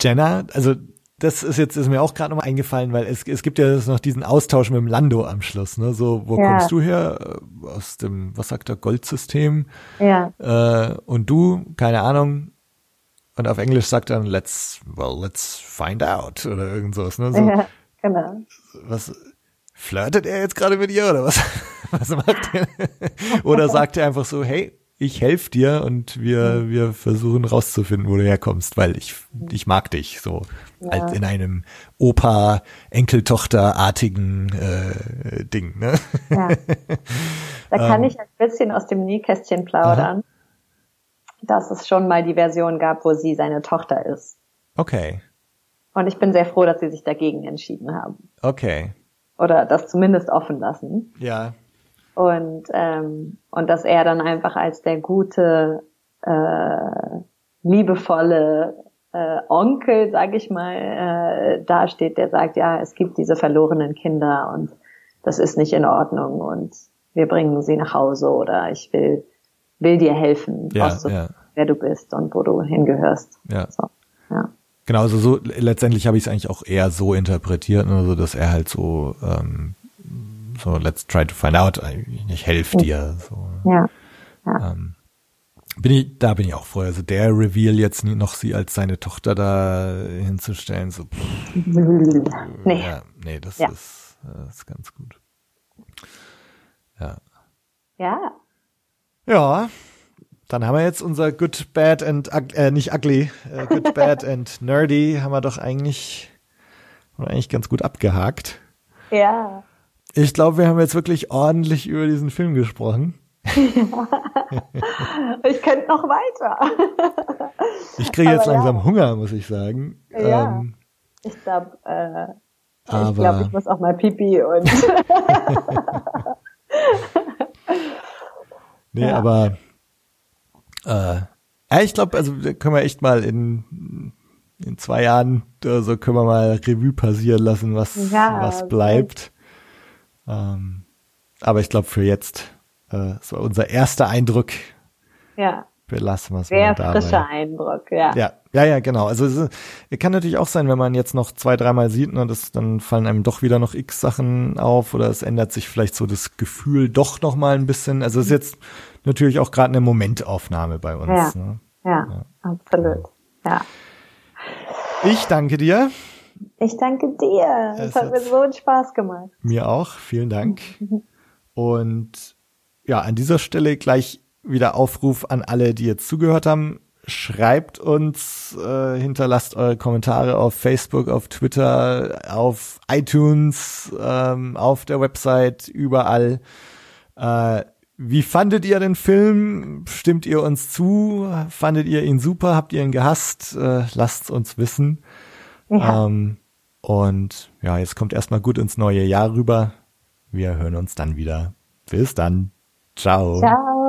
Speaker 3: Jenna, also das ist jetzt ist mir auch gerade nochmal eingefallen, weil es, es gibt ja noch diesen Austausch mit dem Lando am Schluss, ne? So, wo
Speaker 4: Ja.
Speaker 3: kommst du her? Aus dem, was sagt der Goldsystem?
Speaker 4: Ja.
Speaker 3: Äh, und du, keine Ahnung. Und auf Englisch sagt er dann let's, well, let's find out oder irgend sowas, ne? So,
Speaker 4: ja, genau.
Speaker 3: was flirtet er jetzt gerade mit ihr oder was? Was macht er? oder sagt er einfach so, hey, ich helfe dir und wir wir versuchen rauszufinden, wo du herkommst, weil ich ich mag dich so als in einem Opa Enkeltochter artigen äh, Ding, ne?
Speaker 4: Ja. Da kann
Speaker 3: Ähm.
Speaker 4: ich ein bisschen aus dem Nähkästchen plaudern, dass es schon mal die Version gab, wo sie seine Tochter ist.
Speaker 3: Okay.
Speaker 4: Und ich bin sehr froh, dass sie sich dagegen entschieden haben.
Speaker 3: Okay.
Speaker 4: Oder das zumindest offen lassen.
Speaker 3: Ja.
Speaker 4: Und, ähm, und dass er dann einfach als der gute, äh, liebevolle äh, Onkel, sag ich mal, äh, dasteht, der sagt, ja, es gibt diese verlorenen Kinder und das ist nicht in Ordnung und wir bringen sie nach Hause oder ich will, will dir helfen,
Speaker 3: Ja, ja.
Speaker 4: wer du bist und wo du hingehörst.
Speaker 3: Ja.
Speaker 4: So, ja.
Speaker 3: Genau, also so letztendlich habe ich es eigentlich auch eher so interpretiert, also dass er halt so ähm, so let's try to find out, ich helfe dir. So.
Speaker 4: Ja.
Speaker 3: Ähm, bin ich, da bin ich auch froh. Also der Reveal jetzt noch sie als seine Tochter da hinzustellen, so pff,
Speaker 4: Nee.
Speaker 3: ja, nee, das
Speaker 4: Ja.
Speaker 3: ist, das ist ganz gut. Ja.
Speaker 4: Ja.
Speaker 3: Ja, dann haben wir jetzt unser Good, Bad and äh, nicht ugly, äh, Good, Bad and Nerdy haben wir doch eigentlich, haben wir eigentlich ganz gut abgehakt.
Speaker 4: Ja.
Speaker 3: Ich glaube, wir haben jetzt wirklich ordentlich über diesen Film gesprochen.
Speaker 4: Ich könnte noch weiter.
Speaker 3: Ich kriege jetzt
Speaker 4: Aber ja.
Speaker 3: langsam Hunger, muss ich sagen.
Speaker 4: Ja.
Speaker 3: Ähm,
Speaker 4: Ich glaube, äh, ich glaube, ich muss auch mal pipi und
Speaker 3: nee,
Speaker 4: Ja.
Speaker 3: aber äh, ja, ich glaube, also da können wir echt mal in in zwei Jahren oder so können wir mal Revue passieren lassen, was
Speaker 4: Ja,
Speaker 3: was bleibt. Ähm, aber ich glaube für jetzt, äh, das war unser erster Eindruck.
Speaker 4: ja,
Speaker 3: Belassen wir es
Speaker 4: sehr
Speaker 3: mal dabei.
Speaker 4: frischer Eindruck, ja.
Speaker 3: Ja, ja, ja, genau. Also es kann natürlich auch sein, wenn man jetzt noch zwei, dreimal sieht, ne, das, dann fallen einem doch wieder noch x Sachen auf oder es ändert sich vielleicht so das Gefühl doch noch mal ein bisschen. Also es ist jetzt natürlich auch gerade eine Momentaufnahme bei uns.
Speaker 4: Ja.
Speaker 3: Ne?
Speaker 4: Ja, absolut. Ja.
Speaker 3: Ich danke dir,
Speaker 4: Ich danke dir. Es
Speaker 3: Es
Speaker 4: hat mir so einen Spaß gemacht.
Speaker 3: mir auch, vielen Dank. Und ja, an dieser Stelle gleich wieder Aufruf an alle, die jetzt zugehört haben. Schreibt uns, äh, hinterlasst eure Kommentare auf Facebook, auf Twitter, auf iTunes, ähm, auf der Website, überall. Äh, wie fandet ihr den Film? Stimmt ihr uns zu? Fandet ihr ihn super? Habt ihr ihn gehasst? Äh, lasst uns wissen.
Speaker 4: Ja.
Speaker 3: Ähm, und ja, jetzt kommt erstmal gut ins neue Jahr rüber. Wir hören uns dann wieder. Bis dann. Ciao.
Speaker 4: Ciao.